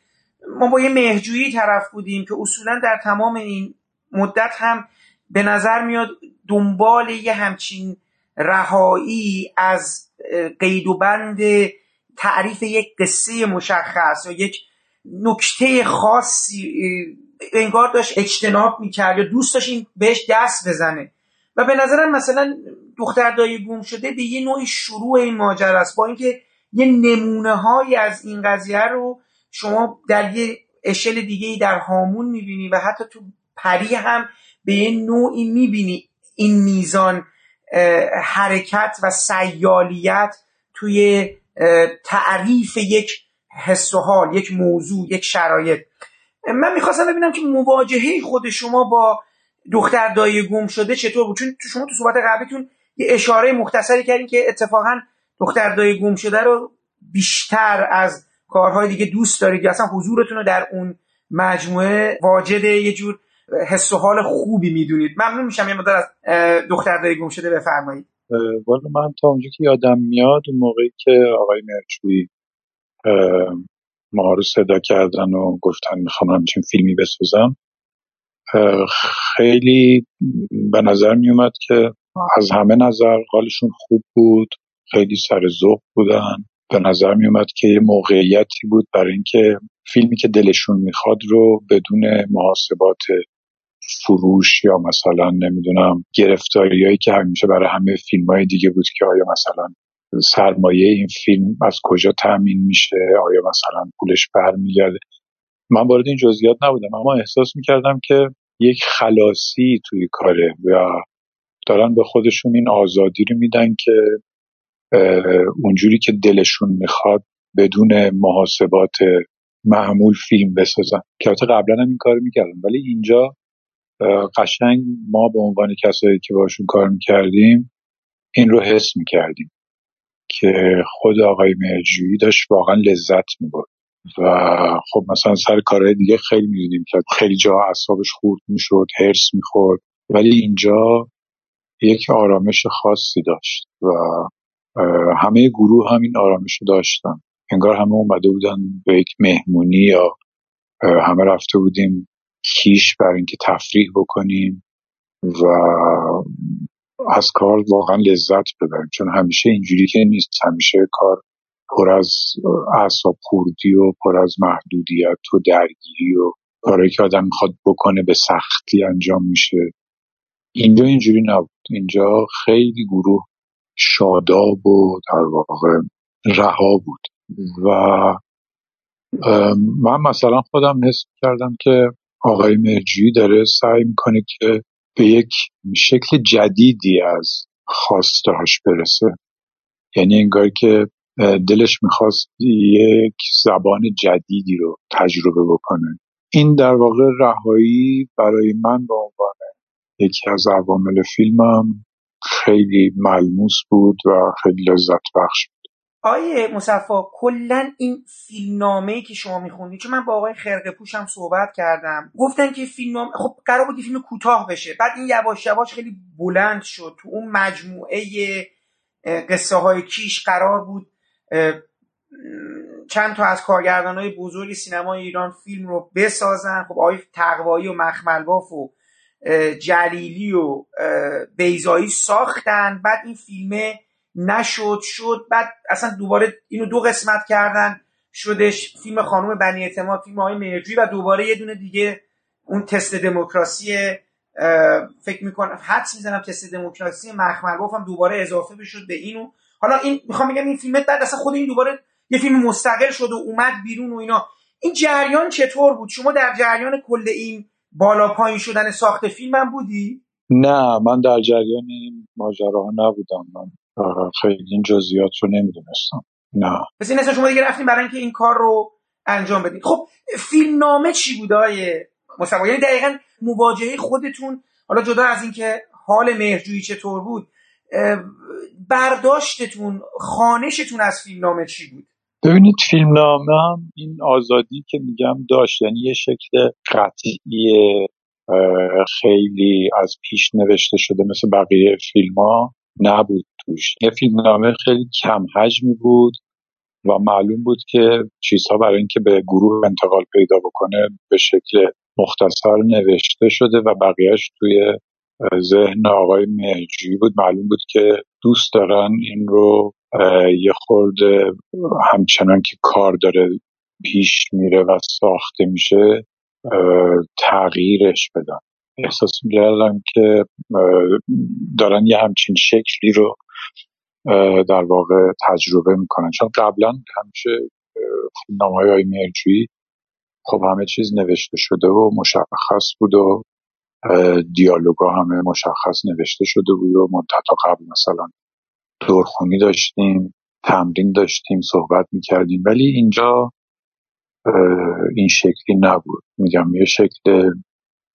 G: ما با یه مهجویی طرف بودیم که اصولا در تمام این مدت هم به نظر میاد دنبال یه همچین رهایی از قید و بند تعریف یک قصه مشخص یا یک نکته خاصی انگار داشت اجتناب می‌کرد یا دوست داشت این بهش دست بزنه. و به نظرم مثلا دختر دایی گم شده به یه نوعی شروع این ماجرا است. با اینکه یه نمونه هایی از این قضیه رو شما در یه اشل دیگه ای در هامون می‌بینی و حتی تو پری هم به یه نوعی می‌بینی این میزان حرکت و سیالیت توی تعریف یک حس و حال یک موضوع یک شرایط. من می‌خواستم ببینم که مواجهه خود شما با دختر دایی گم شده چطور بود؟ چون شما تو صحبت قبلیتون یه اشاره مختصری کردین که اتفاقا دختر دایی گم شده رو بیشتر از کارهای دیگه دوست دارید یا اصلا حضورتون رو در اون مجموعه واجد یه جور حس و حال خوبی می‌دونید. ممنون میشم یه مدار از دختر دایی گم شده بفرمایید.
H: والا من تا اونجا که یادم میاد اون موقعی که آقای مرچوی ما رو صدا کردن و گفتن می‌خوام همچین فیلمی بسازم.
R: خیلی به نظر می اومد که از همه نظر حالشون خوب بود خیلی سر ذوق بودن. به نظر می اومد که یه موقعیتی بود برای اینکه فیلمی که دلشون می‌خواد رو بدون محاسبات فروش یا مثلا نمی‌دونم گرفتاریایی که همیشه برای همه فیلم های دیگه بود که آیا مثلا سرمایه این فیلم از کجا تامین میشه؟ آیا مثلا پولش برمیگرده؟ من وارد این جزئیات نبودم اما احساس می‌کردم که یک خلاصی توی کاره و دارن به خودشون این آزادی رو میدن که اونجوری که دلشون می‌خواد بدون محاسبات معمول فیلم بسازن. که قبلا هم این کار می‌کردم ولی اینجا قشنگ ما به عنوان کسایی که باشون کار می‌کردیم این رو حس می‌کردیم. که خود آقای مهرجویی داشت واقعا لذت می‌برد. و خب مثلا سر کارهای دیگه خیلی می‌دیدیم که خیلی جا اعصابش خورد می‌شد هرس می‌خورد ولی اینجا یک آرامش خاصی داشت و همه گروه هم این آرامش رو داشتن. انگار همه اومده بودن به یک مهمونی یا همه رفته بودیم کیش برای اینکه تفریح بکنیم و از کار واقعا لذت ببریم. چون همیشه اینجوری که نیست. همیشه کار پر از اعصاب خوردی و پر از محدودیت و درگیری و کارهایی که آدم می‌خواد بکنه به سختی انجام میشه. اینجا اینجوری نبود. اینجا خیلی گروه شاداب و در واقع رها بود. و من مثلا خودم حس کردم که آقای مرجی داره سعی می‌کنه که به یک شکل جدیدی از خواستهاش برسه. یعنی انگار که دلش می‌خواست یک زبان جدیدی رو تجربه بکنه. این در واقع رهایی برای من به عنوان یکی از عوامل فیلمم خیلی ملموس بود و خیلی لذت بخش
G: آیه مصفا کلا این فیلمنامه ای که شما میخوندید چون من با آقای خرقه پوشم صحبت کردم گفتن که فیلمنامه خب قرار بود فیلم کوتاه بشه. بعد این یواش یواش خیلی بلند شد. تو اون مجموعه قصه های کیش قرار بود چند تا از کارگردان های بزرگ سینمای ایران فیلم رو بسازن. خب آقای تقوایی و مخملباف و جلیلی و بیزایی ساختن. بعد این فیلمه نشد شد بعد اصلا دوباره اینو دو قسمت کردن. شدش فیلم خانم بنی اعتماد فیلم های مهرجویی و دوباره یه دونه دیگه اون تست دموکراسی فکر می‌کنم حدس می‌زنم تست دموکراسی مخمل هم دوباره اضافه بشد به اینو. حالا این می‌خوام بگم این فیلم بعد اصلا خود این دوباره یه فیلم مستقل شد و اومد بیرون و اینا. این جریان چطور بود؟ شما در جریان کل این بالا پایین شدن ساخت فیلم بودی؟
R: نه من در جریان این ماجراها نبودم. من خیلی. این جزئیات رو نمی‌دونستم. نه.
G: پس این شما دیگه رفتیم برای اینکه این کار رو انجام بدید خب فیلم نامه چی بود آیه مصطفی یعنی دقیقا مواجهه خودتون حالا جدا از اینکه حال مهرجویی چطور بود برداشتتون خانشتون از فیلم نامه چی بود؟
R: ببینید فیلم نامه هم این آزادی که میگم داشت. یعنی یه شکل قطعی خیلی از پیش نوشته شده مثل بقیه فیلم ها نبود. توش یه فیلم نامه خیلی کم حجمی بود و معلوم بود که چیزها برای اینکه به گروه انتقال پیدا بکنه به شکل مختصر نوشته شده و بقیهش توی ذهن آقای مهجویی بود. معلوم بود که دوست دارن این رو یه خورده همچنان که کار داره پیش میره و ساخته میشه تغییرش بدن. احساس می‌کردم که دارن یه همچین شکلی رو در واقع تجربه می‌کنن. چون قبلا همیشه نامه های مرجویی خب همه چیز نوشته شده و مشخص بود و دیالوگا همه مشخص نوشته شده بود و منتطا قبل مثلا دورخونی داشتیم تمرین داشتیم صحبت می‌کردیم. ولی اینجا این شکلی نبود. میگم یه شکل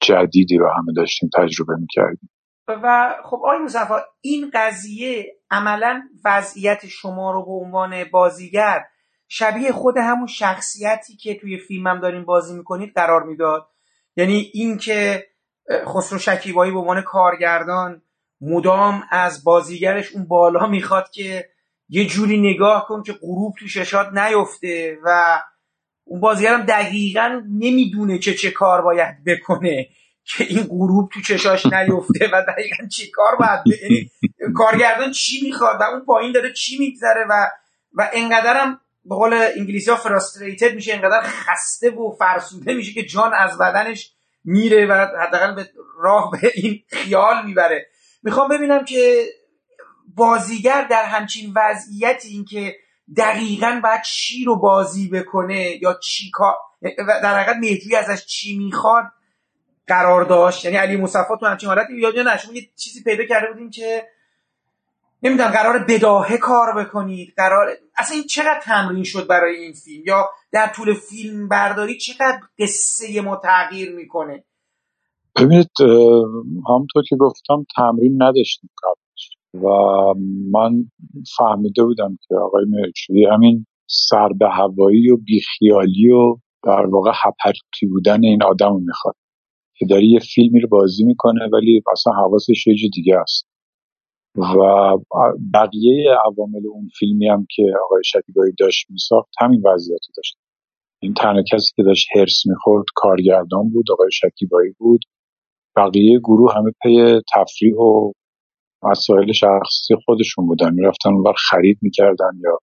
R: جدیدی رو همه داشتیم تجربه می‌کردیم.
G: و خب آقای مصطفی این قضیه عملا وضعیت شما رو به عنوان بازیگر شبیه خود همون شخصیتی که توی فیلمم داریم بازی می‌کنید قرار می‌داد. یعنی اینکه خسرو شکیبایی به عنوان کارگردان مدام از بازیگرش اون بالا می‌خواد که یه جوری نگاه کن که غروب تو ششات نیفته و اون بازیگرم دقیقا نمی‌دونه که چه کار باید بکنه. که این غروب تو چشاش نیفته و دقیقا چی کار باید یعنی کارگردان چی می‌خواد و اون پایین داره چی میگذره و و انقدرم به قول انگلیسی ها فراستریتد میشه انقدر خسته و فرسوده میشه که جان از بدنش میره و حداقل به راه به این خیال می‌بره. می‌خوام ببینم که بازیگر در همچین وضعیتی این که دقیقا باید چی رو بازی بکنه یا چی کار در حقیقت مهدوی ازش چی می‌خواد قرار داشت. یعنی علی مصفا تو همچین حالتی یاد نه شما یه چیزی پیدا کرده بودیم که نمی‌دونم قرار بداهه کار بکنید. قرار اصلا این چقدر تمرین شد برای این فیلم؟ یا در طول فیلم برداری چقدر قصه ما تغییر می‌کنه؟
R: ببینید همونطور که گفتم تمرین نداشتیم قبلش. و من فهمیده بودم که آقای مرچوی همین سر به هوایی و بیخیالی و در واقع هپرتی بودن این آدم رو می‌خواد. که داری یه فیلمی رو بازی می‌کنه ولی اصلا حواسش یه دیگه است. و بقیه عوامل اون فیلمی هم که آقای شکیبایی داشت میساخت همین وضعیتی داشت. این تنها کسی که داشت هرس می‌خورد کارگردان بود آقای شکیبایی بود. بقیه گروه همه پی تفریح و مسائل شخصی خودشون بودن. می‌رفتن اونور خرید می‌کردن یا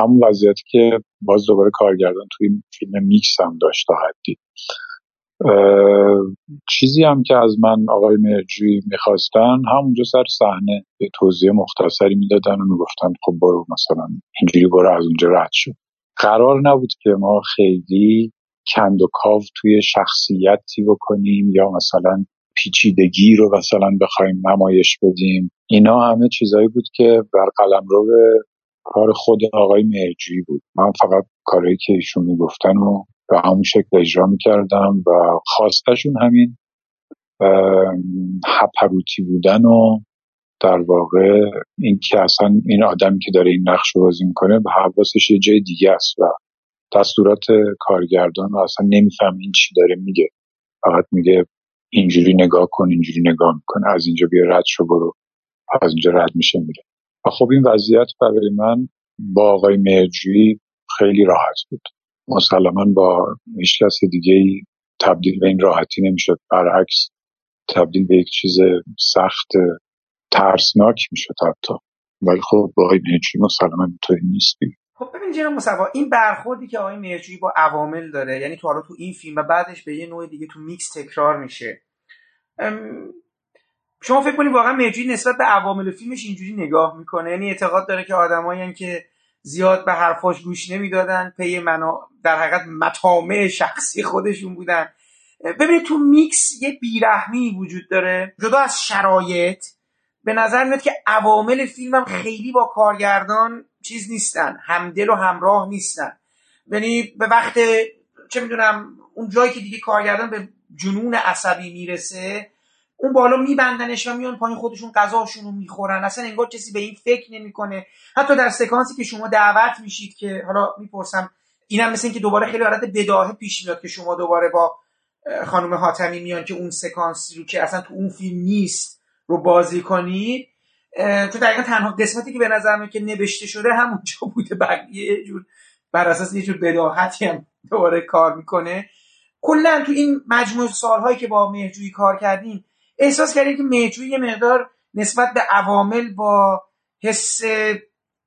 R: همون وضعیتی که باز دوباره کارگردان توی این فیلم میکس هم داشت تا حدی. چیزی هم که از من آقای مرجوی می‌خواستن همونجا سر صحنه به توضیح مختصری می‌دادن و می‌گفتن خب برو مثلا اینجوری برو از اونجا رد شد قرار نبود که ما خیلی کند و کاو توی شخصیتی بکنیم یا مثلا پیچیدگی رو مثلا بخوایم نمایش بدیم. اینا همه چیزایی بود که بر قلم رو به کار خود آقای مرجوی بود. من فقط کارهایی که ایشون می‌گفتن و به همون شکل اجرا می‌کردم و خواستشون همین هپروتی بودن و در واقع این که اصلا این آدمی که داره این نقش رو بازی می‌کنه به حواسش یه جای دیگه است و دستورات کارگردان اصلا نمیفهم این چی داره میگه. فقط میگه اینجوری نگاه کن اینجوری نگاه می‌کنه از اینجا بیا رد شو برو. از اینجا رد میشه میره. و خب این وضعیت برای من با آقای مرجوی خیلی راحت بود. مسلما با هیچ کس دیگه ای تبدیل به این راحتی نمی‌شد. برعکس تبدیل به یک چیز سخت ترسناک می‌شد حتی. ولی خب با آقای مرجوی مسلما اینطوری نیستی.
G: خب ببین جناب مصفا این برخوردی که آقای مرجوی با عوامل داره یعنی تو حالا تو این فیلم و بعدش به یه نوع دیگه تو میکس تکرار میشه. شما فکر کنید واقعا مرجوی نسبت به عوامل فیلمش اینجوری نگاه می‌کنه؟ یعنی اعتقاد داره که آدمایی که زیاد به حرفاش گوش نمی‌دادن. پی منا در حقیقت مطامع شخصی خودشون بودن. ببینید تو میکس یه بیرحمی وجود داره. جدا از شرایط به نظر میاد که عوامل فیلمم خیلی با کارگردان چیز نیستن. همدل و همراه نیستن. یعنی به وقت چه می‌دونم اون جایی که دیگه کارگردان به جنون عصبی می‌رسه اون بالا میبندنش و میان پایین خودشون غذاشون رو می‌خورن. اصلا انگار کسی به این فکر نمی‌کنه. حتی در سکانسی که شما دعوت میشید که حالا می‌پرسم اینم مثل اینکه دوباره خیلی حالت بداهه پیش میاد که شما دوباره با خانم حاتمی میان که اون سکانسی رو که اصلا تو اون فیلم نیست رو بازی کنید. تو دقیقا تنها قسمتی که به نظر میاد که نوشته شده همونجا بوده. بقیه جور بر اساس یه جور بداهتی هم دوباره کار می‌کنه. کلا تو این مجموع سالهایی که با مهجویی کار کردیم احساس کردیم که مهجوی یه مقدار نسبت به عوامل با حس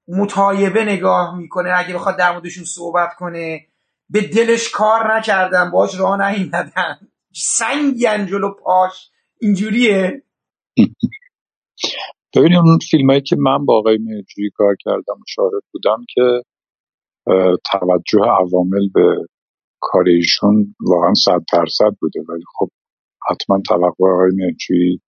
G: متایبه نگاه می‌کنه اگه بخواد در موردشون صحبت کنه. به دلش کار نکردن باش راه نیندن سنگن جلو پاش. اینجوریه؟
R: ببینیم اون فیلم هایی که من با آقای مهجوی کار کردم و شاهد بودم که توجه عوامل به کار ایشون واقعا صد درصد بوده. ولی خب حتما توقع آقای مهجوی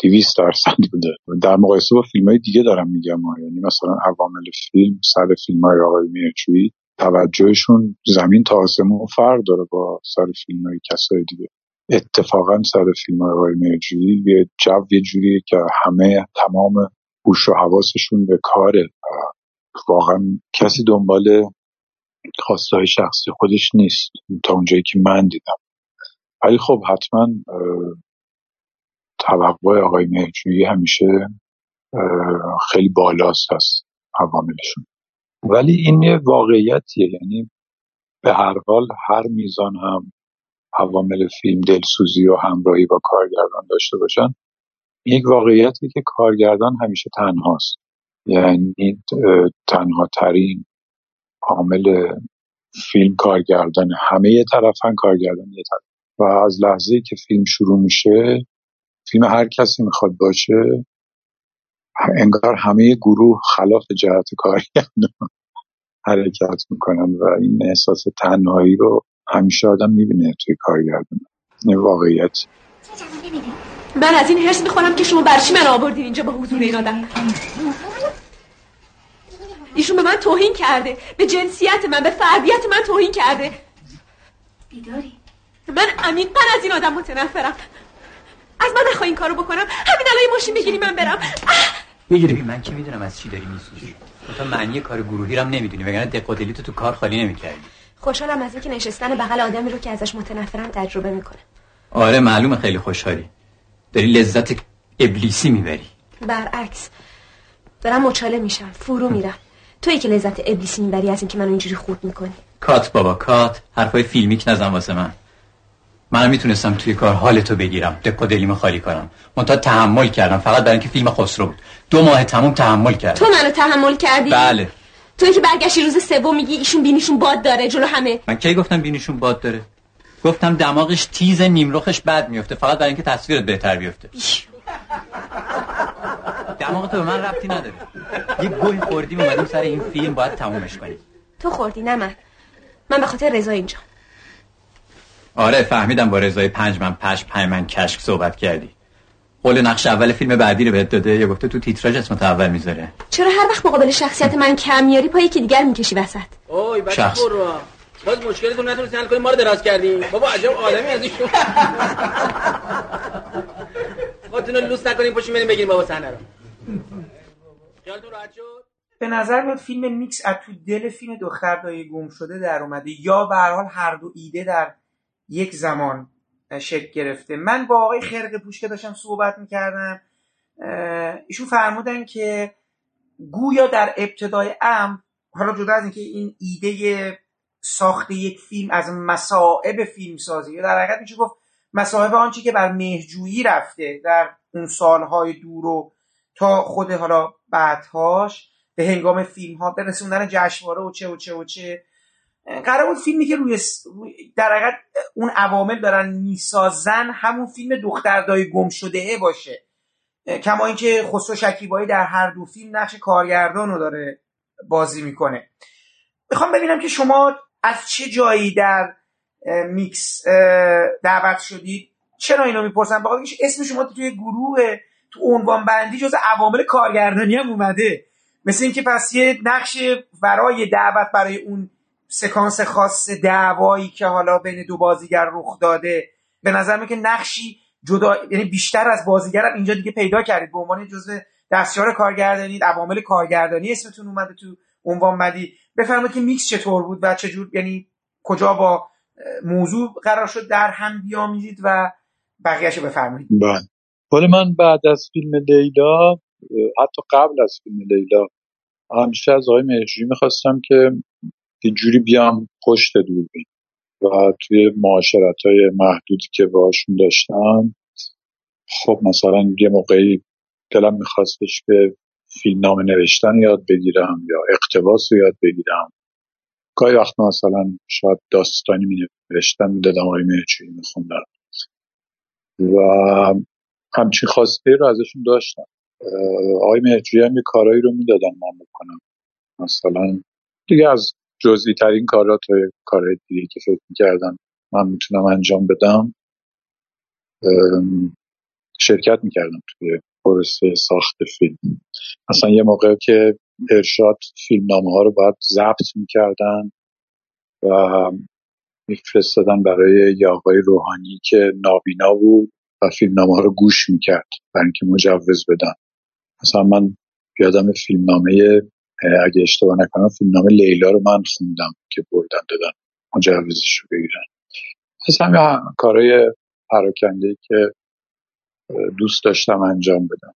R: دیویست درصد بوده. در مقایسه با فیلم های دیگه دارم میگم یعنی مثلا عوامل فیلم سر فیلم های آقای مهجوی توجهشون زمین تا آسمون فرق داره با سر فیلم های کسای دیگه. اتفاقا سر فیلم های آقای مهجوی یه جو یه جوریه که همه تمام گوش و حواسشون به کاره واقعا کسی دنبال خواسته های شخصی خودش نیست. تا اونجایی که من دیدم. ولی خب حتما توقع آقای مهجویی همیشه خیلی بالاست از عواملشون. ولی این یه واقعیتیه یعنی به هر حال هر میزان هم
H: عوامل فیلم دلسوزی و همراهی با کارگردان داشته باشن یک واقعیتی که کارگردان همیشه تنهاست. یعنی تنها ترین عامل فیلم کارگردان همه طرفن کارگردان یه طرف. و از لحظه که فیلم شروع میشه فیلم هر کسی می‌خواد باشه انگار همه گروه خلاف جهت کارگردان حرکت می‌کنن و این احساس تنهایی رو همیشه آدم می‌بینه توی کارگردان. این واقعیت.
N: من از این حرس می‌خورم که شما برچی من آوردین اینجا با حضور این آدم. ایشون به من توهین کرده به جنسیت من به فردیت من توهین کرده. بیداری. من عمیقا از این آدم متنفرم. از من نخواهی این کارو بکنم همین الان ماشین بگیری من برم.
B: می‌گیری من که می‌دونم از چی داری میسوزی. تو معنی کار گروهی رو نمی‌دونی وگرنه دق تو تو کار خالی نمی‌کردی.
N: خوشحالم از اینکه نشستن بغل آدمی رو که ازش متنفرم تجربه می‌کنه.
B: آره معلومه خیلی خوشحالی. داری لذت ابلیسی می‌بری.
N: برعکس. دارم مچاله میشم فرو میرم. تویی که لذت ابلیسی می‌بری از اینکه منو اینجوری خورد می‌کنی.
B: کات بابا کات. حرفای فیلمیک نزن واسه من. من می‌تونستم توی کار حالتو بگیرم. دق و دلیمو خالی کنم. منتها تحمل کردم. فقط برای اینکه فیلم خسرو بود. دو ماه تموم تحمل کردم.
N: تو منو تحمل کردی؟
B: بله.
N: توی که برگشتی روز سوم میگی ایشون بینیشون باد داره جلو همه.
B: من کی گفتم بینیشون باد داره؟ گفتم دماغش تیز نیمرخش بد میفته فقط برای اینکه تصویرت بهتر بیفته. دماغ تو به من ربطی نداره. یه گوی خوردیم اومدیم سر این فیلم. باید تمومش کنیم.
N: تو خوردی نه من. من به خاطر رضا اینجا
B: آره فهمیدم با رضای پنج من پش پنج من کشک صحبت کردی. قول نقش اول فیلم بعدی رو بهت داده یا گفته تو تیتراژ اسمت اول می‌ذاره؟
N: چرا هر وقت مقابل شخصیت من کم میاری پای یکی دیگر می‌کشی وسط؟
O: اوی بچه برو. باز مشکلتون نتونستین حل کنیم ما رو دراز کردیم بابا عجب آدمی از ایشون خودتون رو لوس نکنیم پشت بریم بگیریم بابا صحنه رو. خیالتون راحت شد؟
G: به نظر میاد فیلم میکس از تو دل فیلم دختر دایی گم شده در اومده یا به هر حال هر دو ایده در یک زمان شکل گرفته. من با آقای خرق پوش که داشتم صحبت می‌کردم. ایشون فرمودن که گویا در ابتدای ام حالا جدا از اینکه این ایده ساخت یک فیلم از مسائب فیلم سازی یا در حقیقت میشه گفت مسائب آنچه که بر مهجویی رفته در اون سالهای دور و تا خود حالا بعدهاش به هنگام فیلم ها به رسوندن جشنواره و چه و چه و چه قرار بود فیلمی که روی در حقیقت اون عوامل دارن می‌سازن همون فیلم دختردای گم شده باشه. کما اینکه خسرو شکیبایی در هر دو فیلم نقش کارگردان رو داره بازی می‌کنه. می‌خوام ببینم که شما از چه جایی در میکس دعوت شدید؟ چرا اینو می‌پرسم؟ بخاطر اسم شما توی گروه تو عنوان بندی جز عوامل کارگردانی هم اومده. مثل اینکه پس یه نقش برای دعوت برای اون سکانس خاص دعوایی که حالا بین دو بازیگر رخ داده. به نظر می که نقشی جدا یعنی بیشتر از بازیگر هم اینجا دیگه پیدا کردید. به عنوان جزء دستیار کارگردانی عوامل کارگردانی اسمتون اومده تو عنوان بدی بفرمایید که میکس چطور بود و چجور یعنی کجا با موضوع قرار شد در هم بیامیزید و بقیهش بفرمایید.
H: بله. من بعد از فیلم لیلا حتی قبل از فیلم لیلا همیشه از آقای مهرجویی می‌خواستم که یه جوری بیام پشت دوربین. و توی معاشرت های محدودی که باشون داشتم خب مثلا یه موقعی دلم میخواستش که فیلم نام نوشتن یاد بگیرم یا اقتباس رو یاد بگیرم. گاهی وقت مثلا شاید داستانی می نوشتم می‌دادم آقای مهرجویی میخوندم. و همچین خواسته رو ازشون داشتم. آقای مهرجویی هم یه کارایی رو می‌دادم من بکنم. مثلا دیگه از جزئی ترین کارات و کارهای دیگه که فکر می‌کردم من می‌تونم انجام بدم شرکت می‌کردم توی پروسه ساخت فیلم. اصلا یه موقع که ارشاد فیلم نامه ها رو باید ضبط می‌کردن و میفرستادن برای یه آقای روحانی که نابینا بود و فیلم نامه ها رو گوش می‌کرد برای اینکه مجوز بدن. مثلا من یادم فیلم نامه اگه اشتباه نکنم فیلم نامه لیلا رو من خوندم که بردن دادن. مجوزش رو بگیرن. از همه کارهای پراکنده که دوست داشتم انجام بدم.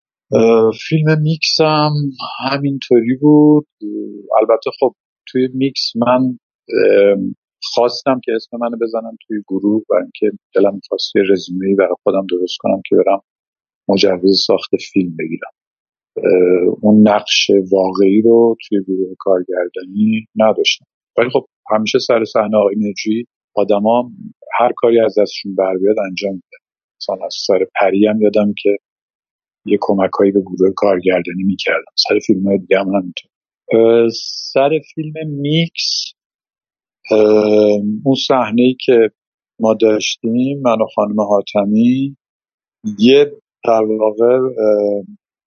H: فیلم میکس هم همینطوری بود. البته خب توی میکس من خواستم که اسم منو بزنم توی گروه و اینکه دلم می‌خواست یه رزومه برای خودم درست کنم که برم مجوز ساخت فیلم بگیرم. اون نقش واقعی رو توی گروه کارگردانی نداشتم. ولی خب همیشه سر صحنه آقای نجی آدما هر کاری از دستشون بر بیاد انجام میدن مثلا از سر پری هم یادم که یه کمکهایی به گروه کارگردانی می‌کردم سر فیلم های دیگه هم همینطور. سر فیلم میکس اون صحنه ای که ما داشتیم من و خانم حاتمی یه در واقع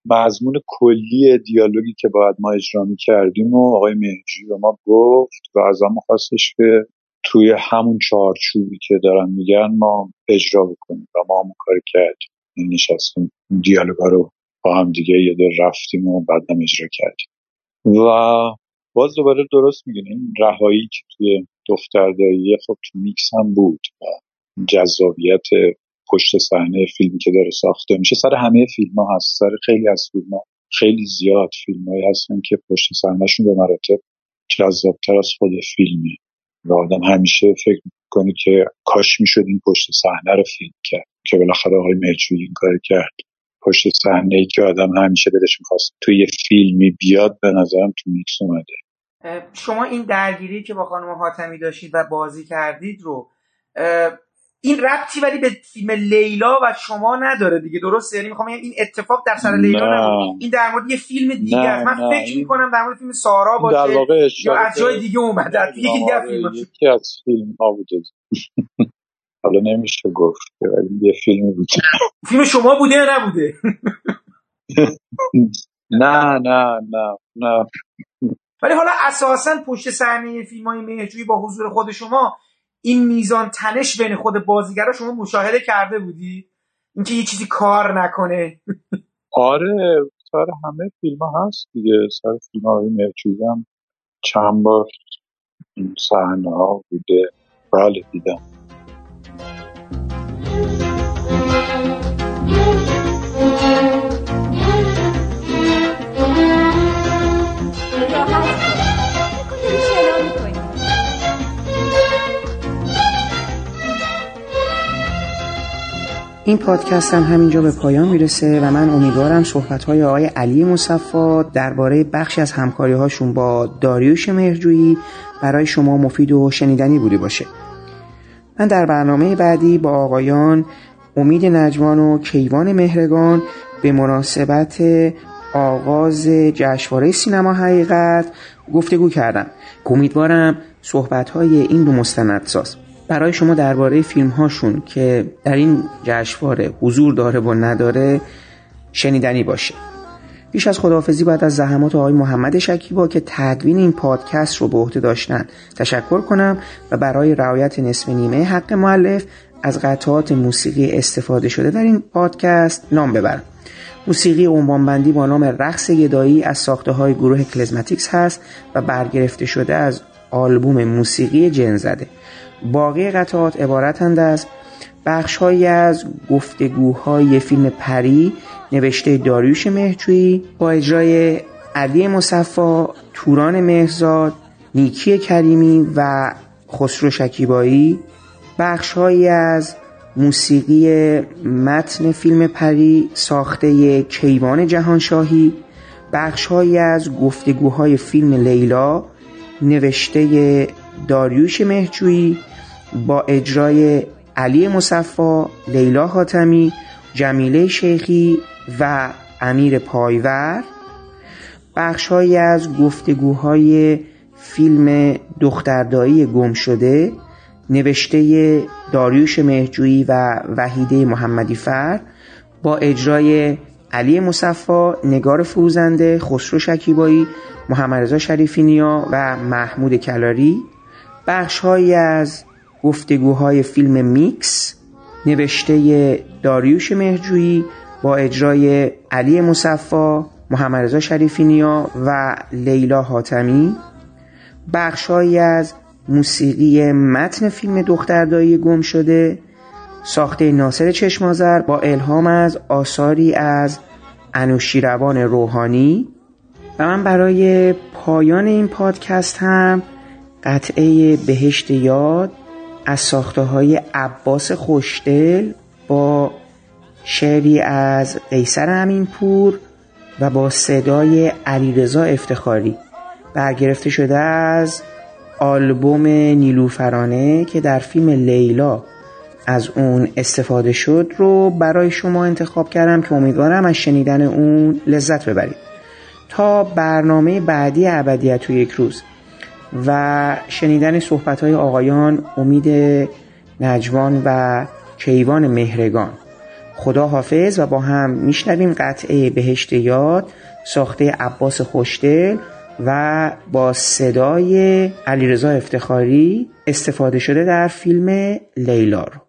H: مضمون کلی دیالوگی که باید ما اجرا کردیم و آقای مهجی به ما گفت و از ما خواستش که توی همون چارچوبی که دارن میگن ما اجرا بکنیم و ما هم کار کردیم. نشستیم دیالوگا رو با هم دیگه یه در رفتیم و بعدم اجرا کردیم. و باز دوباره درست میگین این رهایی که توی دختردایی خب تو میکس هم بود و جذابیت پشت صحنه فیلمی که داره ساخته میشه سر همه فیلم ها هست. سر خیلی از فیلم ها خیلی زیاد فیلم هایی هستن که پشت صحنهشون به مراتب جذابتر از خود فیلمه. و آدم همیشه فکر کنه که کاش می‌شد این پشت صحنه رو فیلم کرد که بالاخره آقای مرجوی این کار کرد. پشت صحنه ای که آدم همیشه دلش می‌خواست توی فیلمی بیاد به نظرم تو میکس اومده.
A: شما این درگیری که با خانم حاتمی داشتید و بازی کردید رو این ربطی ولی به فیلم لیلا و شما نداره دیگه درسته؟ یعنی می‌خوام این اتفاق در سر لیلا نبود. این در مورد یه فیلم دیگه است. من فکر می‌کنم در مورد فیلم سارا باشه یا از جای دیگه اومده یکی دیگه فیلم.
H: یکی از فیلم ها بوده. حالا نمیشه گفت ولی یه فیلم بود
A: فیلم شما بوده یا نبوده؟
H: نه نه نه نه.
A: ولی حالا اساسا پشت صحنه فیلم های با حضور خود شما این میزان تنش بین خود بازیگرا شما مشاهده کرده بودی؟ اینکه یه چیزی کار نکنه.
H: آره سر همه فیلم ها هست دیگه. سر فیلم های مهجویی هم چند بار این صحنه ها بوده. بله دیدم.
A: این پادکست هم همینجا به پایان می‌رسه و من امیدوارم صحبت های آقای علی مصفا درباره بخشی از همکاری هاشون با داریوش مهرجویی برای شما مفید و شنیدنی بوده باشه. من در برنامه بعدی با آقایان امید نجوان و کیوان مهرگان به مناسبت آغاز جشنواره سینما حقیقت گفتگو کردم. امیدوارم صحبت های این دو مستندساز. برای شما درباره فیلم هاشون که در این جشنواره حضور داره و نداره شنیدنی باشه. بیش از خداحافظی باید از زحمات آقای محمد شکیبا که تدوین این پادکست رو به عهده داشتن تشکر کنم و برای رعایت نصف نیمه حق معلف از قطعات موسیقی استفاده شده در این پادکست نام ببرم. موسیقی عنوانبندی با نام رقص گدایی از ساخته های گروه کلزماتیکس هست و برگرفته شده از آلبوم موسیقی جن زده باقی قطعات عبارتند از بخشهایی از گفتگوهای فیلم پری نوشته داریوش مهجویی با اجرای علی مصفا، توران مهرزاد، نیکی کریمی و خسرو شکیبایی. بخشهایی از موسیقی متن فیلم پری ساخته کیوان جهانشاهی. بخشهایی از گفتگوهای فیلم لیلا نوشته داریوش مهجویی با اجرای علی مصفا، لیلا حاتمی، جمیله شیخی و امیر پایور. بخشهایی از گفتگوهای فیلم دختردایی گم شده نوشته داریوش مهجویی و وحیده محمدی فر با اجرای علی مصفا، نگار فروزنده، خسرو شکیبایی، محمد رضا شریفی نیا و محمود کلاری. بخشهایی از گفتگوهای فیلم میکس نوشته داریوش مهجویی با اجرای علی مصفا، محمد رضا شریفی نیا و لیلا حاتمی. بخشهایی از موسیقی متن فیلم دختردایی گم شده. ساخته ناصر چشمازر با الهام از آثاری از انوشیروان روحانی. و من برای پایان این پادکست هم قطعه بهشت یاد از ساخته های عباس خوشدل با شعری از قیصر امینپور و با صدای علیرضا افتخاری. برگرفته شده از آلبوم نیلوفرانه که در فیلم لیلا از اون استفاده شد رو برای شما انتخاب کردم که امیدوارم از شنیدن اون لذت ببرید. تا برنامه بعدی ابدیت و یک روز. و شنیدن صحبت های آقایان امید نجوان و کیوان مهرگان. خدا حافظ و با هم میشنویم قطعه بهشت یاد ساخته عباس خوشدل و با صدای علیرضا افتخاری استفاده شده در فیلم لیلا رو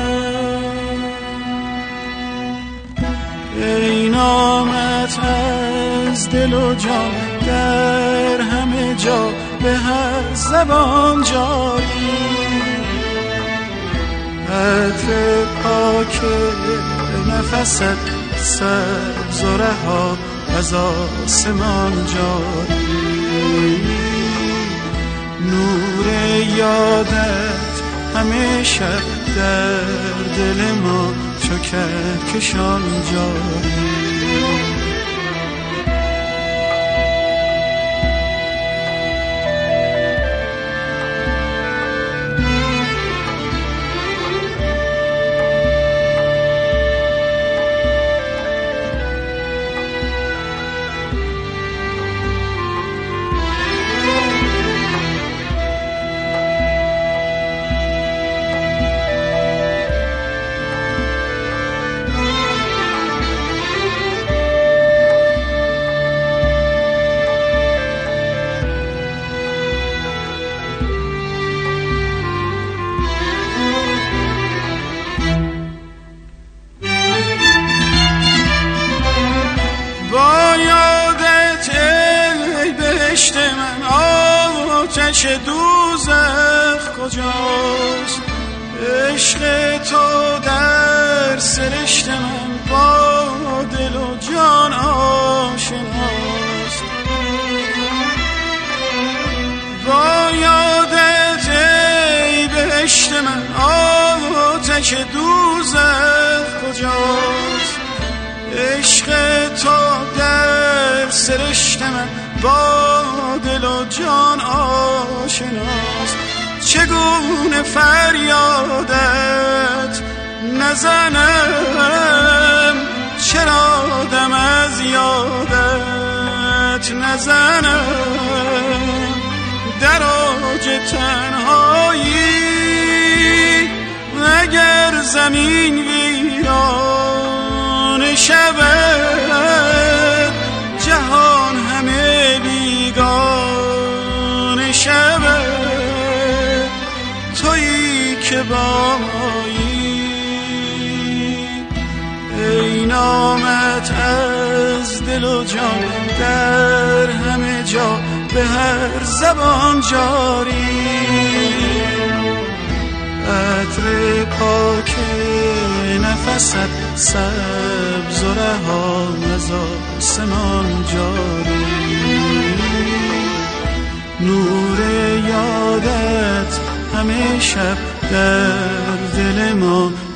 S: نامت از دل و جان در همه جا به هر زبان جاری عطر پاک نفست سبز و رها از آسمان جاری. نور یادت همه شب در دل ما چو کشان جاری.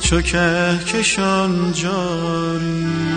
S: چو کهکشان جاری.